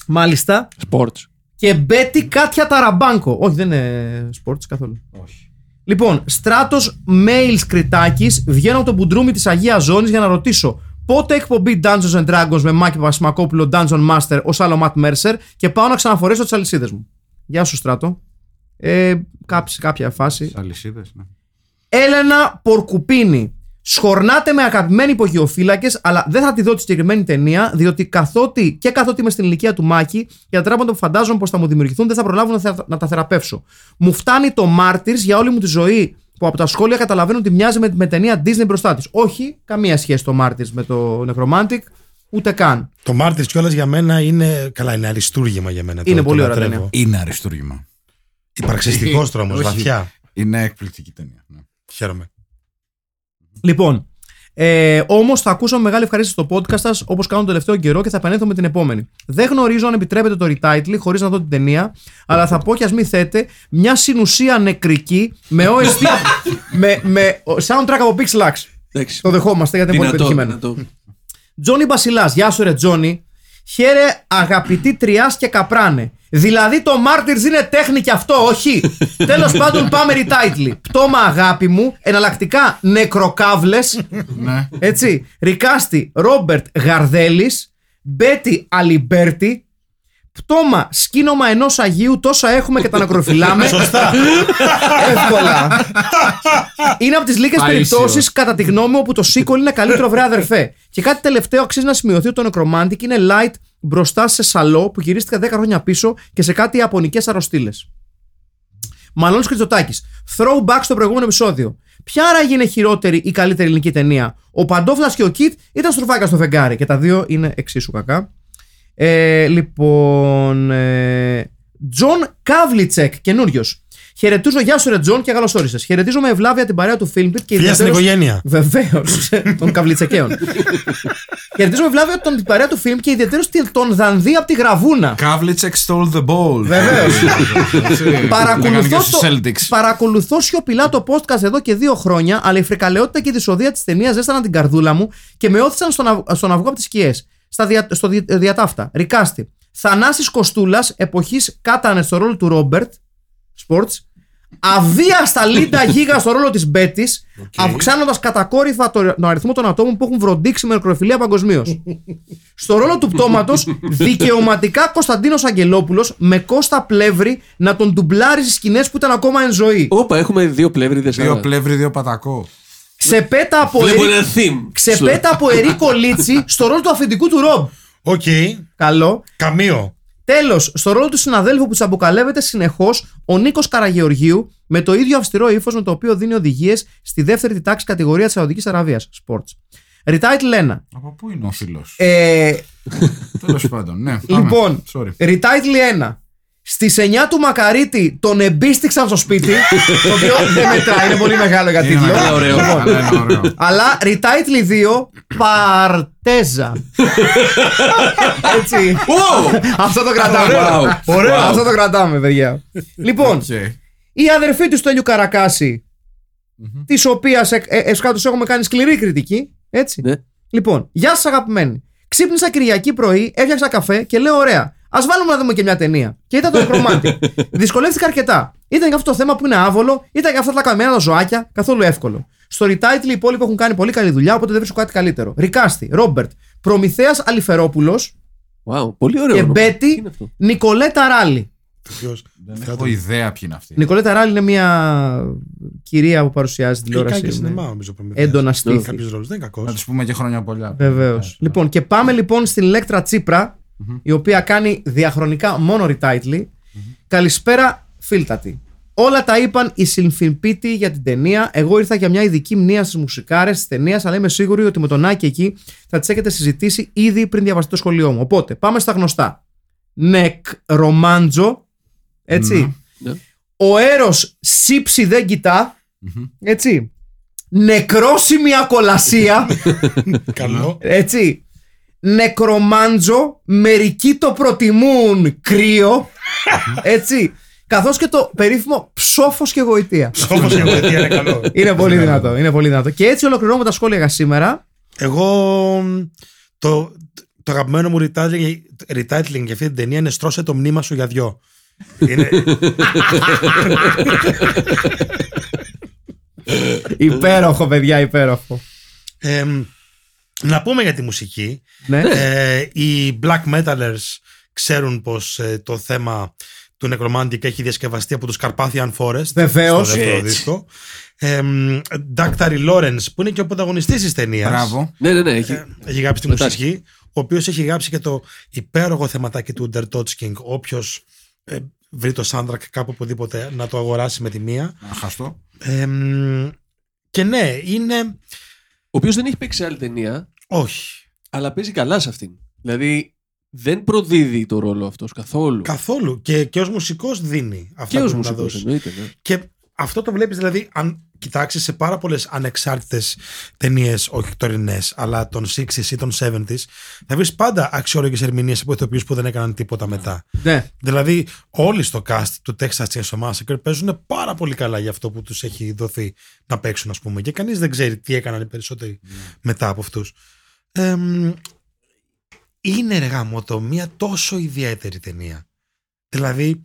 Speaker 1: Μάλιστα.
Speaker 3: Sports.
Speaker 1: Και Μπέτι Κάτια Ταραμπάνκο. Όχι, δεν είναι sports καθόλου.
Speaker 2: Όχι.
Speaker 1: Λοιπόν, στράτος Μέιλς Κριτάκης, βγαίνω από το μπουντρούμι της Αγίας Ζώνης για να ρωτήσω πότε εκπομπή Dungeons and Dragons με Μάκη Πασμακόπουλο Dungeon Master ως άλλο Ματ Μέρσερ και πάω να ξαναφορέσω τις αλυσίδες μου. Γεια σου, στράτο. Ε, κάποια, κάποια φάση.
Speaker 2: Αλυσίδες, ναι.
Speaker 1: Έλενα Πορκουπίνη. Σχορνάτε με αγαπημένοι υπογειοφύλακε, αλλά δεν θα τη δω τη συγκεκριμένη ταινία, διότι καθότι και καθότι είμαι στην ηλικία του Μάκη, για τα τραύματα που φαντάζομαι πως θα μου δημιουργηθούν δεν θα προλάβω να, θε- να τα θεραπεύσω. Μου φτάνει το Μάρτυρς για όλη μου τη ζωή, που από τα σχόλια καταλαβαίνω ότι μοιάζει με, με ταινία Disney μπροστά της. Όχι, καμία σχέση το Μάρτυρς με το Necromantic, ούτε καν.
Speaker 4: Το Μάρτυρς κιόλας για μένα είναι. Καλά, είναι αριστούργημα για μένα.
Speaker 1: Είναι
Speaker 4: το,
Speaker 1: πολύ
Speaker 4: το
Speaker 1: ωραία
Speaker 4: λατρεύω.
Speaker 2: Είναι αριστούργημα.
Speaker 4: Υπαρξιστικό (laughs) τρόμος,
Speaker 2: Όχι.
Speaker 4: βαθιά.
Speaker 2: Είναι εκπληκτική ταινία. ναι.
Speaker 4: Χαίρομαι.
Speaker 1: Λοιπόν, ε, Όμως θα ακούσω με μεγάλη ευχαρίστηση στο podcast σας όπως κάνω τον τελευταίο καιρό και θα επανέλθω με την επόμενη. Δεν γνωρίζω αν επιτρέπετε το retitle χωρίς να δω την ταινία, αλλά θα πω κι ας μη θέτε μια συνουσία νεκρική με OST. (laughs) με, με soundtrack από Pixelax.
Speaker 3: Εντάξει.
Speaker 1: Το δεχόμαστε γιατί είναι πολύ
Speaker 3: Δυνατό,
Speaker 1: πετυχημένο.
Speaker 3: δυνατό.
Speaker 1: Τζόνι Μπασιλάς, γεια σου ρε Τζόνι. Χαίρε αγαπητοί τριάς και καπράνε. Δηλαδή το Martyrs είναι τέχνη και αυτό, όχι. (laughs) Τέλος πάντων, πάμε retitle. Πτώμα αγάπη μου, εναλλακτικά νεκροκάβλες.
Speaker 2: Ναι.
Speaker 1: Έτσι. Recast Ρόμπερτ Γαρδέλης. Μπέτι Αλιμπέρτη. Πτώμα σκήνομα ενός Αγίου, τόσα έχουμε και τα νεκροφυλάμε. (laughs)
Speaker 4: Σωστά.
Speaker 1: Εύκολα. είναι από τις λίγες
Speaker 2: Παΐσιο.
Speaker 1: περιπτώσεις, κατά τη γνώμη μου, όπου το sequel είναι καλύτερο, βρε αδερφέ. Και κάτι τελευταίο αξίζει να σημειωθεί ότι το Nekromantik είναι light μπροστά σε σαλό που γυρίστηκα 10 χρόνια πίσω και σε κάτι ιαπωνικές αρρωστήλες. Μανώλης Κριτσωτάκης. Throwback στο προηγούμενο επεισόδιο. Ποια άραγε είναι χειρότερη ή καλύτερη ελληνική ταινία; Ο Παντόφλας και ο Κιτ ή τα στροφάκια στο φεγγάρι; Και τα δύο είναι εξίσου κακά. Ε, λοιπόν. Ε, Τζον Καβλιτσεκ, καινούριος. Χαιρετίζω, γεια σου, ρε Τζον, και καλώς όρισες. Χαιρετίζω με ευλάβεια την παρέα του Filmbit και
Speaker 4: Φιλιά στην
Speaker 1: ιδιαίτερως-
Speaker 4: οικογένεια.
Speaker 1: Βεβαίως. (laughs) των καβλιτσεκαίων. Χαιρετίζω με ευλάβεια τον την παρέα του Film και ιδιαίτερως τον Δανδύ από τη Γραβούνα.
Speaker 2: Καβλίτσεκ stole the ball.
Speaker 1: Βεβαίως. Παρακολουθώ,
Speaker 2: στους
Speaker 1: το,
Speaker 2: Celtics.
Speaker 1: παρακολουθώ σιωπηλά το podcast εδώ και δύο χρόνια, αλλά η φρικαλαιότητα και η δυσοδεία της ταινίας ζέσταναν την καρδούλα μου και με όθησαν στον, αυ- στον αυγό από τις σκιές. Δια, στο δι, διατάφτα. Ρικάστη. Θανάσης Κοστούλας, εποχής κάτανε στο ρόλο του Ρόμπερτ Sports. Αβίαστα Λίντα Γίγα στο ρόλο της Μπέτης, αυξάνοντας κατακόρυφα το- τον αριθμό των ατόμων που έχουν φλερτάρει με νεκροφιλία παγκοσμίως. (laughs) στο ρόλο του πτώματος, δικαιωματικά Κωνσταντίνος Αγγελόπουλος με Κώστα Πλεύρη να τον ντουμπλάρει στις σκηνές που ήταν ακόμα εν ζωή.
Speaker 3: Όπα, έχουμε δύο Πλεύρηδες.
Speaker 2: Δύο Πλεύρη, δύο πατακό.
Speaker 1: Ξεπέτα από,
Speaker 3: Βλέπω
Speaker 1: ερή...
Speaker 3: ένα theme.
Speaker 1: Ξεπέτα από Ερίκο Λίτσι στο ρόλο του αφεντικού του Ρομπ.
Speaker 4: Οκ.
Speaker 1: Καλό.
Speaker 4: Καμίο.
Speaker 1: Τέλος, στο ρόλο του συναδέλφου που τσαμπουκαλεύεται συνεχώς, ο Νίκος Καραγεωργίου με το ίδιο αυστηρό ύφος με το οποίο δίνει οδηγίες στη δεύτερη τάξη κατηγορία της Σαουδικής Αραβίας. Sports. Retitle 1.
Speaker 2: Από πού είναι ο φίλος;
Speaker 1: Ε,
Speaker 2: Τέλος πάντων, ναι. πάμε.
Speaker 1: λοιπόν,
Speaker 2: Sorry.
Speaker 1: Retitle 1. Στις 9 του Μακαρίτη τον εμπίστηξαν στο σπίτι. το οποίο δεν μετράει, είναι πολύ μεγάλο για
Speaker 2: Είναι
Speaker 1: τίτλο.
Speaker 2: μεγάλο,
Speaker 3: ωραίο.
Speaker 2: αλλά είναι ωραίο.
Speaker 1: Αλλά Retitle 2, Παρτέζα. Έτσι. Αυτό το κρατάμε.
Speaker 3: Wow.
Speaker 4: Ωραίο.
Speaker 1: Αυτό το κρατάμε, παιδιά. λοιπόν,
Speaker 2: Οκ.
Speaker 1: η αδερφή του Στέλιου Καρακάση, της οποίας ευκάτω έχουμε κάνει σκληρή κριτική. Έτσι.
Speaker 3: Ναι.
Speaker 1: Λοιπόν, γεια σας αγαπημένοι. Ξύπνησα Κυριακή πρωί, έφτιαξα καφέ και λέω: Ωραία, ας βάλουμε να δούμε και μια ταινία. Και ήταν το Necromantic. (laughs) Δυσκολεύτηκα αρκετά. Ήταν και αυτό το θέμα που είναι άβολο, ήταν και αυτά τα καμένα τα ζωάκια, καθόλου εύκολο. Στο retitle οι υπόλοιποι έχουν κάνει πολύ καλή δουλειά, οπότε δεν βρίσκω κάτι καλύτερο. Ρικάστη, Ρόμπερτ, Προμηθέας Αλιφερόπουλος
Speaker 3: Wow, πολύ ωραίο.
Speaker 1: και
Speaker 3: όνομα. Τι
Speaker 1: Μπέτι
Speaker 3: είναι αυτό;
Speaker 1: Νικολέτα Ράλι.
Speaker 4: Ποιος;
Speaker 2: Δεν έχω ιδέα ποιοι είναι αυτοί.
Speaker 1: Νικολέτα Ράλι είναι μια κυρία που παρουσιάζει
Speaker 4: Έχει κάνει
Speaker 1: τηλεόραση.
Speaker 4: και
Speaker 1: με
Speaker 4: σινεμά, νομίζω. προμηθείας.
Speaker 1: Έντονα
Speaker 4: Έχει
Speaker 1: στήθη.
Speaker 4: κάποιους ρόλους. Δεν είναι κακός.
Speaker 2: Να τους πούμε και χρόνια πολλά.
Speaker 1: Βεβαίως.
Speaker 2: Ναι.
Speaker 1: Λοιπόν, και πάμε λοιπόν στην Ηλέκτρα Τσίπρα, η οποία κάνει διαχρονικά μόνο retitle. Καλησπέρα, φίλτατη. Όλα τα είπαν οι Συμφιμπίτοι για την ταινία. Εγώ ήρθα για μια ειδική μνήμα στις μουσικάρες της ταινίας, αλλά είμαι σίγουρη ότι με τον Άκη εκεί θα τις έχετε συζητήσει ήδη πριν διαβαστεί το σχολείο μου. Οπότε, πάμε στα γνωστά. Νεκ Ρομάντζο. Έτσι.
Speaker 3: Ναι.
Speaker 1: Ο έρος σύψη δεν κοιτά. Έτσι. Νεκρόσιμη ακολασία. (laughs)
Speaker 4: Καλό.
Speaker 1: Έτσι. Νεκρομάντζο, μερικοί το προτιμούν κρύο. Έτσι. Καθώς και το περίφημο ψόφος και γοητεία.
Speaker 4: Όπως η γοητεία είναι καλό.
Speaker 1: είναι πολύ δυνατό. Είναι πολύ δυνατό. Και έτσι ολοκληρώνουμε τα σχόλια για σήμερα.
Speaker 4: Εγώ μ, το, το αγαπημένο μου retitling, retitling για αυτή την ταινία είναι «Στρώσε το μνήμα σου για δυο». Είναι,
Speaker 1: υπέροχο, παιδιά, υπέροχο.
Speaker 4: ε, να πούμε για τη μουσική.
Speaker 1: Ναι.
Speaker 4: Ε, οι black metalers ξέρουν πως ε, το θέμα του Necromantic έχει διασκευαστεί από τους Carpathian Forest
Speaker 1: Βεβαίως.
Speaker 4: στο δεύτερο
Speaker 3: Έτσι.
Speaker 4: δίσκο. Ε, Dr. Lawrence που είναι και ο πρωταγωνιστής της ταινίας
Speaker 2: Μπράβο.
Speaker 3: Ναι, ναι, ναι. Έχει...
Speaker 4: Ε, έχει γράψει τη
Speaker 3: Συμμετάσχει.
Speaker 4: μουσική, ο οποίος έχει γράψει και το υπέροχο θεματάκι του Under King. Όποιος ε, βρει το soundtrack κάπου οπουδήποτε να το αγοράσει με τη μία.
Speaker 2: Αχαστό.
Speaker 4: Ε, μ, και ναι, είναι.
Speaker 3: Ο οποίος δεν έχει παίξει σε άλλη ταινία,
Speaker 4: Όχι.
Speaker 3: αλλά παίζει καλά σε αυτήν. Δηλαδή δεν προδίδει το ρόλο αυτός καθόλου.
Speaker 4: Καθόλου. Και, και ως μουσικός δίνει αυτά
Speaker 3: Και ως
Speaker 4: που μπορεί να
Speaker 3: μουσικός
Speaker 4: δώσει.
Speaker 3: εννοείται. Ναι.
Speaker 4: Και αυτό το βλέπεις δηλαδή, αν κοιτάξεις σε πάρα πολλές ανεξάρτητες ταινίες, όχι τωρινές, αλλά των 60s ή των 70s, θα βρεις πάντα αξιόλογες ερμηνείες από ηθοποιούς που δεν έκαναν τίποτα μετά.
Speaker 1: ναι.
Speaker 4: Δηλαδή, όλοι στο cast του Texas Chainsaw Massacre παίζουν πάρα πολύ καλά για αυτό που τους έχει δοθεί να παίξουν, ας πούμε. Και κανείς δεν ξέρει τι έκαναν οι περισσότεροι μετά από αυτούς. είναι ρε γάμο το μια τόσο ιδιαίτερη ταινία. Δηλαδή,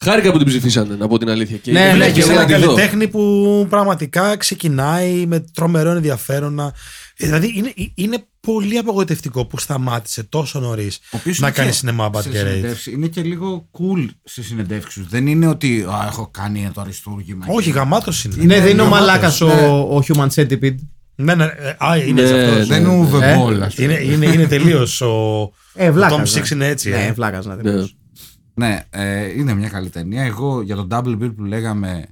Speaker 3: Χάρηκα που την ψηφίσανε, να πω την αλήθεια. Και
Speaker 1: Ναι,
Speaker 3: και
Speaker 1: ναι,
Speaker 4: βλέπει
Speaker 1: και
Speaker 3: θέλω
Speaker 4: ένα
Speaker 3: να τη δω.
Speaker 4: καλλιτέχνη που πραγματικά ξεκινάει με τρομερό ενδιαφέρον. να- Δηλαδή, είναι, είναι πολύ απογοητευτικό που σταμάτησε τόσο νωρίς
Speaker 2: Ο οποίος
Speaker 4: να
Speaker 2: είναι
Speaker 4: κάνει
Speaker 2: και
Speaker 4: σινεμά Bad
Speaker 2: σε
Speaker 4: Gerate.
Speaker 2: συνεντεύξεις. Είναι και λίγο cool στι συνεντεύξεις τους. Δεν είναι ότι «Α, έχω κάνει το αριστούργημα.
Speaker 4: Όχι,
Speaker 2: και-
Speaker 4: γαμάτος είναι.
Speaker 1: Ναι, δεν είναι ο
Speaker 4: γαμάτος.
Speaker 1: μαλάκας
Speaker 2: ναι.
Speaker 1: ο, ο Human Centipede.
Speaker 4: Ναι, ναι, ε, α, είναι
Speaker 3: Ναι,
Speaker 4: έτσι αυτός.
Speaker 2: Δεν είναι
Speaker 3: Ναι.
Speaker 2: Uwe
Speaker 1: Ε.
Speaker 2: Boll, ας πούμε.
Speaker 4: Είναι, είναι, είναι τελείως ο.
Speaker 1: Ε, βλάκα.
Speaker 4: Tom Six είναι έτσι,
Speaker 1: Ναι,
Speaker 4: ε.
Speaker 1: βλάκας να
Speaker 3: Ναι.
Speaker 1: την
Speaker 2: Ναι, ε, είναι μια καλή ταινία. Εγώ για τον Double Bill που λέγαμε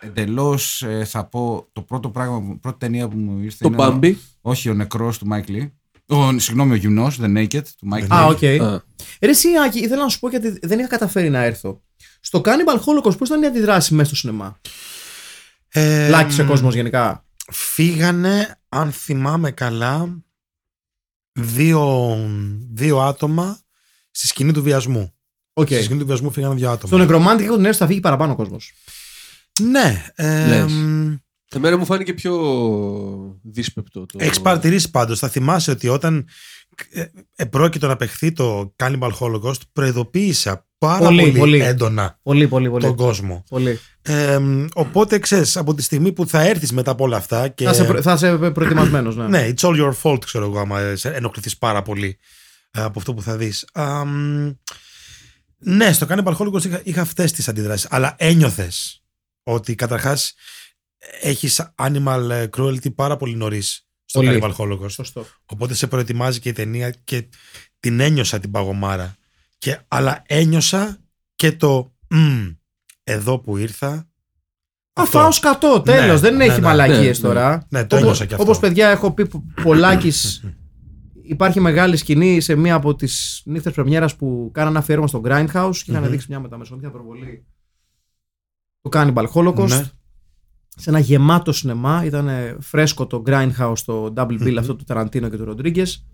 Speaker 2: εντελώς θα πω το πρώτο πράγμα, που- πρώτη ταινία που μου ήρθε
Speaker 3: Το
Speaker 2: είναι ο-
Speaker 3: Μπάμπι.
Speaker 2: όχι ο νεκρός του Mike Lee. Ο, συγγνώμη, ο γυμνός, The Naked του Mike
Speaker 1: Α,
Speaker 2: Lee.
Speaker 1: οκ.
Speaker 3: Α.
Speaker 1: Ρε εσύ, Άκη, ήθελα να σου πω γιατί δεν είχα καταφέρει να έρθω. Στο Cannibal Holocaust, πώς ήταν η αντίδραση μέσα στο σινεμά;
Speaker 4: Ε,
Speaker 1: Λάκησε κόσμος γενικά.
Speaker 4: Φύγανε, αν θυμάμαι καλά, δύο, δύο άτομα στη σκηνή του βιασμού.
Speaker 1: Οκ.
Speaker 4: Στη σκηνή του βιασμού φύγανε δύο άτομα.
Speaker 1: Στο Nekromantik έχω την αίσθηση θα φύγει παραπάνω ο κόσμος.
Speaker 4: Ναι. Ε,
Speaker 3: Λες. Εμένα μου φάνηκε πιο δύσπεπτο. Το...
Speaker 4: Έχει παρατηρήσει πάντως, θα θυμάσαι ότι όταν ε, επρόκειτο να παιχθεί το Cannibal Holocaust, προειδοποίησα πάρα
Speaker 1: Πολύ,
Speaker 4: πολύ,
Speaker 1: πολύ.
Speaker 4: έντονα
Speaker 1: Πολύ, πολύ, πολύ.
Speaker 4: τον κόσμο.
Speaker 1: πολύ.
Speaker 4: Ε, οπότε ξέρεις, από τη στιγμή που θα έρθεις μετά από όλα αυτά και.
Speaker 1: Θα είσαι, προ- θα είσαι προετοιμασμένος. Ναι.
Speaker 4: Ναι, it's all your fault, ξέρω εγώ, άμα σε ενοχληθείς πάρα πολύ ε, από αυτό που θα δεις. ναι, στο Cannibal Holocaust είχα, είχα αυτές τις αντιδράσεις. Αλλά ένιωθες ότι καταρχάς έχεις animal ε, cruelty πάρα πολύ νωρίς στο
Speaker 1: Πολύ.
Speaker 4: Cannibal Holocaust.
Speaker 1: Σωστό.
Speaker 4: Οπότε σε προετοιμάζει και η ταινία και την ένιωσα την παγωμάρα. Και, αλλά ένιωσα και το «Μμ, εδώ που ήρθα. αυτό».
Speaker 1: Αφάω σκατό, τέλος.
Speaker 4: Ναι,
Speaker 1: δεν
Speaker 4: ναι,
Speaker 1: έχει
Speaker 4: ναι.
Speaker 1: μαλακίες
Speaker 3: Ναι, ναι.
Speaker 1: τώρα.
Speaker 4: Ναι, το ένιωσα και αυτό.
Speaker 1: Όπως παιδιά, έχω πει πολλάκις. (laughs) Υπάρχει μεγάλη σκηνή σε μία από τις νύχτες Πρεμιέρας που κάνανε αφιέρωμα στο Grindhouse και είχαν
Speaker 4: Μμμ.
Speaker 1: δείξει μια μεταμεσονύχια προβολή του Cannibal Holocaust.
Speaker 4: Ναι.
Speaker 1: Σε ένα γεμάτο σινεμά. Ήταν φρέσκο το Grindhouse, το Double Bill
Speaker 4: Μμμ.
Speaker 1: αυτό του Ταραντίνο και του Ροντρίγκες.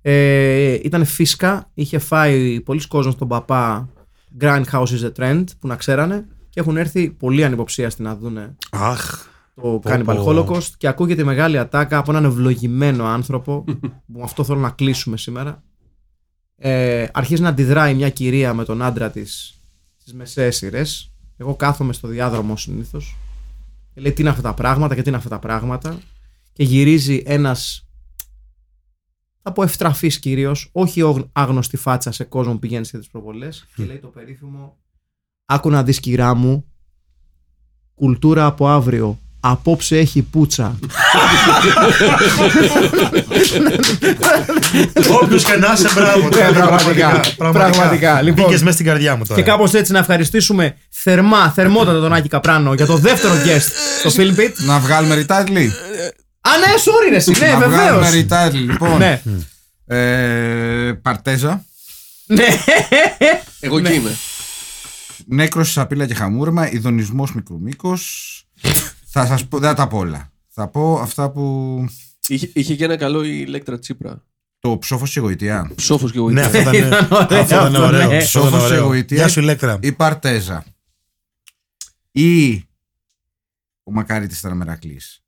Speaker 1: Ε, ήταν φίσκα. Είχε φάει πολλοί κόσμος τον παπά Grindhouse is a trend που να ξέρανε. Και έχουν έρθει πολύ ανυποψίαστοι να δούνε
Speaker 4: Αχ.
Speaker 1: Το
Speaker 4: Πω,
Speaker 1: Cannibal
Speaker 4: πω.
Speaker 1: Holocaust και ακούγεται μεγάλη ατάκα από έναν ευλογημένο άνθρωπο που με αυτό θέλω να κλείσουμε σήμερα ε, αρχίζει να αντιδράει μια κυρία με τον άντρα της στις μεσαίες σειρές εγώ κάθομαι στο διάδρομο συνήθως. και λέει τι είναι αυτά τα πράγματα και τι είναι αυτά τα πράγματα και γυρίζει ένας θα πω ευτραφής κυρίως όχι όγ- άγνωστη φάτσα σε κόσμο που πηγαίνει σε τις προβολές και λέει το περίφημο άκου να δεις κυρά μου Κουλτούρα από αύριο. Απόψε έχει πούτσα.
Speaker 4: Όποιος και να είσαι, μπράβο.
Speaker 1: Ναι, πραγματικά, πραγματικά. Λοιπόν.
Speaker 4: Μπήκες μέσα στην καρδιά μου τώρα.
Speaker 1: Και κάπως έτσι να ευχαριστήσουμε θερμά, θερμότατα τον Άκη Καπράνο για το δεύτερο guest στο Filmpit.
Speaker 2: Να βγάλουμε retitle.
Speaker 1: Α, ναι, sorry ρε, εσύ, ναι,
Speaker 2: να
Speaker 1: βεβαίως.
Speaker 2: βγάλουμε retitle. Λοιπόν,
Speaker 1: Ναι,
Speaker 2: ε, Παρτέζα,
Speaker 1: ναι.
Speaker 3: Εγώ εκεί είμαι.
Speaker 2: Νέκρος, Σαπίλα και Χαμούρμα, Ιδονισμός μικρού μήκος. Θα σας πω, δεν θα τα πω όλα. Θα πω αυτά που...
Speaker 3: Είχε, είχε και ένα καλό η Ηλέκτρα Τσίπρα.
Speaker 2: Το ψόφος και γοητεία.
Speaker 3: Ψόφος και εγώ.
Speaker 4: Ναι, αυτό ήταν, (laughs)
Speaker 1: Ήταν ωραίο
Speaker 4: αυτό ήταν
Speaker 1: αυτό,
Speaker 4: ωραίο.
Speaker 1: ναι.
Speaker 4: Αυτό ήταν
Speaker 2: Ψόφος
Speaker 4: ωραίο.
Speaker 2: εγωιτεία.
Speaker 4: Γεια σου, Ηλέκτρα.
Speaker 2: Η Παρτέζα. Ή ο Μακάριτης Τραμερακλής.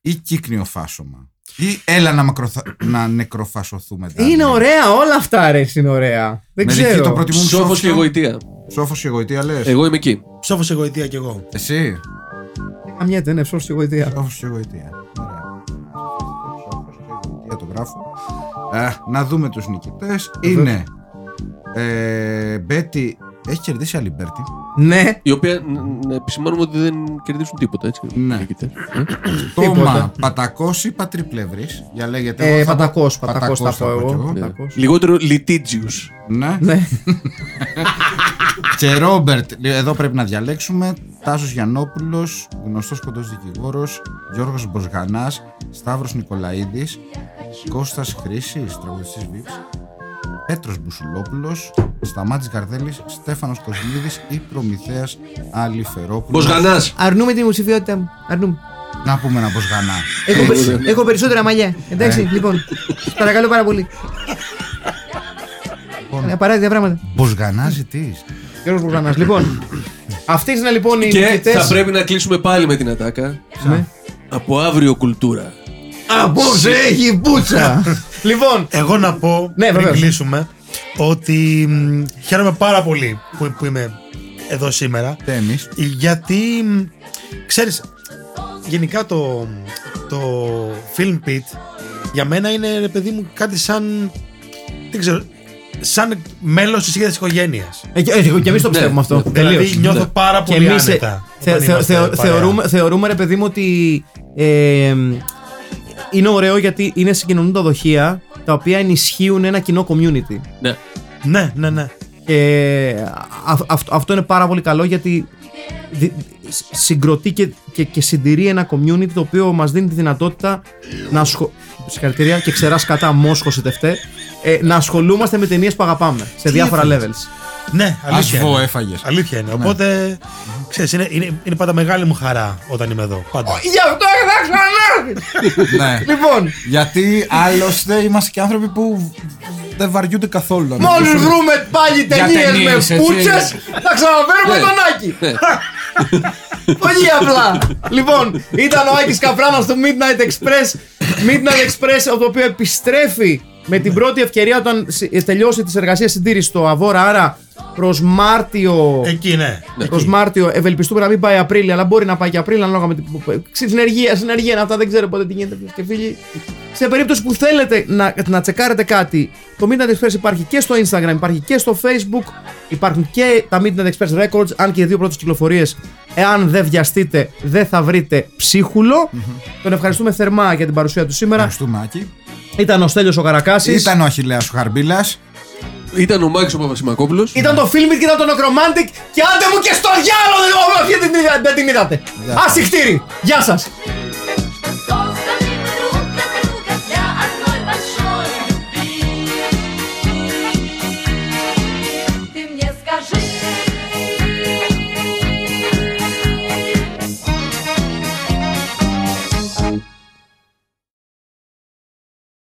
Speaker 2: Ή Κύκνιο Φάσομα. Ή έλα να, μακροθα... να νεκροφασωθούμε.
Speaker 1: Είναι ωραία, όλα αυτά ρε, είναι ωραία. Δεν
Speaker 2: Μερικοί
Speaker 1: ξέρω.
Speaker 2: το προτιμούν
Speaker 3: Ψόφος
Speaker 2: ψόφιο;
Speaker 3: και εγωιτεία.
Speaker 2: Ψόφος και γοητεία λες.
Speaker 3: Εγώ είμαι εκεί.
Speaker 4: Ψόφος εγωιτεία κι εγώ.
Speaker 2: Εσύ.
Speaker 1: Καμιέται, ναι, ψόφος και γοητεία.
Speaker 2: Ψόφος και γοητεία. Ωραία. Ψόφος και γοητεία το γράφω. Ε, να δούμε τους νικητές. Είναι ε, Μπέτι. Έχει κερδίσει άλλη Μπέρτι.
Speaker 1: Ναι,
Speaker 3: Η οποία ν- να επισημάνουμε ότι δεν κερδίζουν τίποτα, έτσι.
Speaker 2: Ναι.
Speaker 3: νικητές. Ε.
Speaker 2: Τόμα Πατακός ή Πατρίπλευρης. Για λέγεται.
Speaker 1: ε,
Speaker 2: εγώ θα πω
Speaker 1: πατακός, πατακός θα πω
Speaker 2: θα πω κι
Speaker 1: εγώ.
Speaker 2: εγώ.
Speaker 1: Πατακός.
Speaker 3: Λιγότερο litigious.
Speaker 2: Ναι.
Speaker 1: Ναι.
Speaker 2: Και Ρόμπερτ, εδώ πρέπει να διαλέξουμε. Τάσος Γιαννόπουλος, γνωστός κοντός δικηγόρος, Γιώργος Μποσγανάς, Σταύρος Νικολαίδης, Κώστας Χρήσης, τραγουδιστής Βίψ, Πέτρος Μπουσουλόπουλος, Σταμάτης Γαρδέλης, Στέφανος Κοσμίδης ή Προμηθέας Αλιφερόπουλος.
Speaker 3: Μποσγανά.
Speaker 1: Αρνούμε την υποψηφιότητά μου. Αρνούμε.
Speaker 2: Να πούμε ένα Μποσγανά.
Speaker 1: Έχω, περι- έχω περισσότερα μαλλιά. Εντάξει, λοιπόν. Παρακαλώ πάρα πολύ. Είναι απαραίτητα πράγματα.
Speaker 2: Μποσγανά ζητείς.
Speaker 1: Γιώργος Μπουργανάς. Λοιπόν, αυτοί είναι λοιπόν οι
Speaker 3: Και
Speaker 1: νικητές.
Speaker 3: θα πρέπει να κλείσουμε πάλι με την ατάκα.
Speaker 1: Ναι.
Speaker 3: Από αύριο κουλτούρα.
Speaker 1: Απόψε έχει πούτσα. Λοιπόν,
Speaker 4: Εγώ να πω,
Speaker 1: Ναι,
Speaker 4: πριν
Speaker 1: βεβαίως.
Speaker 4: κλείσουμε, ότι μ, χαίρομαι πάρα πολύ που, που είμαι εδώ σήμερα.
Speaker 2: Και εμείς;
Speaker 4: Γιατί, μ, ξέρεις, γενικά το, το Film Pit για μένα είναι, ρε παιδί μου, κάτι σαν, δεν ξέρω, σαν μέλος της ίδιας της οικογένειας.
Speaker 1: Ε, και, ε, και εμείς το πιστεύουμε αυτό.
Speaker 3: ναι.
Speaker 1: Τελείως.
Speaker 4: Δηλαδή νιώθω
Speaker 3: Ναι.
Speaker 4: πάρα
Speaker 1: Και
Speaker 4: πολύ
Speaker 1: εμείς, ε,
Speaker 4: άνετα.
Speaker 1: θε-
Speaker 4: όταν
Speaker 1: θε-
Speaker 4: είμαστε
Speaker 1: θε-
Speaker 4: παρέα.
Speaker 1: θεωρούμε, θεωρούμε, ρε παιδί μου, ότι ε, είναι ωραίο γιατί είναι συγκοινωνούντα δοχεία τα οποία ενισχύουν ένα κοινό community.
Speaker 3: Ναι.
Speaker 4: Ναι, ναι, ναι.
Speaker 1: Και α- αυ- αυτό είναι πάρα πολύ καλό γιατί δι- σ- συγκροτεί και, και, και συντηρεί ένα community το οποίο μας δίνει τη δυνατότητα να ασχολ... Συγχαρητήρια και ξεράς κατά μόσχος τευτέ ε, να ασχολούμαστε με ταινίες που αγαπάμε σε διάφορα
Speaker 4: ήθελες.
Speaker 1: levels.
Speaker 4: Ναι, αλήθεια.
Speaker 2: Ασβό
Speaker 4: είναι.
Speaker 2: έφαγες.
Speaker 4: Αλήθεια είναι. Οπότε, ξέρεις, είναι, είναι, είναι πάντα μεγάλη μου χαρά όταν είμαι εδώ. Πάντα.
Speaker 1: Γι' αυτό θα ξανάρθεις!
Speaker 2: ναι.
Speaker 1: λοιπόν,
Speaker 2: Γιατί άλλωστε είμαστε και άνθρωποι που δεν βαριούνται καθόλου. να
Speaker 1: μόλις
Speaker 2: ακούσουν-
Speaker 1: βρούμε πάλι
Speaker 2: Για
Speaker 1: ταινίες με
Speaker 2: ταινίες, έτσι.
Speaker 1: πούτσες θα ξαναφέρουμε
Speaker 3: Ναι.
Speaker 1: τον Άκη.
Speaker 3: Ναι. (laughs)
Speaker 1: Πολύ απλά. λοιπόν, ήταν ο Άκης Καπράνας στο Midnight Express. Midnight Express, το οποίο επιστρέφει με την πρώτη ευκαιρία όταν συ- τελειώσει τις εργασίες συντήρησης στο Αβόρα. Άρα προς Μάρτιο.
Speaker 4: Εκεί, ναι.
Speaker 1: Προ
Speaker 4: Εκεί.
Speaker 1: Μάρτιο ευελπιστούμε να μην πάει Απρίλιο, αλλά μπορεί να πάει και Απρίλιο ανάλογα με την. Συνεργεία, συνεργεία είναι αυτά, δεν ξέρω πότε τι γίνεται φίλες και φίλοι. Σε περίπτωση που θέλετε να, να τσεκάρετε κάτι, το Midnight Express υπάρχει και στο Instagram, υπάρχει και στο Facebook, υπάρχουν και τα Midnight Express Records, αν και οι δύο πρώτες κυκλοφορίες, εάν δεν βιαστείτε, δεν θα βρείτε ψίχουλο. Τον ευχαριστούμε θερμά για την παρουσία του σήμερα.
Speaker 2: Ευχαριστούμε, Άκη.
Speaker 1: Ήταν ο Στέλιος ο Καρακάσης.
Speaker 2: Ήταν ο Αχιλέας ο Χαρμπίλας.
Speaker 3: Ήταν ο Μάκης ο Παπασημακόπουλος.
Speaker 1: Ήταν το Filmit και ήταν το Necromantic και άντε μου και στο διάλογο δεν την, δεν την είδατε.
Speaker 2: Γεια
Speaker 1: Ασυχτήρι. Γεια σας.